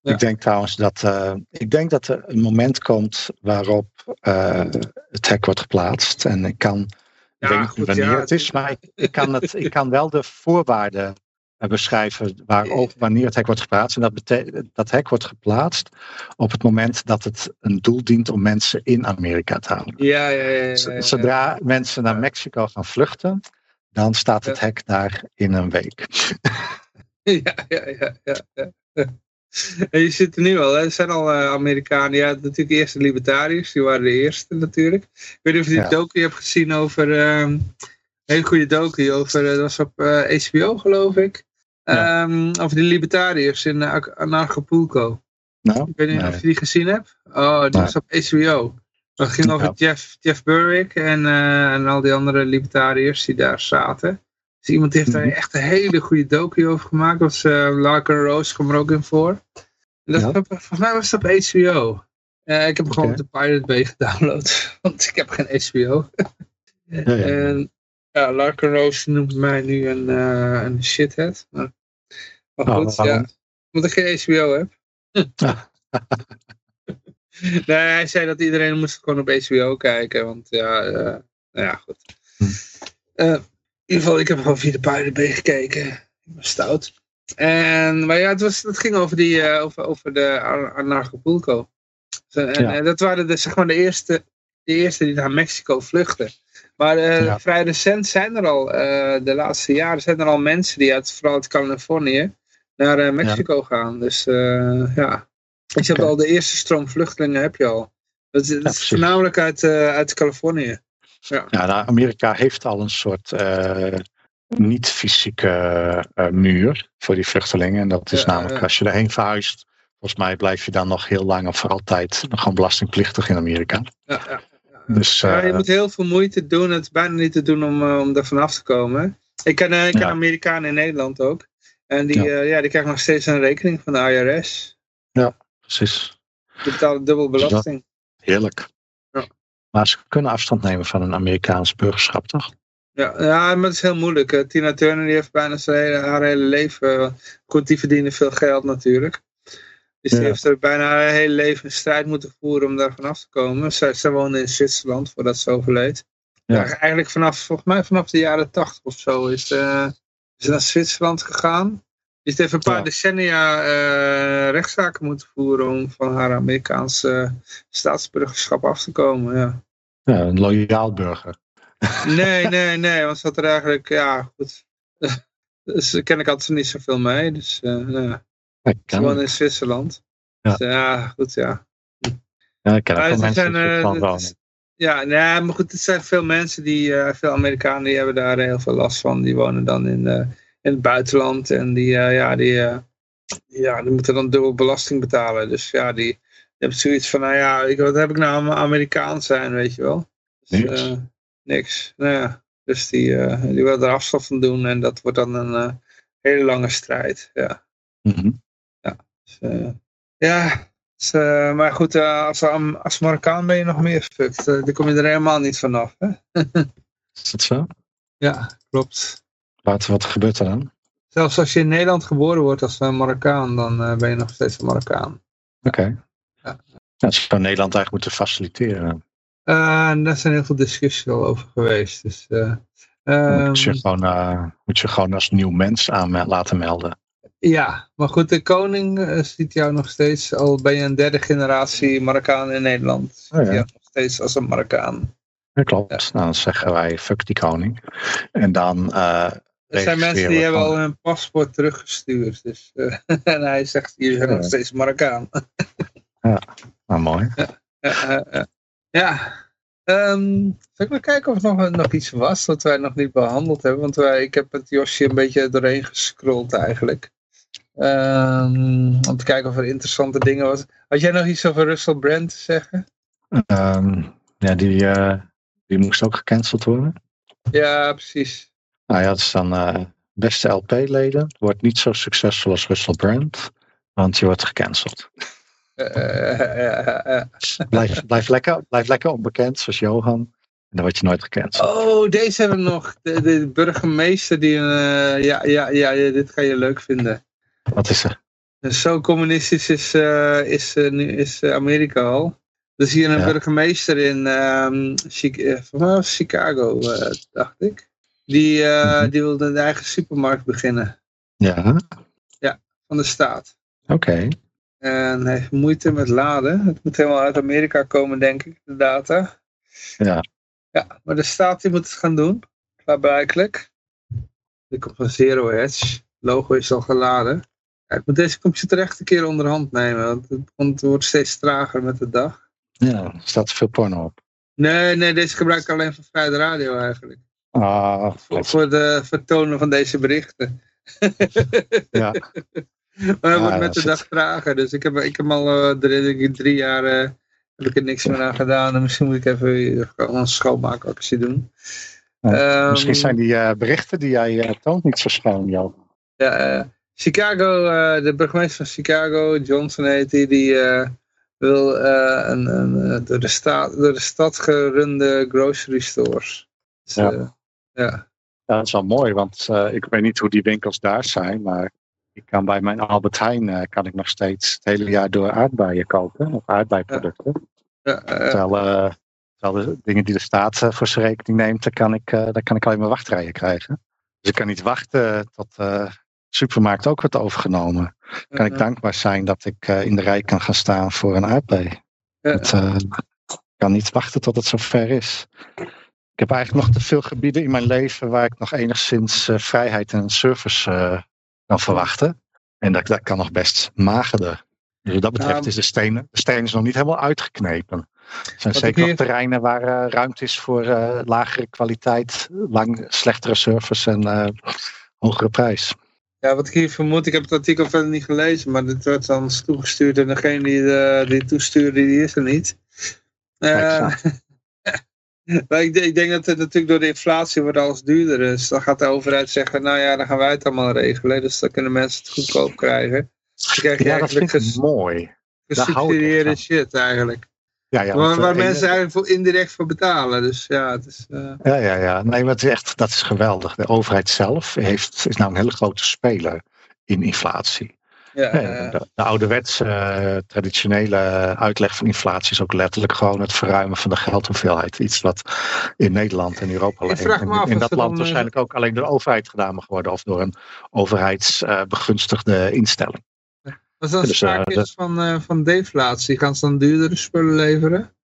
Ja. Ik denk trouwens dat, uh, ik denk dat er een moment komt waarop uh, het hek wordt geplaatst. En ik kan, ja, niet wanneer ja, het is, maar ik, ik, kan het, ik kan wel de voorwaarden beschrijven waarop, wanneer het hek wordt geplaatst. En dat, betekent, dat hek wordt geplaatst op het moment dat het een doel dient om mensen in Amerika te houden. Ja, ja, ja, ja Zodra mensen naar Mexico gaan vluchten, dan staat het hek daar in een week. Ja, ja, ja, ja. En je zit er nu al, hè? er zijn al uh, Amerikanen, ja, natuurlijk eerst de libertariërs, die waren de eerste natuurlijk. Ik weet niet of je die ja. docu hebt gezien over, uh, een hele goede docu over, uh, dat was op HBO geloof ik, ja. um, over de libertariërs in Acapulco. Nou, ik weet niet nee. of je die gezien hebt. Oh, dat nee. was op HBO. Dat ging over Jeff, Jeff Berwick en, en al die andere libertariërs die daar zaten. Dus iemand heeft daar echt een hele goede docu over gemaakt. Dat was uh, Larkin Rose, kwam er ook in voor. En dat, ja. Volgens mij was het op HBO. Uh, ik heb okay. gewoon de Pirate Bay gedownload. Want ik heb geen HBO. ja, ja. En ja, Larkin Rose noemt mij nu een, uh, een shithead. Maar, maar goed, oh, ja. Omdat ik geen HBO heb. nee, hij zei dat iedereen moest gewoon op HBO kijken. Want ja, uh, nou ja, goed. In ieder geval, ik heb gewoon via de Pirate gekeken. Ik ben stout. En, maar ja, het, was, het ging over, die, uh, over, over de Anarchapulco. En, ja. en, dat waren de, zeg maar de eerste, de eerste die naar Mexico vluchten. Maar eh, Ja. vrij recent zijn er al, eh, de laatste jaren zijn er al mensen die uit, vooral uit Californië naar eh, Mexico gaan. Dus eh, ja, dus je hebt al de eerste stroom vluchtelingen heb je al. Dat is, dat is voornamelijk uit, eh, uit Californië. Ja, nou, Amerika heeft al een soort eh, niet-fysieke eh, muur voor die vluchtelingen. En dat is Ja, namelijk ja. als je erheen verhuist, volgens mij blijf je dan nog heel lang of voor altijd gewoon belastingplichtig in Amerika. Ja, ja. Dus Ja, je eh, moet heel veel moeite doen. Het is bijna niet te doen om, om daar vanaf te komen. Ik ken, ik ken Ja. Amerikanen in Nederland ook. En die, Ja. ja. ja, die krijgen nog steeds een rekening van de IRS. precies Die betalen dubbel belasting. heerlijk. Maar ze kunnen afstand nemen van een Amerikaans burgerschap, toch? Ja, ja, maar het is heel moeilijk. Eh, Tina Turner die heeft bijna zijn hele, haar hele leven. eh, Goed, die verdienen veel geld natuurlijk. Dus die Ja. heeft er bijna haar hele leven een strijd moeten voeren om daar vanaf te komen. Zij, zij woonde in Zwitserland voordat ze overleed. Ja. Ja. eigenlijk vanaf, volgens mij vanaf de jaren tachtig of zo is, eh, is ze naar Zwitserland gegaan. Die heeft even een paar Ja. decennia eh, rechtszaken moeten voeren om van haar Amerikaanse staatsburgerschap af te komen. Ja. Ja, een loyaal burger. Nee, nee, nee, want ze had er eigenlijk, ja, goed. Dus ken ik altijd niet zoveel mee. Dus eh ja, woont in Zwitserland. Ja. Dus, ja, goed, ja. ja, ik ken ook wel mensen zijn, eh, van is- Ja, nee, maar goed, er zijn veel mensen die, eh, veel Amerikanen, die hebben daar heel veel last van. Die wonen dan in, in het buitenland en die, ja, die, ja, die moeten dan dubbel belasting betalen. Dus ja, die, die hebben zoiets van, nou ja, ik, wat heb ik nou aan Amerikaan zijn, weet je wel. Dus, Niks. eh, niks. Nou ja, dus die, eh, die wil er afstand van doen en dat wordt dan een eh, hele lange strijd. Ja, Mhm. dus, eh, ja dus, maar goed, als, als Marokkaan ben je nog meer fucked. Daar kom je er helemaal niet vanaf. Hè? Is dat zo? Ja, klopt. Laten wat gebeurt er dan? Zelfs als je in Nederland geboren wordt als een Marokkaan, dan ben je nog steeds een Marokkaan. Oké. Ja. Ja, zou Nederland eigenlijk moeten faciliteren. En daar zijn heel veel discussies al over geweest. Dus, eh, moet, je ehm, gewoon, eh, moet je gewoon als nieuw mens aan laten melden. Ja, maar goed, de koning ziet jou nog steeds, al ben je een derde generatie Marokkaan in Nederland, ziet Oh ja. jou nog steeds als een Marokkaan. Dat klopt. Nou, dan zeggen wij fuck die koning. En dan Er zijn mensen die hebben al hun paspoort teruggestuurd. Dus, en hij zegt, jullie zijn Ja. nog steeds Marokkaan. Nou, mooi. Ja, ja. Ehm, zal ik maar kijken of er nog, nog iets was dat wij nog niet behandeld hebben. Want wij, ik heb het Josje een beetje doorheen gescrolld eigenlijk. Ehm, om te kijken of er interessante dingen was. Had jij nog iets over Russell Brand te zeggen? Ehm, ja, die, eh, die moest ook gecanceld worden. Ja, precies. Nou ja, dat is dan eh, beste LP-leden. Wordt niet zo succesvol als Russell Brand. Want je wordt gecanceld. Blijf, blijf, lekker, blijf lekker onbekend, zoals Johan. En dan word je nooit gecanceld. Oh, deze hebben we nog. De, de burgemeester die een... eh, ja, ja, ja, ja, dit ga je leuk vinden. Wat is er? Zo communistisch is, eh, is, eh, nu is Amerika al. Er is hier een Ja. burgemeester in ehm, eh, Chicago, dacht ik. Die, Mhm. die wilde een eigen supermarkt beginnen Ja, van de staat. oké. En hij heeft moeite met laden. Het moet helemaal uit Amerika komen, denk ik, de data. Ja. Ja, maar de staat die moet het gaan doen, klaarblijkelijk. Ik op een Zero Hedge. Logo is al geladen. Ja, ik moet deze computer echt een keer onder de hand nemen, want het, want het wordt steeds trager met de dag. Ja, er staat veel porno op. Nee, nee, deze gebruik ik alleen voor vrij de radio eigenlijk. Ah, Voor, voor de vertonen van deze berichten. ja. Maar hij Ja, wordt met de dag trager. Dus ik heb, ik heb al eh, drie, drie jaar eh, heb ik er niks meer aan gedaan. En misschien moet ik even een schoonmaakactie doen. Ehm, Misschien zijn die eh, berichten die jij eh, toont niet zo schoon. Ja, eh, Chicago, eh, de burgemeester van Chicago, Johnson heet die, die eh, wil eh, een, een eh, door, de staat, door de stad gerunde grocery stores. Dus, Ja. eh, ja. Ja, dat is wel mooi, want eh, ik weet niet hoe die winkels daar zijn, maar ik kan bij mijn Albert Heijn eh, kan ik nog steeds het hele jaar door aardbeien kopen, of aardbeiproducten. Ja, eh, Terwijl, terwijl de dingen die de staat eh, voor zijn rekening neemt, daar kan, ik, daar kan ik alleen maar wachtrijen krijgen. Dus ik kan niet wachten tot de supermarkt ook wordt overgenomen. Kan ik dankbaar zijn dat ik in de rij kan gaan staan voor een aardbei. Het, ik kan niet wachten tot het zover is. Ik heb eigenlijk nog te veel gebieden in mijn leven waar ik nog enigszins vrijheid en service kan verwachten. En dat, dat kan nog best magerder. Dus wat dat betreft is de steen, de steen is nog niet helemaal uitgeknepen. Er zijn zeker nog terreinen waar uh, ruimte is voor lagere kwaliteit, lang slechtere service en hogere prijs. Ja, wat ik hier vermoed, ik heb het artikel verder niet gelezen, maar dit werd dan toegestuurd en degene die, de, die toestuurde, die is er niet. Uh, maar ik, ik, denk dat het natuurlijk door de inflatie wordt alles duurder is. Dan gaat de overheid zeggen, nou ja, dan gaan wij het allemaal regelen. Dus dan kunnen mensen het goedkoop krijgen. Dan ja, dat vind ik mooi. Gesubsidieerde shit eigenlijk. Ja, ja, waar, waar mensen eigenlijk indirect voor betalen. Dus ja, het is, uh... ja, ja, ja. Nee, maar het is echt, dat is geweldig. De overheid zelf heeft, is nou een hele grote speler in inflatie. Ja, de, de ouderwetse uh, traditionele uitleg van inflatie is ook letterlijk gewoon het verruimen van de geldhoeveelheid. Iets wat in Nederland en Europa alleen, in, in dat land dan, waarschijnlijk ook alleen door de overheid gedaan mag worden of door een overheidsbegunstigde uh, instelling. Als dan dus, sprake is van, uh, van deflatie, gaan ze dan duurdere spullen leveren?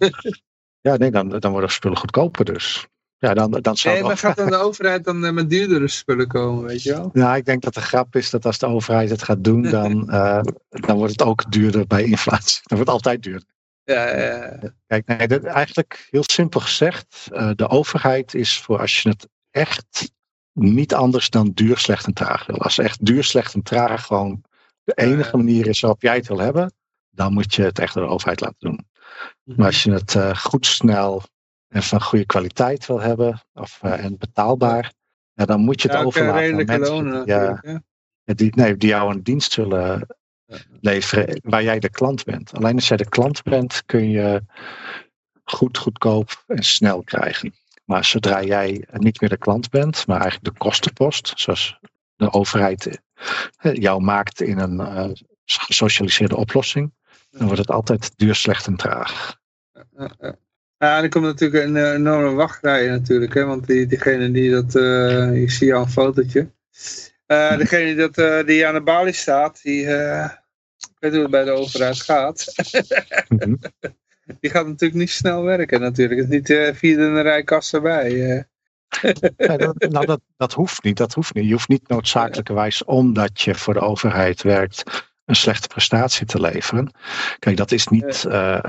ja, nee, dan, dan worden spullen goedkoper dus. Ja, dan, dan zou nee, maar gaat dan de overheid dan uh, met duurdere spullen komen, weet je wel? Nou, ik denk dat de grap is dat als de overheid het gaat doen, dan, uh, dan wordt het ook duurder bij inflatie. Dan wordt het altijd duurder. Ja, ja. Kijk, nee, dat, eigenlijk heel simpel gezegd, de overheid is voor als je het echt niet anders dan duur, slecht en traag wil. Als echt duur, slecht en traag gewoon de enige manier is waarop jij het wil hebben, dan moet je het echt door de overheid laten doen. Mhm. Maar als je het uh, goed, snel en van goede kwaliteit wil hebben, of, uh, en betaalbaar, ja, dan moet je het ja, overlaten aan mensen lonen, ja, die, nee, die jou een dienst zullen leveren waar jij de klant bent. Alleen als jij de klant bent, kun je goed, goedkoop en snel krijgen. Maar zodra jij niet meer de klant bent, maar eigenlijk de kostenpost, zoals de overheid jou maakt in een uh, gesocialiseerde oplossing, dan wordt het altijd duur, slecht en traag. Ja, er komt natuurlijk een enorme wachtrij natuurlijk, hè, want die, diegene die dat, uh, ik zie al een fotootje. Uh, degene die, dat, die aan de balie staat, die, ik weet hoe het bij de overheid gaat. Mhm. die gaat natuurlijk niet snel werken natuurlijk. Het is niet vierde in de rij kast erbij dat, nou, dat, dat hoeft niet. Dat hoeft niet. Je hoeft niet noodzakelijkerwijs, omdat je voor de overheid werkt, een slechte prestatie te leveren. Kijk, dat is niet. Uh,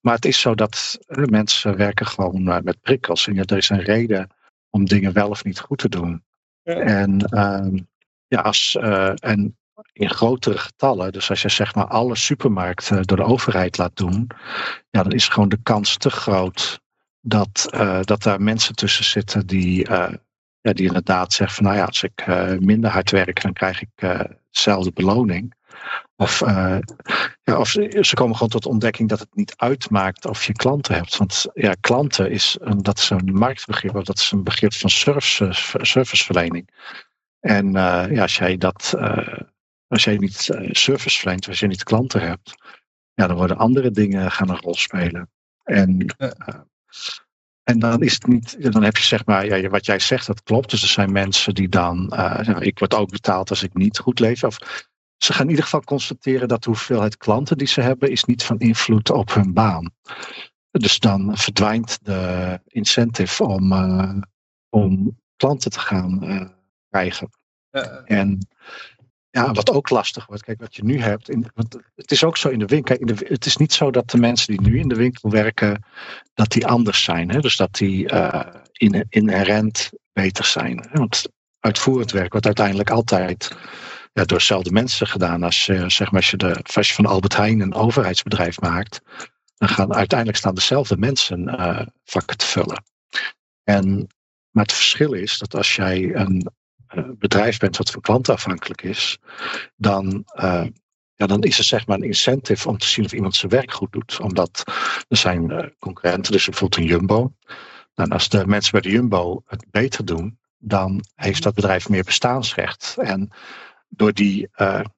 maar het is zo dat mensen werken gewoon uh, met prikkels. En ja, er is een reden om dingen wel of niet goed te doen. Ja. En, ehm, ja, als, en in grotere getallen, dus als je zeg maar alle supermarkten door de overheid laat doen, ja, dan is gewoon de kans te groot dat, uh, dat daar mensen tussen zitten die, uh, ja, die inderdaad zeggen van nou ja, als ik minder hard werk, dan krijg ik dezelfde beloning. Of, ja, of ze komen gewoon tot ontdekking dat het niet uitmaakt of je klanten hebt. Want ja, klanten is een, dat is een marktbegrip, of dat is een begrip van service, serviceverlening. En ja, als jij dat, als jij niet service verleent, als je niet klanten hebt, ja, dan worden andere dingen gaan een rol spelen. En en dan is het niet, dan heb je zeg maar, ja, wat jij zegt, dat klopt. Dus er zijn mensen die dan, uh, ik word ook betaald als ik niet goed leef. Of ze gaan in ieder geval constateren dat de hoeveelheid klanten die ze hebben, is niet van invloed op hun baan. Dus dan verdwijnt de incentive om, uh, om klanten te gaan uh, krijgen. En ja, wat ook lastig wordt, kijk wat je nu hebt. In, want het is ook zo in de winkel. Kijk, in de, het is niet zo dat de mensen die nu in de winkel werken, dat die anders zijn. Hè? Dus dat die uh, in, inherent beter zijn. Hè? Want uitvoerend werk wordt uiteindelijk altijd ja, door dezelfde mensen gedaan. Als je, zeg maar, als je, de, als van Albert Heijn een overheidsbedrijf maakt, dan gaan uiteindelijk staan dezelfde mensen uh, vakken te vullen. En, maar het verschil is dat als jij een eh, bedrijf bent wat van klanten afhankelijk is, dan, ja, dan is er zeg maar een incentive om te zien of iemand zijn werk goed doet. Omdat er zijn concurrenten, dus bijvoorbeeld een Jumbo. En als de mensen bij de Jumbo het beter doen, dan heeft dat bedrijf meer bestaansrecht. En door die,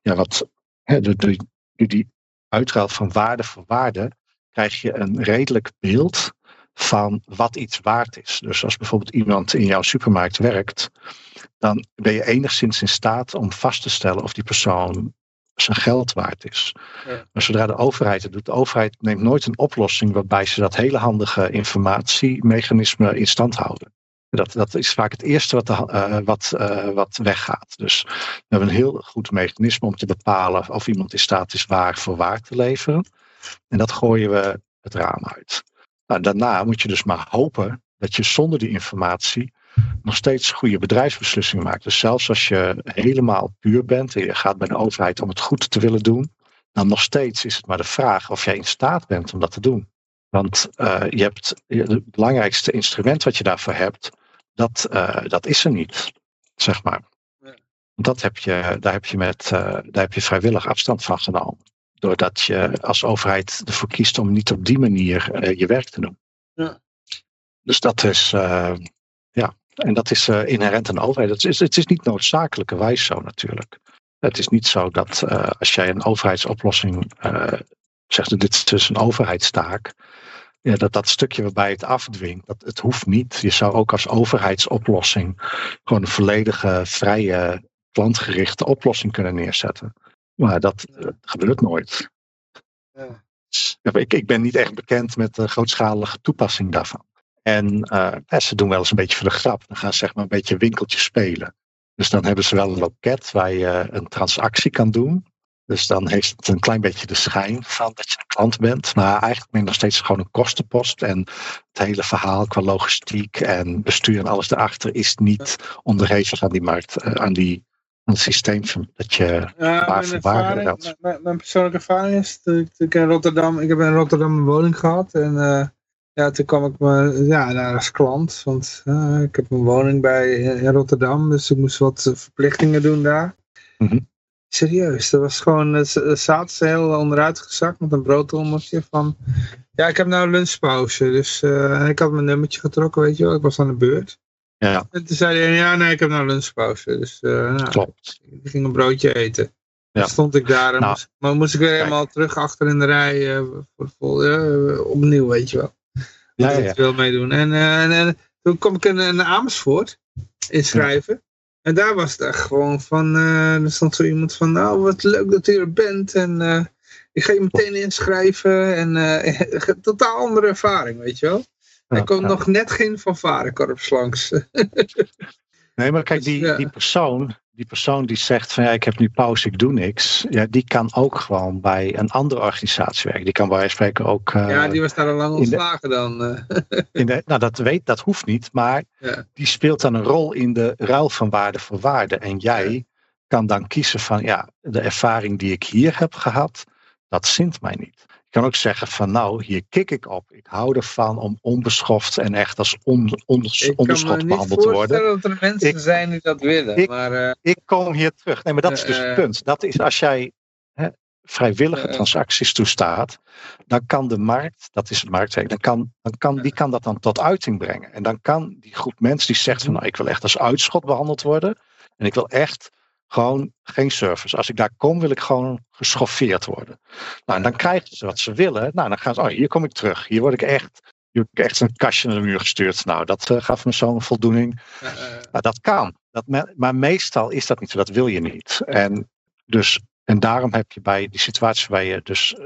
ja, wat, hè, door, door die uitruil van waarde voor waarde, krijg je een redelijk beeld van wat iets waard is. Dus als bijvoorbeeld iemand in jouw supermarkt werkt, dan ben je enigszins in staat om vast te stellen of die persoon zijn geld waard is. Maar zodra de overheid het doet, de overheid neemt nooit een oplossing waarbij ze dat hele handige informatiemechanisme in stand houden. Dat, dat is vaak het eerste wat, de, wat, wat weggaat. Dus we hebben een heel goed mechanisme om te bepalen of iemand in staat is waar voor waar te leveren. En dat gooien we het raam uit. Nou, daarna moet je dus maar hopen dat je zonder die informatie nog steeds goede bedrijfsbeslissingen maakt. Dus zelfs als je helemaal puur bent en je gaat bij de overheid om het goed te willen doen, dan nog steeds is het maar de vraag of jij in staat bent om dat te doen. Want uh, je hebt het belangrijkste instrument wat je daarvoor hebt, dat, uh, dat is er niet, zeg maar. Ja. Dat heb je, daar, heb je met, uh, daar heb je vrijwillig afstand van genomen. Doordat je als overheid ervoor kiest om niet op die manier je werk te doen. Ja. Dus dat is, ja, en dat is inherent aan de overheid. Het is, het is niet noodzakelijkerwijs zo natuurlijk. Het is niet zo dat als jij een overheidsoplossing zegt, dit is dus een overheidstaak, ja, dat dat stukje waarbij het afdwingt, dat het hoeft niet. Je zou ook als overheidsoplossing gewoon een volledige, vrije, klantgerichte oplossing kunnen neerzetten. Maar dat gebeurt nooit. Ja. Ik, ik ben niet echt bekend met de grootschalige toepassing daarvan. En uh, ze doen wel eens een beetje voor de grap. Dan gaan ze zeg maar een beetje winkeltjes spelen. Dus dan hebben ze wel een loket waar je een transactie kan doen. Dus dan heeft het een klein beetje de schijn van dat je een klant bent. Maar eigenlijk ben je nog steeds gewoon een kostenpost. En het hele verhaal qua logistiek en bestuur en alles erachter is niet onderhevig aan die markt, uh, aan die aan het systeem dat je ja, waar mijn, ervaring, mijn, mijn, persoonlijke ervaring is ik in Rotterdam, ik heb in Rotterdam een woning gehad en uh, ja, toen kwam ik me ja, daar als klant, want uh, ik heb een woning bij in Rotterdam, dus ik moest wat verplichtingen doen daar. Mm -hmm. Serieus, dat was gewoon, uh, zaten ze heel onderuit gezakt met een broodrommeltje van, ja, ik heb nou lunchpauze, dus uh, ik had mijn nummertje getrokken, weet je wel, ik was aan de beurt. Ja. En toen zei hij, ja, nee, ik heb nou lunchpauze, dus nou, Klopt. ik ging een broodje eten. Ja. Dan stond ik daar en nou, moest, maar moest ik weer helemaal terug achter in de rij, voor, voor, opnieuw, weet je wel ja, ja. wil meedoen. En, en, en, toen kom ik in, in Amersfoort inschrijven. Ja. En daar was het echt gewoon van, uh, er stond zo iemand van, nou wat leuk dat u er bent. En uh, ik ga je meteen inschrijven. En totaal andere ervaring, weet je wel. Ja, er komt nog net geen fanfarekorps langs. nee, maar kijk, die, die persoon, die persoon die zegt van ja, ik heb nu pauze, ik doe niks. Ja, die kan ook gewoon bij een andere organisatie werken. Die kan bij wijze spreken ook. Uh, ja, die was daar al lang ontslagen de, dan. Uh. in de, nou, dat weet, dat hoeft niet. Maar ja. die speelt dan een rol in de ruil van waarde voor waarde. En jij ja. kan dan kiezen van ja, de ervaring die ik hier heb gehad, dat zint mij niet. Je kan ook zeggen van nou, hier kik ik op. Ik hou ervan om onbeschoft en echt als on, on, onbeschoft behandeld te worden. Ik kan dat er mensen ik, zijn die dat willen. Ik, maar, uh, ik kom hier terug. Nee, maar dat is dus het punt. Dat is als jij hè, vrijwillige transacties toestaat, dan kan de markt, dat is het marktwerk, dan kan, dan kan, die kan dat dan tot uiting brengen. En dan kan die groep mensen die zegt van nou, ik wil echt als uitschot behandeld worden. En ik wil echt gewoon geen service. Als ik daar kom, wil ik gewoon geschoffeerd worden. Nou, en dan krijgen ze wat ze willen. Nou, dan gaan ze, oh, hier kom ik terug. Hier word ik echt, hier word ik echt een kastje naar de muur gestuurd. Nou, dat uh, gaf me zo'n voldoening. Uh, uh. Nou, dat kan. Dat me, maar meestal is dat niet zo. Dat wil je niet. En, dus, en daarom heb je bij die situatie waar je dus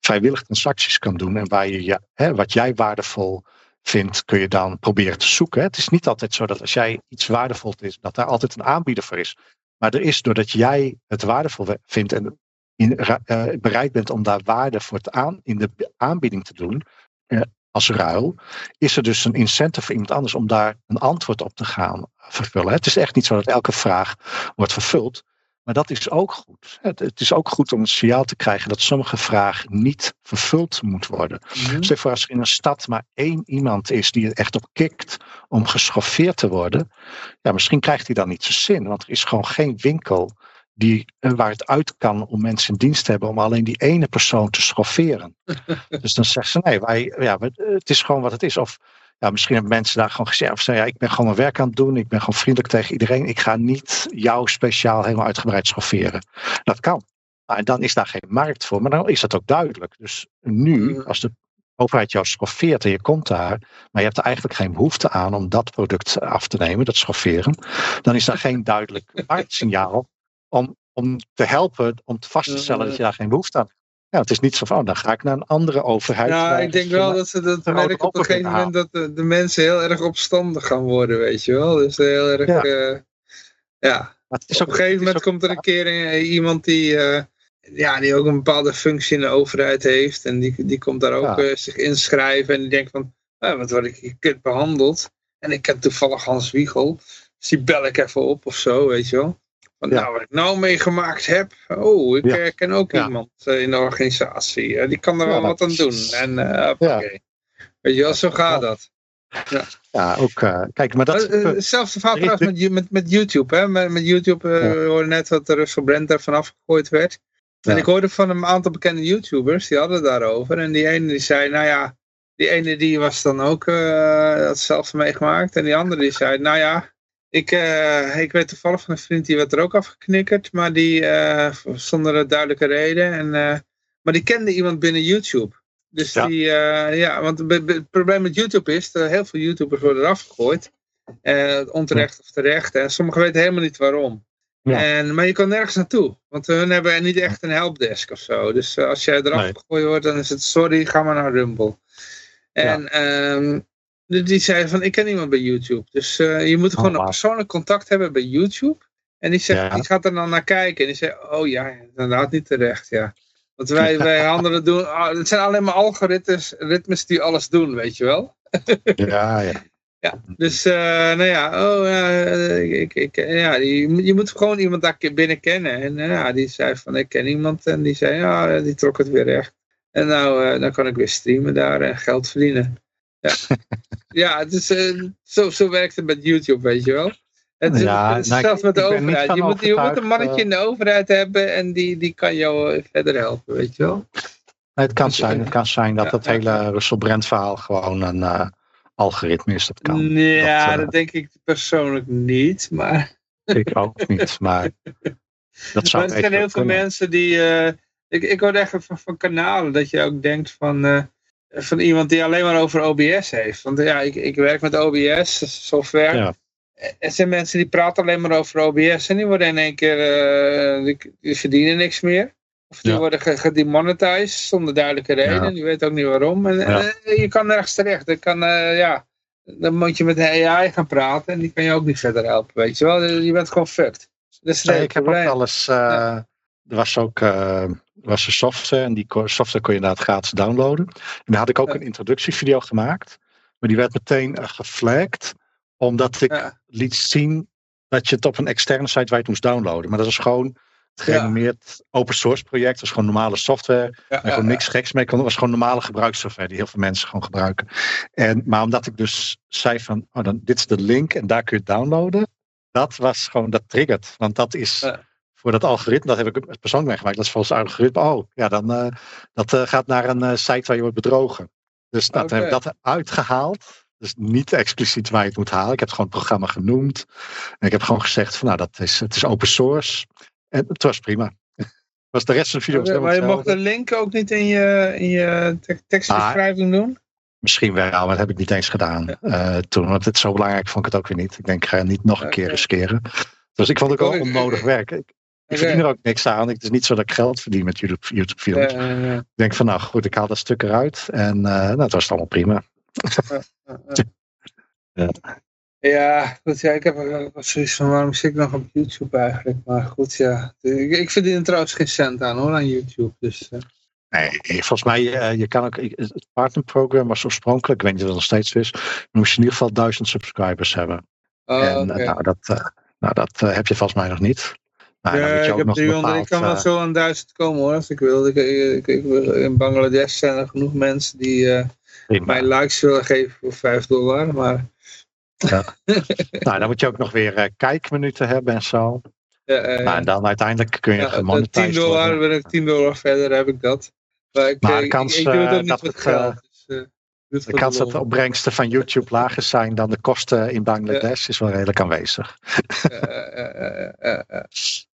vrijwillig transacties kan doen. En waar je, ja, hè, wat jij waardevol vindt, kun je dan proberen te zoeken. Het is niet altijd zo dat als jij iets waardevol is, dat daar altijd een aanbieder voor is. Maar er is, doordat jij het waardevol vindt en in, uh, bereid bent om daar waarde voor te aan, in de aanbieding te doen, uh, als ruil, is er dus een incentive voor iemand anders om daar een antwoord op te gaan vervullen. Het is echt niet zo dat elke vraag wordt vervuld. Maar dat is ook goed. Het, het, is ook goed om een signaal te krijgen dat sommige vragen niet vervuld moet worden. Stel voor als er in een stad maar één iemand is die er echt op kikt om geschoffeerd te worden. Ja, misschien krijgt hij dan niet zijn zin, want er is gewoon geen winkel die, waar het uit kan om mensen in dienst te hebben om alleen die ene persoon te schofferen. dus dan zeggen ze nee, wij, ja, het is gewoon wat het is. Of ja, misschien hebben mensen daar gewoon gezegd, zei, ja, ik ben gewoon mijn werk aan het doen, ik ben gewoon vriendelijk tegen iedereen, ik ga niet jou speciaal helemaal uitgebreid schofferen. Dat kan. Nou, en dan is daar geen markt voor, maar dan is dat ook duidelijk. Dus nu, als de overheid jou schoffeert en je komt daar, maar je hebt er eigenlijk geen behoefte aan om dat product af te nemen, dat schofferen, dan is daar geen duidelijk marktsignaal om om te helpen om te vast te stellen dat je daar geen behoefte aan hebt. Ja, het is niet zo van, oh, dan ga ik naar een andere overheid. Ja, ik denk ze wel dat ze dat er merken op een gegeven moment dat de, de mensen heel erg opstandig gaan worden, weet je wel. Dus heel erg, Ja. ja. ja. Maar het is Op een gegeven moment ook- komt er een keer een- iemand die, eh, ja, die ook een bepaalde functie in de overheid heeft. En die, die komt daar ook Ja. eh, zich inschrijven. En die denkt van, wat word ik hier kut behandeld. En ik ken toevallig Hans Wiegel. Dus die bel ik even op of zo, weet je wel. Nou, wat ik nou meegemaakt heb. Oh, ik Ja. eh, ken ook Ja. iemand eh, in de organisatie. Eh, die kan er wel dat wat aan doen. En oké. Weet je wel, zo gaat dat. Ja, ook, kijk, maar dat... Hetzelfde verhaal er trouwens met, met, met YouTube. Hè? Met, met YouTube we hoorden net dat Russell Brand daar vanaf gegooid werd. En ik hoorde van een aantal bekende YouTubers, die hadden het daarover. En die ene die zei, nou ja, die ene die was dan ook, hetzelfde meegemaakt. En die andere die zei, nou ja, ik, eh, ik weet toevallig van een vriend die werd er ook afgeknikkerd. Maar die, eh, zonder een duidelijke reden. En, eh, maar die kende iemand binnen YouTube. Dus Ja. die, ja, want het probleem met YouTube is, dat heel veel YouTubers worden eraf gegooid. Onterecht of terecht. En sommigen weten helemaal niet waarom. Ja. En, maar je kan nergens naartoe. Want hun hebben niet echt een helpdesk of zo. Dus als jij eraf Nee. gegooid wordt, dan is het sorry, ga maar naar Rumble. En ehm, die zei van, ik ken iemand bij YouTube. Dus eh, je moet gewoon een persoonlijk contact hebben bij YouTube. En die, zegt, Ja. die gaat er dan naar kijken. En die zei, oh ja, inderdaad niet terecht, ja. Want wij, wij handelen doen, ah, het zijn alleen maar algoritmes ritmes die alles doen, weet je wel. Ja, ja. Ja, dus, eh, nou ja, oh, eh, ik, ik, ja je moet gewoon iemand daar binnen kennen. En ja, die zei van, ik ken iemand. En die zei, ja, die trok het weer recht. En nou, dan kan ik weer streamen daar en geld verdienen. Ja, ja het is, eh, zo, zo werkt het met YouTube, weet je wel. Het is, Ja, het nou, zelfs met de overheid. Je moet, je moet een mannetje eh, in de overheid hebben en die, die kan jou eh, verder helpen, weet je wel. Nee, het kan zijn, het kan zijn dat Ja, dat hele Russell Brand verhaal gewoon een algoritme is. Dat kan. Ja, dat, dat, denk ik persoonlijk niet, maar... Ik ook niet, maar dat zou Maar er zijn heel veel kunnen. mensen die. ik, ik hoor echt van, van kanalen dat je ook denkt van. Van iemand die alleen maar over OBS heeft. Want ja, ik, ik werk met OBS, software. Ja. Er zijn mensen die praten alleen maar over OBS en die worden in één keer. eh, die, die verdienen niks meer. Of die Ja. worden ge- gedemonetized zonder duidelijke reden. Ja. Die weten ook niet waarom. En, eh, je kan nergens terecht. Dan, kan, eh, ja, dan moet je met de AI gaan praten en die kan je ook niet verder helpen. Weet je wel, je bent gewoon fucked. Nee, ik heb ook wel eens. Er was ook eh, er was een software en die software kon je inderdaad gratis downloaden. En daar had ik ook Ja. een introductievideo gemaakt. Maar die werd meteen uh, geflagged, omdat ik Ja. liet zien dat je het op een externe site waar je het moest downloaden. Maar dat is gewoon het gerenommeerd open source project. Dat is gewoon normale software. En gewoon niks geks mee kon. Het was gewoon normale gebruikssoftware die heel veel mensen gewoon gebruiken. En, maar omdat ik dus zei van, oh, dan, dit is de link en daar kun je het downloaden. Dat was gewoon, dat triggert. Want dat is Ja. Voor dat algoritme, dat heb ik persoonlijk meegemaakt. Dat is volgens het algoritme, oh ja, dan uh, dat uh, gaat naar een uh, site waar je wordt bedrogen. Dus dat okay. heb ik dat uitgehaald. Dus niet expliciet waar je het moet halen. Ik heb het gewoon het programma genoemd. En ik heb gewoon gezegd van nou, dat is, het is open source. En het was prima. Was de rest van de video okay, Maar je mocht de link ook niet in je, in je tekstbeschrijving ah, doen? Misschien wel, maar dat heb ik niet eens gedaan uh, toen. Want het zo belangrijk vond ik het ook weer niet. Ik denk, ik ga niet nog een okay. keer riskeren. Dus ik vond het ook wel onnodig werk. Ik, ik verdien er ook niks aan. Het is niet zo dat ik geld verdien met YouTube, YouTube films. Ja, ja, ja. Ik denk van nou goed, ik haal dat stuk eruit. En uh, nou, het was allemaal prima. ja. ja, goed. Ja, ik heb er zoiets van waarom zit ik nog op YouTube eigenlijk. Maar goed, ja. Ik, ik verdien er trouwens geen cent aan hoor, aan YouTube. Dus, uh. Nee, volgens mij, uh, je kan ook, het partnerprogramma was oorspronkelijk, ik weet niet of het nog steeds is, dan moest je in ieder geval duizend subscribers hebben. Oh, en okay. nou, dat, uh, nou, dat heb je volgens mij nog niet. Nou, ja, ik, heb 300, ik kan wel zo aan duizend komen hoor, als ik wil. Ik, ik, ik, in Bangladesh zijn er genoeg mensen die mij likes willen geven voor 5 dollar, maar... Ja. nou, dan moet je ook nog weer kijkminuten hebben en zo. Ja, uh, nou, en dan uiteindelijk kun je ja, gemonetized 10 dollar, worden. ben ik 10 dollar verder, heb ik dat. Maar ik, maar kans, ik, ik doe het ook niet dat met het, geld. Dus, uh, de kans dat de opbrengsten van YouTube lager zijn dan de kosten in Bangladesh ja. is wel redelijk aanwezig. Uh,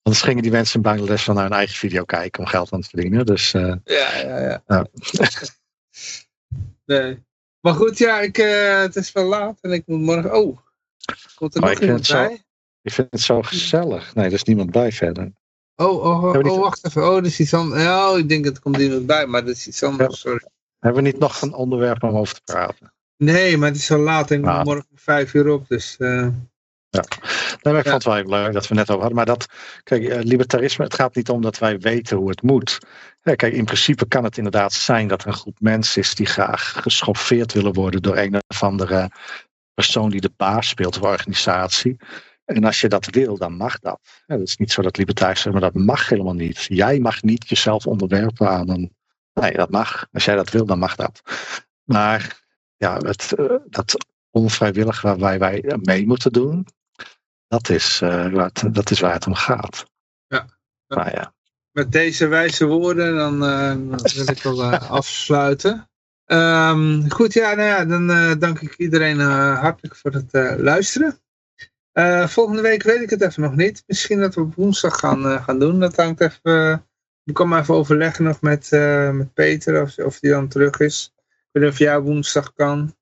Anders gingen die mensen in Bangladesh wel naar hun eigen video kijken om geld aan te verdienen. Dus, uh, ja, ja, ja. ja. nee. Maar goed, ja, ik, uh, het is wel laat en ik moet morgen... Oh, komt er maar nog iemand bij? Zo, ik vind het zo gezellig. Nee, er is niemand bij verder. Oh, oh, oh, oh, wacht even. Oh, dat is iets anders. Ja, oh, ik denk dat komt iemand bij, maar dat is iets anders. Sorry. Hebben we niet nog een onderwerp om over te praten? Nee, maar het is al laat en ik moet Ah. morgen om vijf uur op. Dus eh, Nee, maar ik Ja. vond het wel even leuk dat we net over hadden. Maar dat, kijk, eh, libertarisme, het gaat niet om dat wij weten hoe het moet. Ja, kijk, in principe kan het inderdaad zijn dat er een groep mensen is die graag geschoffeerd willen worden door een of andere persoon die de baas speelt of organisatie. En als je dat wil, dan mag dat. Ja, dat is niet zo dat libertariërs zeggen, maar dat mag helemaal niet. Jij mag niet jezelf onderwerpen aan een. Nee, dat mag. Als jij dat wil, dan mag dat. Maar ja, het, eh, dat onvrijwillig waarbij wij mee moeten doen, dat is, eh, waar het, dat is waar het om gaat. Ja. Nou ja. met deze wijze woorden, dan eh, wil ik wel eh, afsluiten. Ehm, goed, ja, nou ja, dan eh, dank ik iedereen eh, hartelijk voor het eh, luisteren. Eh, volgende week weet ik het even nog niet. Misschien dat we op woensdag gaan, eh, gaan doen. Dat hangt even. eh, ik kan maar even overleggen nog met, eh, met Peter of, of die dan terug is. Ik weet niet of jij woensdag kan.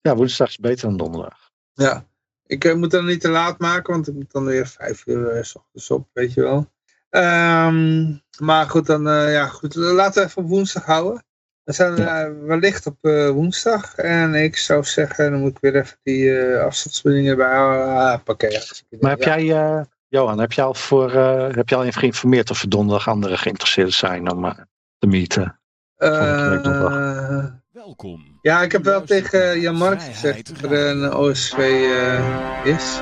ja, woensdag is beter dan donderdag. Ja, ik eh, moet dan niet te laat maken, want ik moet dan weer vijf uur eh, s ochtends op, weet je wel. Ehm, maar goed, dan eh, ja, goed, laten we even op woensdag houden. We zijn eh, wellicht op woensdag. En ik zou zeggen, dan moet ik weer even die eh afstandsbedieningen bij ah, pakken. Ja, Maar heb jij, Johan, heb je al voor, heb je al even geïnformeerd of er donderdag anderen geïnteresseerd zijn om te meeten? Eh, Welkom. ja, ik heb wel tegen naar Jan Mark gezegd dat er een OSV eh, is.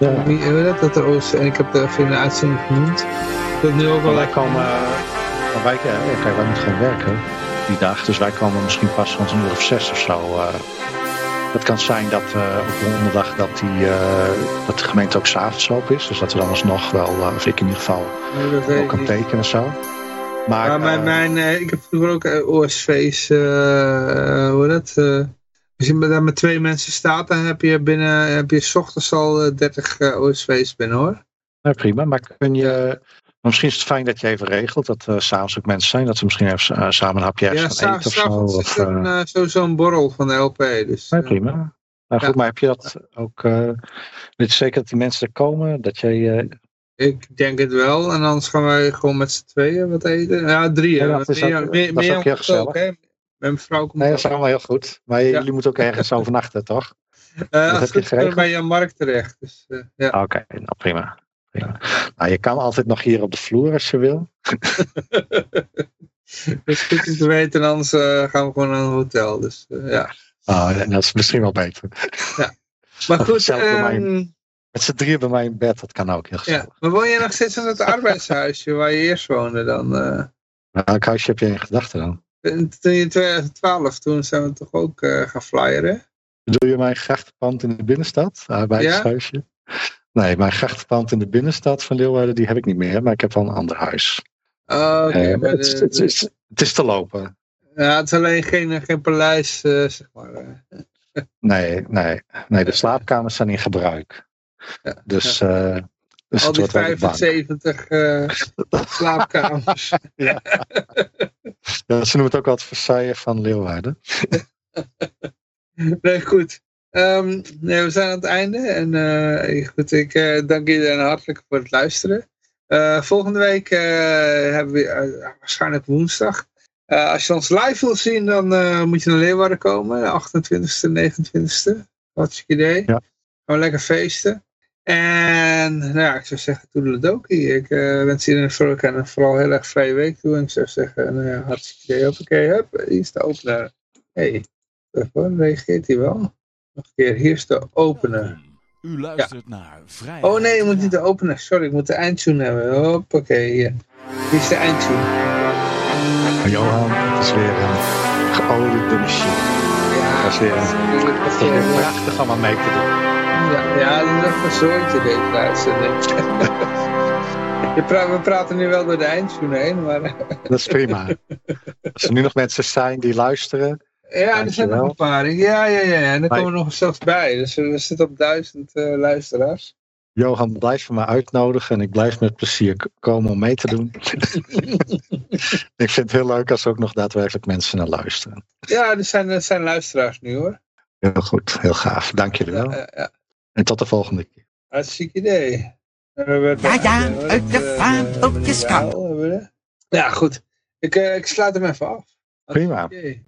Ja. Wie, hoe dat, dat er OSV, en ik heb het even in de uitzending genoemd. Dat nu ook wel wij komen, maar wij, ja, kijk, wij moeten gewoon werken die dag, dus wij komen misschien pas rond een uur of zes of zo. eh. het kan zijn dat eh, op donderdag dat, die, eh, dat de gemeente ook s'avonds open is, dus dat we dan alsnog wel, eh, of ik in ieder geval, ook kan tekenen en zo. Maar, Maar mijn, eh, mijn, eh, ik heb vroeger ook eh, OSV's, eh, hoe dat? als je daar met twee mensen staat, dan heb je binnen, heb je 's ochtends al eh, 30 eh, OSV's binnen hoor. Ja, prima, maar kun je. Misschien is het fijn dat je even regelt dat er s'avonds ook mensen zijn, dat we misschien even samen een hapje Ja, gaan eten of zo. Of, is er sowieso een borrel van de LP. Dus, ja, prima. Maar goed, Ja. maar heb je dat ook. weet je zeker dat die mensen er komen? Dat jij. Eh, ik denk het wel. En anders gaan wij gewoon met z'n tweeën wat eten. Ja, drie. Ja, hè. dat is meer, ook- meer, dat is meer ook heel ook, gezellig. hè. Mijn vrouw komt nee, dat is allemaal heel goed. Maar Ja. jullie moeten ook ergens overnachten, toch? Eh, als heb goed kunnen we geregeld? bij Jan Mark terecht. Dus, eh, ja. Oké, nou prima. prima. Nou, je kan altijd nog hier op de vloer als je wil. dat is goed om te weten. En anders eh, gaan we gewoon naar een hotel. Dus eh, ja. Oh, ja, dat is misschien wel beter. Maar Of goed, Met z'n drieën bij mij in bed, dat kan ook heel gezellig. ja. maar woon je nog steeds in het arbeidshuisje waar je eerst woonde dan? eh? Welk huisje heb je in gedachten dan? toen je in 2012, toen zijn we toch ook eh, gaan flyeren? Bedoel je mijn grachtenpand in de binnenstad? Arbeidshuisje? Nee, mijn grachtenpand in de binnenstad van Leeuwarden, die heb ik niet meer. Maar ik heb wel een ander huis. Oh, Eh, het, de- is- het, is, het is te lopen. ja, het is alleen geen, geen paleis, zeg maar. Nee, nee, nee, de slaapkamers zijn in gebruik. Ja, Dus, eh dus Al die wordt wel de bank. 75 eh, slaapkamers. Ja, ze noemen het ook altijd Versailles van Leeuwarden. Nee, goed. Ehm, nee, we zijn aan het einde. En eh, goed, ik dank iedereen hartelijk voor het luisteren. Volgende week hebben we waarschijnlijk woensdag. Als je ons live wil zien, dan moet je naar Leeuwarden komen. De 28e, 29e. Hartstikke idee. Ja. Gaan we lekker feesten. En nou ja, ik zou zeggen, toedeledokie. Ik eh, wens iedereen elkaar en vooral heel erg vrije week toe. En ik zou zeggen, nou ja, hartstikke idee. Hoppakee, hup, hier is de opener. Hey, even, reageert hij wel? Nog een keer, hier is de opener. U luistert naar Vrijheid Oh nee, je moet niet de opener. Sorry, ik moet de eindtune hebben. Hoppakee, hier. Hier is de eindtune. Johan, het is weer een geoliede machine. Ja, Dat is weer, natuurlijk. het is weer prachtig om aan mee te doen. Ja, ja, dat is even een zooitje deze uitzending. We praten nu wel door de eindtune heen, maar... Dat is prima. Als er nu nog mensen zijn die luisteren. Ja, er zijn nog een paar. Ja, ja, ja. En er Maar- komen nog zelfs bij. Dus we zitten op duizend eh, luisteraars. Johan, blijf me uitnodigen en ik blijf met plezier komen om mee te doen. ik vind het heel leuk als er ook nog daadwerkelijk mensen naar luisteren. Ja, er zijn, er zijn luisteraars nu hoor. Heel goed, heel gaaf. Dank jullie wel. Ja, ja, ja. En tot de volgende keer. Hartstikke idee. Ja, ja, uit de vaandeltjes kan. Ja, goed. Ik, eh, ik sluit hem even af. Prima. Oké.